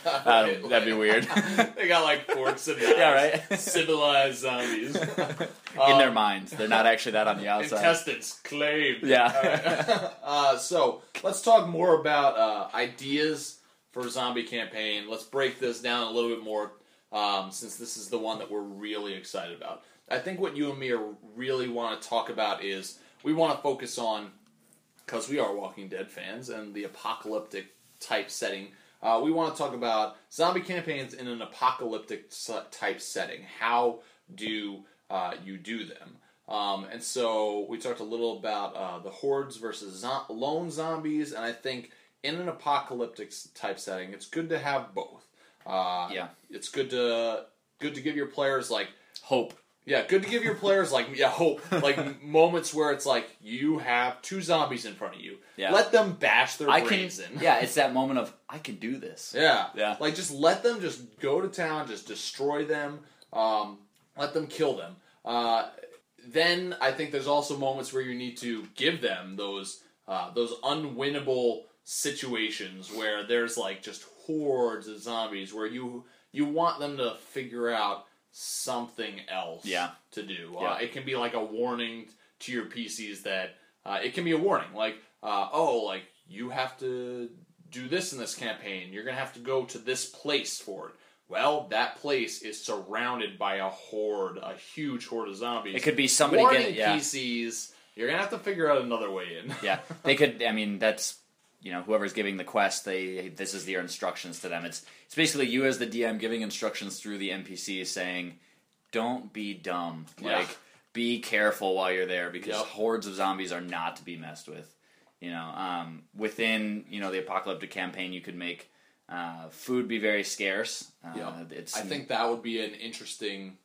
That'd, that'd be weird. [LAUGHS] they got like forks and knives. Yeah, right. Civilized zombies. In their minds, they're not actually that on the outside. Intestines claimed. Yeah. uh, so let's talk more about uh, ideas for zombie campaign. Let's break this down a little bit more, um, since this is the one that we're really excited about. I think what you and me are really want to talk about is we want to focus on because we are Walking Dead fans and the apocalyptic type setting. Uh, we want to talk about zombie campaigns in an apocalyptic type setting. How do uh, you do them? Um, and so we talked a little about uh, the hordes versus zo- lone zombies, and I think in an apocalyptic type setting, it's good to have both. Uh, Yeah. it's good to good to give your players like Hope. Yeah, good to give your players like yeah hope, like moments where it's like you have two zombies in front of you. Yeah. Let them bash their I can. brains in. Yeah, it's that moment of I can do this. [LAUGHS] Yeah. Yeah. Like just let them just go to town, just destroy them, um, let them kill them. Uh, then I think there's also moments where you need to give them those uh, those unwinnable situations where there's like just hordes of zombies where you you want them to figure out something else Yeah. to do. Yeah. Uh, it can be like a warning to your PCs that uh, it can be a warning, like uh, oh, like you have to do this in this campaign. You're gonna have to go to this place for it. Well, that place is surrounded by a horde, a huge horde of zombies. It could be somebody warning getting yeah. PCs. You're gonna have to figure out another way in. yeah, [LAUGHS] they could. I mean, that's you know whoever's giving the quest. They this is their instructions to them. It's it's basically you as the DM giving instructions through the npc saying, "Don't be dumb. Yeah. Like be careful while you're there because Yep. hordes of zombies are not to be messed with." You know, um, within you know the apocalyptic campaign, you could make uh, food be very scarce. Uh, Yep. It's I think that would be an interesting,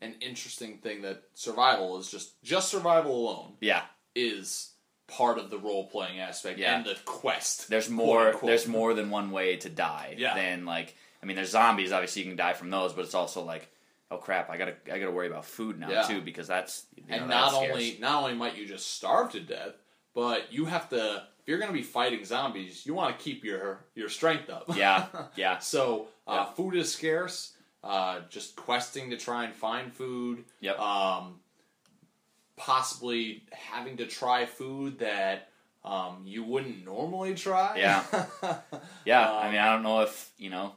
an interesting thing that survival is just just survival alone yeah. is part of the role playing aspect Yeah. and the quest. There's more. There's more than one way to die. Yeah. Than like, I mean, there's zombies. Obviously, you can die from those, but it's also like, oh crap, I gotta, I gotta worry about food now Yeah. too because that's you know, and not only not only might you just starve to death, but you have to. If you're going to be fighting zombies, you want to keep your your strength up. Yeah. [LAUGHS] Yeah. so uh, Yeah. food is scarce. Uh, just questing to try and find food. Yep. Um, possibly having to try food that um, you wouldn't normally try. Yeah. [LAUGHS] Yeah, I Um, mean, I don't know if you know,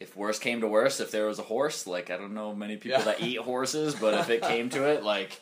if worse came to worse, if there was a horse, like I don't know many people Yeah. that eat horses, but if it came to [LAUGHS] it, like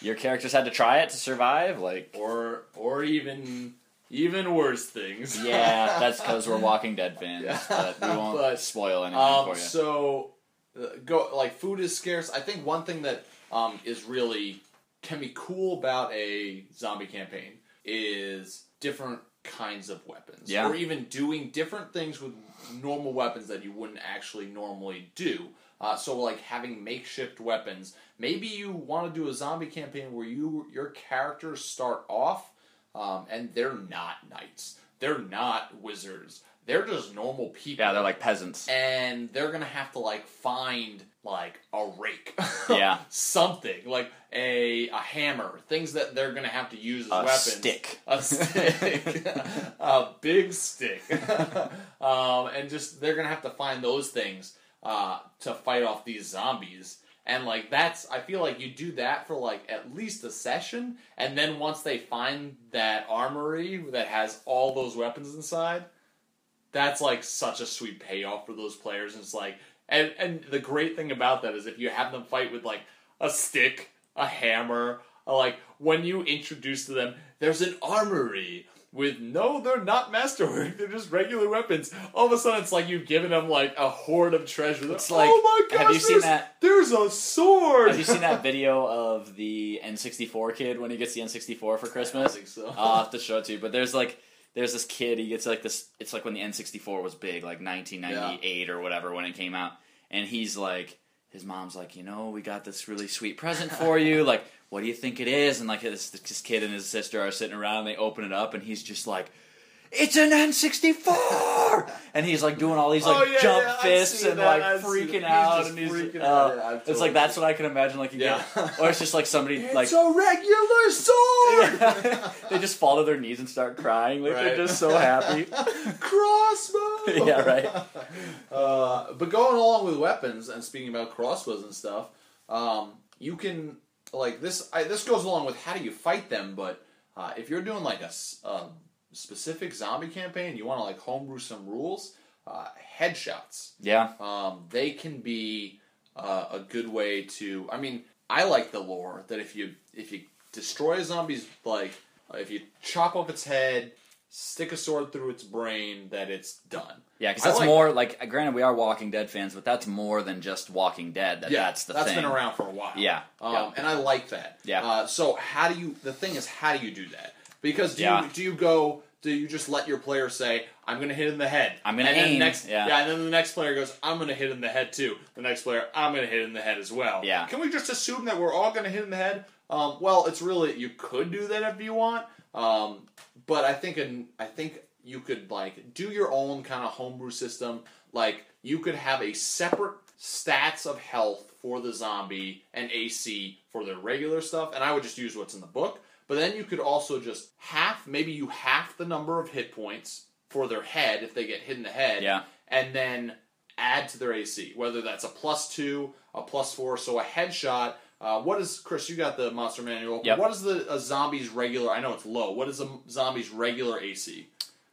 your characters had to try it to survive, like or or even even worse things. yeah, that's because we're [LAUGHS] Walking Dead fans, Yeah. but we won't But, spoil anything Um, for you. so, uh, go like food is scarce. I think one thing that um, is really can be cool about a zombie campaign is different kinds of weapons, Yeah. or even doing different things with normal weapons that you wouldn't actually normally do. Uh, so, like having makeshift weapons. Maybe you want to do a zombie campaign where you your characters start off um, and they're not knights, they're not wizards, they're just normal people yeah, they're like peasants. and they're gonna have to like find like a rake, [LAUGHS] Yeah. something like a a hammer, things that they're gonna have to use as A weapons. stick. a stick, [LAUGHS] a big stick, [LAUGHS] um, and just they're gonna have to find those things uh, to fight off these zombies. And like that's, I feel like you do that for like at least a session, and then once they find that armory that has all those weapons inside, that's like such a sweet payoff for those players. And it's like, and and the great thing about that is if you have them fight with like a stick, a hammer, a, like when you introduce to them, there's an armory with no, they're not masterwork. [LAUGHS] They're just regular weapons. All of a sudden, it's like you've given them like a hoard of treasure. It's oh like- my gosh, have you seen that- There's a sword. Have you seen that [LAUGHS] video of the N64 kid when he gets the N64 for Christmas? I think so. I'll have to show it to you. But there's like there's this kid. He gets like this. It's like when the N64 was big, like 1998 or whatever when it came out. And he's like, his mom's like, you know, we got this really sweet present for you. [LAUGHS] Like, what do you think it is? And like this, this kid and his sister are sitting around. They open it up, and he's just like. It's an N64, and he's like doing all these like Oh, yeah, jump yeah, fists and that, like I've seen freaking out, and he's freaking uh, out. Yeah, I've it's like that's what I can imagine. Like you Yeah. [LAUGHS] or it's just like somebody like a regular sword. [LAUGHS] they just fall to their knees and start crying. Like Right. they're just so happy. [LAUGHS] crossbow. Yeah, right. Uh, but going along with weapons and speaking about crossbows and stuff, um, you can like this. I, this goes along with how do you fight them. But uh, if you're doing like a, a specific zombie campaign, you want to like homebrew some rules. Uh, headshots. Yeah, Um, they can be uh, a good way to. I mean, I like the lore that if you if you destroy a zombie's like if you chop off its head, stick a sword through its brain, that it's done. yeah. Because that's like more like. Granted, we are Walking Dead fans, but that's more than just Walking Dead. That, Yeah, that's the that's thing. been around for a while. Yeah, um, yeah. and I like that. Yeah. Uh, so how do you? The thing is, how do you do that? Because do Yeah. you do you go do you just let your player say, "I'm going to hit in the head"? I'm gonna and then aim, Next, yeah. and then the next player goes, "I'm going to hit in the head too." The next player, "I'm going to hit in the head as well." Yeah. Can we just assume that we're all going to hit in the head? Um, well, it's really you could do that if you want, um, but I think an, I think you could like do your own kind of homebrew system. Like you could have a separate stats of health for the zombie and AC for the regular stuff, and I would just use what's in the book. But then you could also just half, maybe you half the number of hit points for their head if they get hit in the head, Yeah. and then add to their AC, whether that's a plus two, a plus four. So a headshot. Uh, what is Chris? You got the monster manual. Yep. What is the a zombie's regular? I know it's low. What is a zombie's regular AC?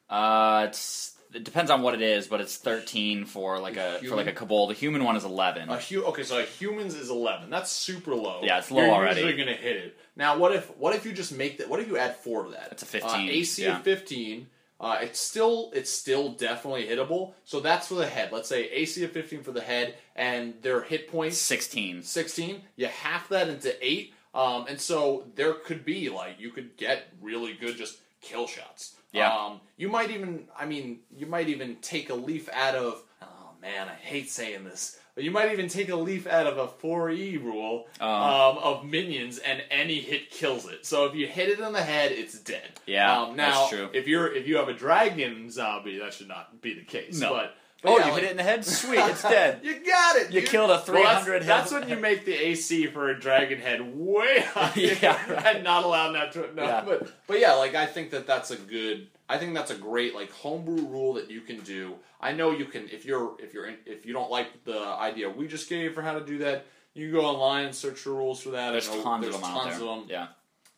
Uh, it's it depends on what it is, but it's 13 for like a for like a kobold. The human one is 11. A hu- okay, so a humans is eleven. That's super low. Yeah, it's low already. You're already. Usually gonna hit it. Now, what if what if you just make that? What if you add four to that? That's a 15, Uh, AC yeah. of fifteen. Uh, it's still it's still definitely hittable. So that's for the head. Let's say AC of fifteen for the head, and their hit points 16. 16 you half that into 8 um, and so there could be like you could get really good just kill shots Yeah. um, you might even i mean you might even take a leaf out of oh man i hate saying this but you might even take a leaf out of a 4e rule Oh. um, of minions and any hit kills it so if you hit it in the head it's dead Yeah, um, now that's true. if you're if you have a dragon zombie that should not be the case No. but, but Oh, yeah, you like- hit it in the head? [LAUGHS] Sweet, it's dead. you got it. You dude. killed a Well, that's- 300 that's, when you make the AC for a dragon head way [LAUGHS] high Yeah, [LAUGHS] right. and not allow natural. No, Yeah. but but yeah, like I think that that's a good. I think that's a great like homebrew rule that you can do. I know you can if you're if you're in, if you don't like the idea we just gave for how to do that. You can go online and search for rules for that. There's I know tons there's of them out tons there. of them. Yeah.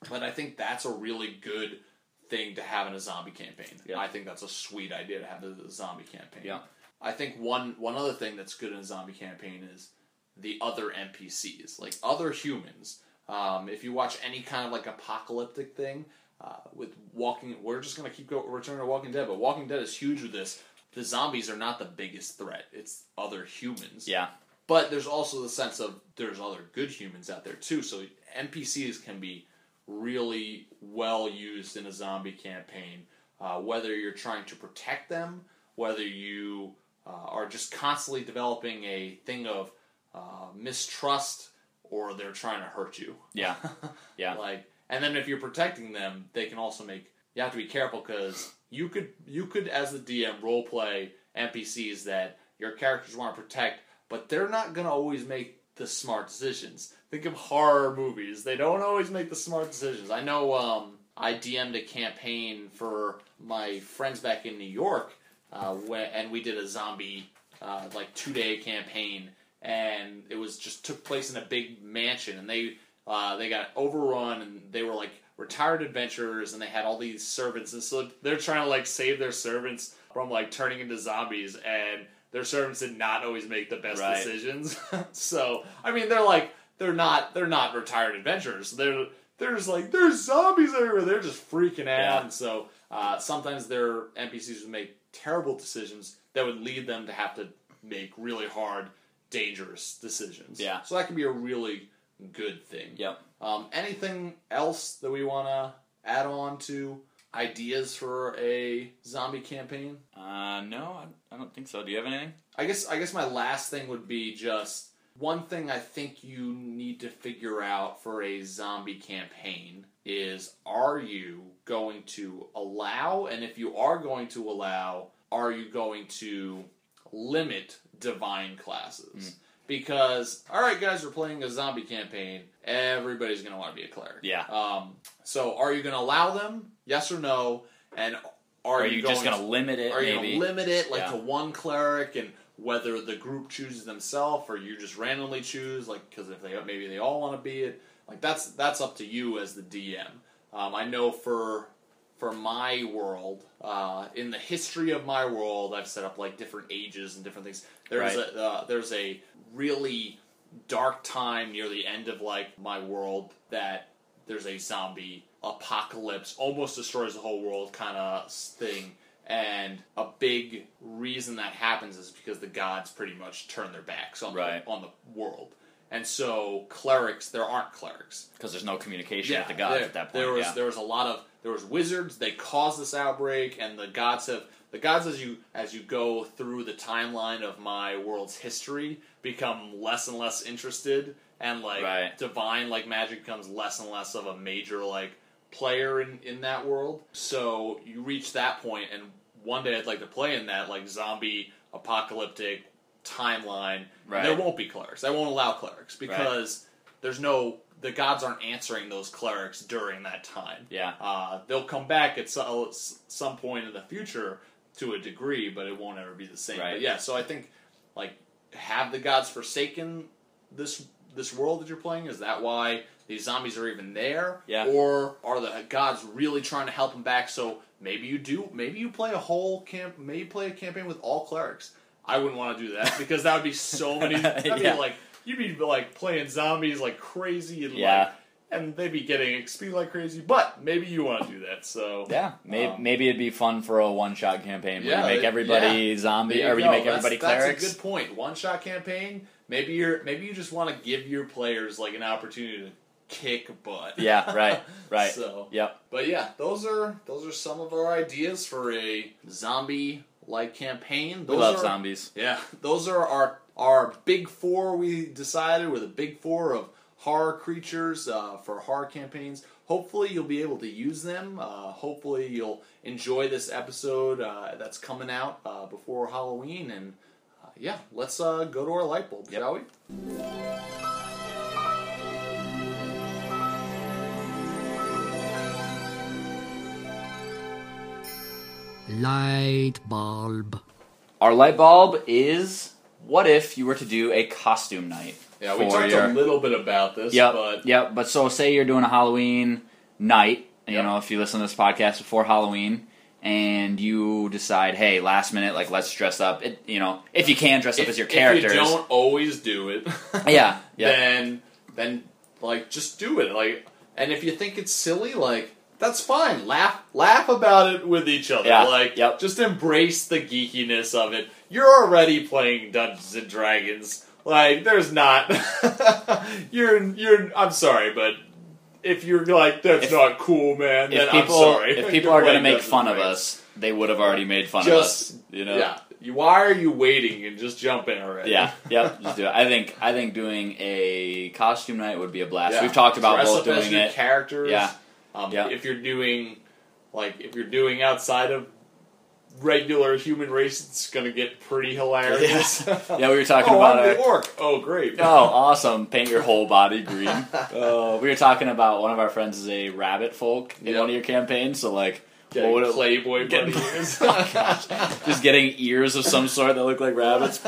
But I think that's a really good thing to have in a zombie campaign. Yeah. I think that's a sweet idea to have a zombie campaign. Yeah. I think one one other thing that's good in a zombie campaign is the other NPCs, like other humans. Um, if you watch any kind of like apocalyptic thing uh, with Walking, we're just gonna keep go returning to Walking Dead, but Walking Dead is huge with this. The zombies are not the biggest threat; it's other humans. Yeah. But there's also the sense of there's other good humans out there too. So NPCs can be really well used in a zombie campaign. Uh, whether you're trying to protect them, whether you uh, are just constantly developing a thing of uh, mistrust, or they're trying to hurt you. Yeah. [LAUGHS] Yeah. Like, and then if you're protecting them, they can also make. You have to be careful because you could you could as the DM role play NPCs that your characters want to protect, but they're not going to always make the smart decisions. Think of horror movies; they don't always make the smart decisions. I know. Um, I DM'd a campaign for my friends back in New York, uh, when, and we did a zombie uh, like two day campaign, and it was just took place in a big mansion, and they uh, they got overrun, and they were like retired adventurers, and they had all these servants, and so they're trying to like save their servants from like turning into zombies, and their servants did not always make the best Right. decisions. [LAUGHS] so I mean, they're like they're not they're not retired adventurers. They're they're just like there's zombies everywhere. They're just freaking out, Yeah. and so uh, sometimes their NPCs would make terrible decisions that would lead them to have to make really hard, dangerous decisions. Yeah. So that can be a really good thing. Yep. Um, anything else that we want to add on to ideas for a zombie campaign? Uh, no, I, I don't think so. Do you have anything? I guess I guess my last thing would be just one thing I think you need to figure out for a zombie campaign is are you going to allow and if you are going to allow are you going to limit divine classes? Because all right guys, we're playing a zombie campaign. Everybody's going to want to be a cleric. Yeah. Um so are you going to allow them? Yes or no? And are, are you, just going going to limit it? are you gonna limit it like Yeah. to one cleric and whether the group chooses themselves or you just randomly choose like because if they maybe they all want to be it like that's that's up to you as the DM. Um, I know for for my world uh, in the history of my world I've set up like different ages and different things. There's Right. a uh, there's a really dark time near the end of like my world that there's a zombie apocalypse almost destroys the whole world kind of thing and a big reason that happens is because the gods pretty much turn their backs on Right. the on the world and so clerics there aren't clerics. because there's no communication with the gods there, at that point. There was yeah. there was a lot of there was wizards. They caused this outbreak, and the gods have the gods as you as you go through the timeline of my world's history become less and less interested, and like Right. divine like magic becomes less and less of a major like player in in that world. So you reach that point, and one day I'd like to play in that like zombie apocalyptic timeline. Right. There won't be clerics. I won't allow clerics because there's no the gods aren't answering those clerics during that time. Yeah. Uh, they'll come back at some, some point in the future to a degree, but it won't ever be the same. Right. But yeah, so I think like have the gods forsaken this this world that you're playing? Is that why these zombies are even there? Yeah. Or are the gods really trying to help them back? So maybe you do. Maybe you play a whole camp. Maybe play a campaign with all clerics. I wouldn't want to do that because that would be so [LAUGHS] many. That'd Yeah. be like you'd be like playing zombies like crazy and Yeah. like and they'd be getting XP like crazy. But maybe you want to do that. So Yeah, maybe, Um, maybe it'd be fun for a one-shot campaign where Yeah, you make everybody zombie, There or you go. make everybody that's, clerics. That's a good point. One shot campaign. Maybe you're maybe you just want to give your players like an opportunity to kick butt. Yeah, right, [LAUGHS] right. So, Yep. but yeah, those are those are some of our ideas for a zombie like campaign. We Those love are, zombies. Yeah, [LAUGHS] those are our our big four. We decided were the big four of horror creatures uh, for horror campaigns. Hopefully, you'll be able to use them. Uh, hopefully, you'll enjoy this episode uh, that's coming out uh, before Halloween. And uh, yeah, let's uh, go to our light bulb, Yep. shall we? Light bulb. Our light bulb is: what if you were to do a costume night? Yeah, we talked your- a little bit about this, Yep, but yep. But so, say you're doing a Halloween night. You Yep. know, if you listen to this podcast before Halloween, and you decide, hey, last minute, like let's dress up. It, you know, if you can dress up if, as your if characters. you don't always do it, [LAUGHS] Yeah, yeah. then then like just do it. Like, and if you think it's silly, like that's fine. Laugh laugh about it with each other. Yeah, Like, yep. just embrace the geekiness of it. You're already playing Dungeons and Dragons. Like, there's not. [LAUGHS] you're you're. I'm sorry, but. If you're like that's If- not cool, man, then people, I'm sorry. if [LAUGHS] people going to make Dungeons fun of us, they would have already made fun Just of us. You know, yeah. You- Why are you waiting and just jump in already? Yeah, [LAUGHS] yep, just do it. I think I think doing a costume night would be a blast. Yeah. We've talked about Dress both doing it. Characters. Yeah. Um, Yeah. If you're doing, like, if you're doing outside of regular human race, it's gonna get pretty hilarious. Yeah, [LAUGHS] we were talking oh, about I'm our, orc. Oh, great. Oh, awesome! Paint your whole body green. [LAUGHS] Uh, we were talking about one of our friends is a rabbit folk in Yep. one of your campaigns, so like Getting what would it- Playboy Getting- bunny [LAUGHS] ears. just getting ears of some sort that look like rabbits,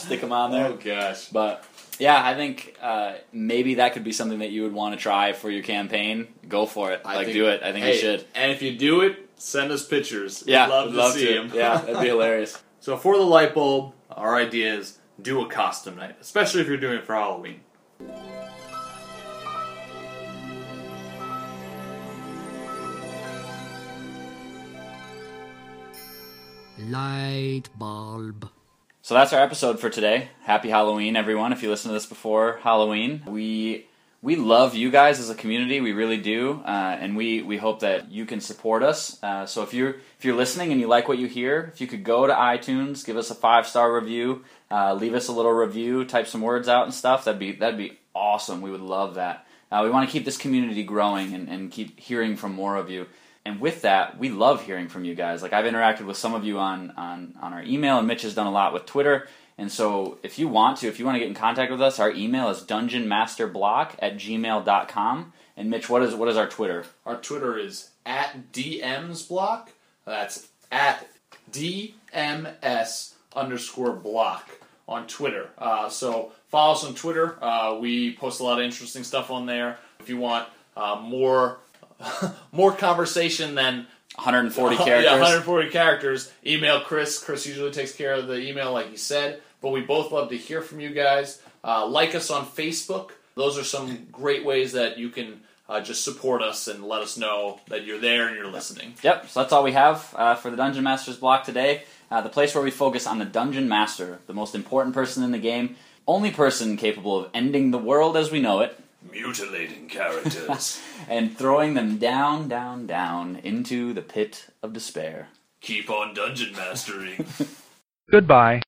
stick them on there. oh gosh. But yeah, I think uh, maybe that could be something that you would want to try for your campaign. Go for it, I like think- do it. I think hey, you should. And if you do it, send us pictures. We'd Yeah, love would to see them. Yeah, that'd be hilarious. [LAUGHS] So for the light bulb, our idea is do a costume night, especially if you're doing it for Halloween. Light bulb. So that's our episode for today. Happy Halloween, everyone! If you listen to this before Halloween, we we love you guys as a community. We really do, uh, and we we hope that you can support us. Uh, so if you're if you're listening and you like what you hear, if you could go to iTunes, give us a five star review, uh, leave us a little review, type some words out and stuff. That'd be that'd be awesome. We would love that. Uh, we want to keep this community growing and, and keep hearing from more of you. And with that, we love hearing from you guys. Like I've interacted with some of you on, on, on our email, and Mitch has done a lot with Twitter. And so if you want to, if you want to get in contact with us, our email is dungeonmasterblock at gmail.com. And Mitch, what is what is our Twitter? Our Twitter is at DMs block. That's at DMS underscore block on Twitter. Uh, so follow us on Twitter. Uh, we post a lot of interesting stuff on there. If you want uh, more [LAUGHS] more conversation than 140 [LAUGHS] characters. Yeah, 140 characters. Email Chris. Chris usually takes care of the email, like he said. But we both love to hear from you guys. Uh, like us on Facebook. Those are some great ways that you can uh, just support us and let us know that you're there and you're listening. Yep, so that's all we have uh, for the Dungeon Masters block today. Uh, the place where we focus on the Dungeon Master, the most important person in the game. only person capable of ending the world as we know it Mutilating characters. [LAUGHS] and throwing them down, down, down into the pit of despair. Keep on dungeon mastering. [LAUGHS] Goodbye.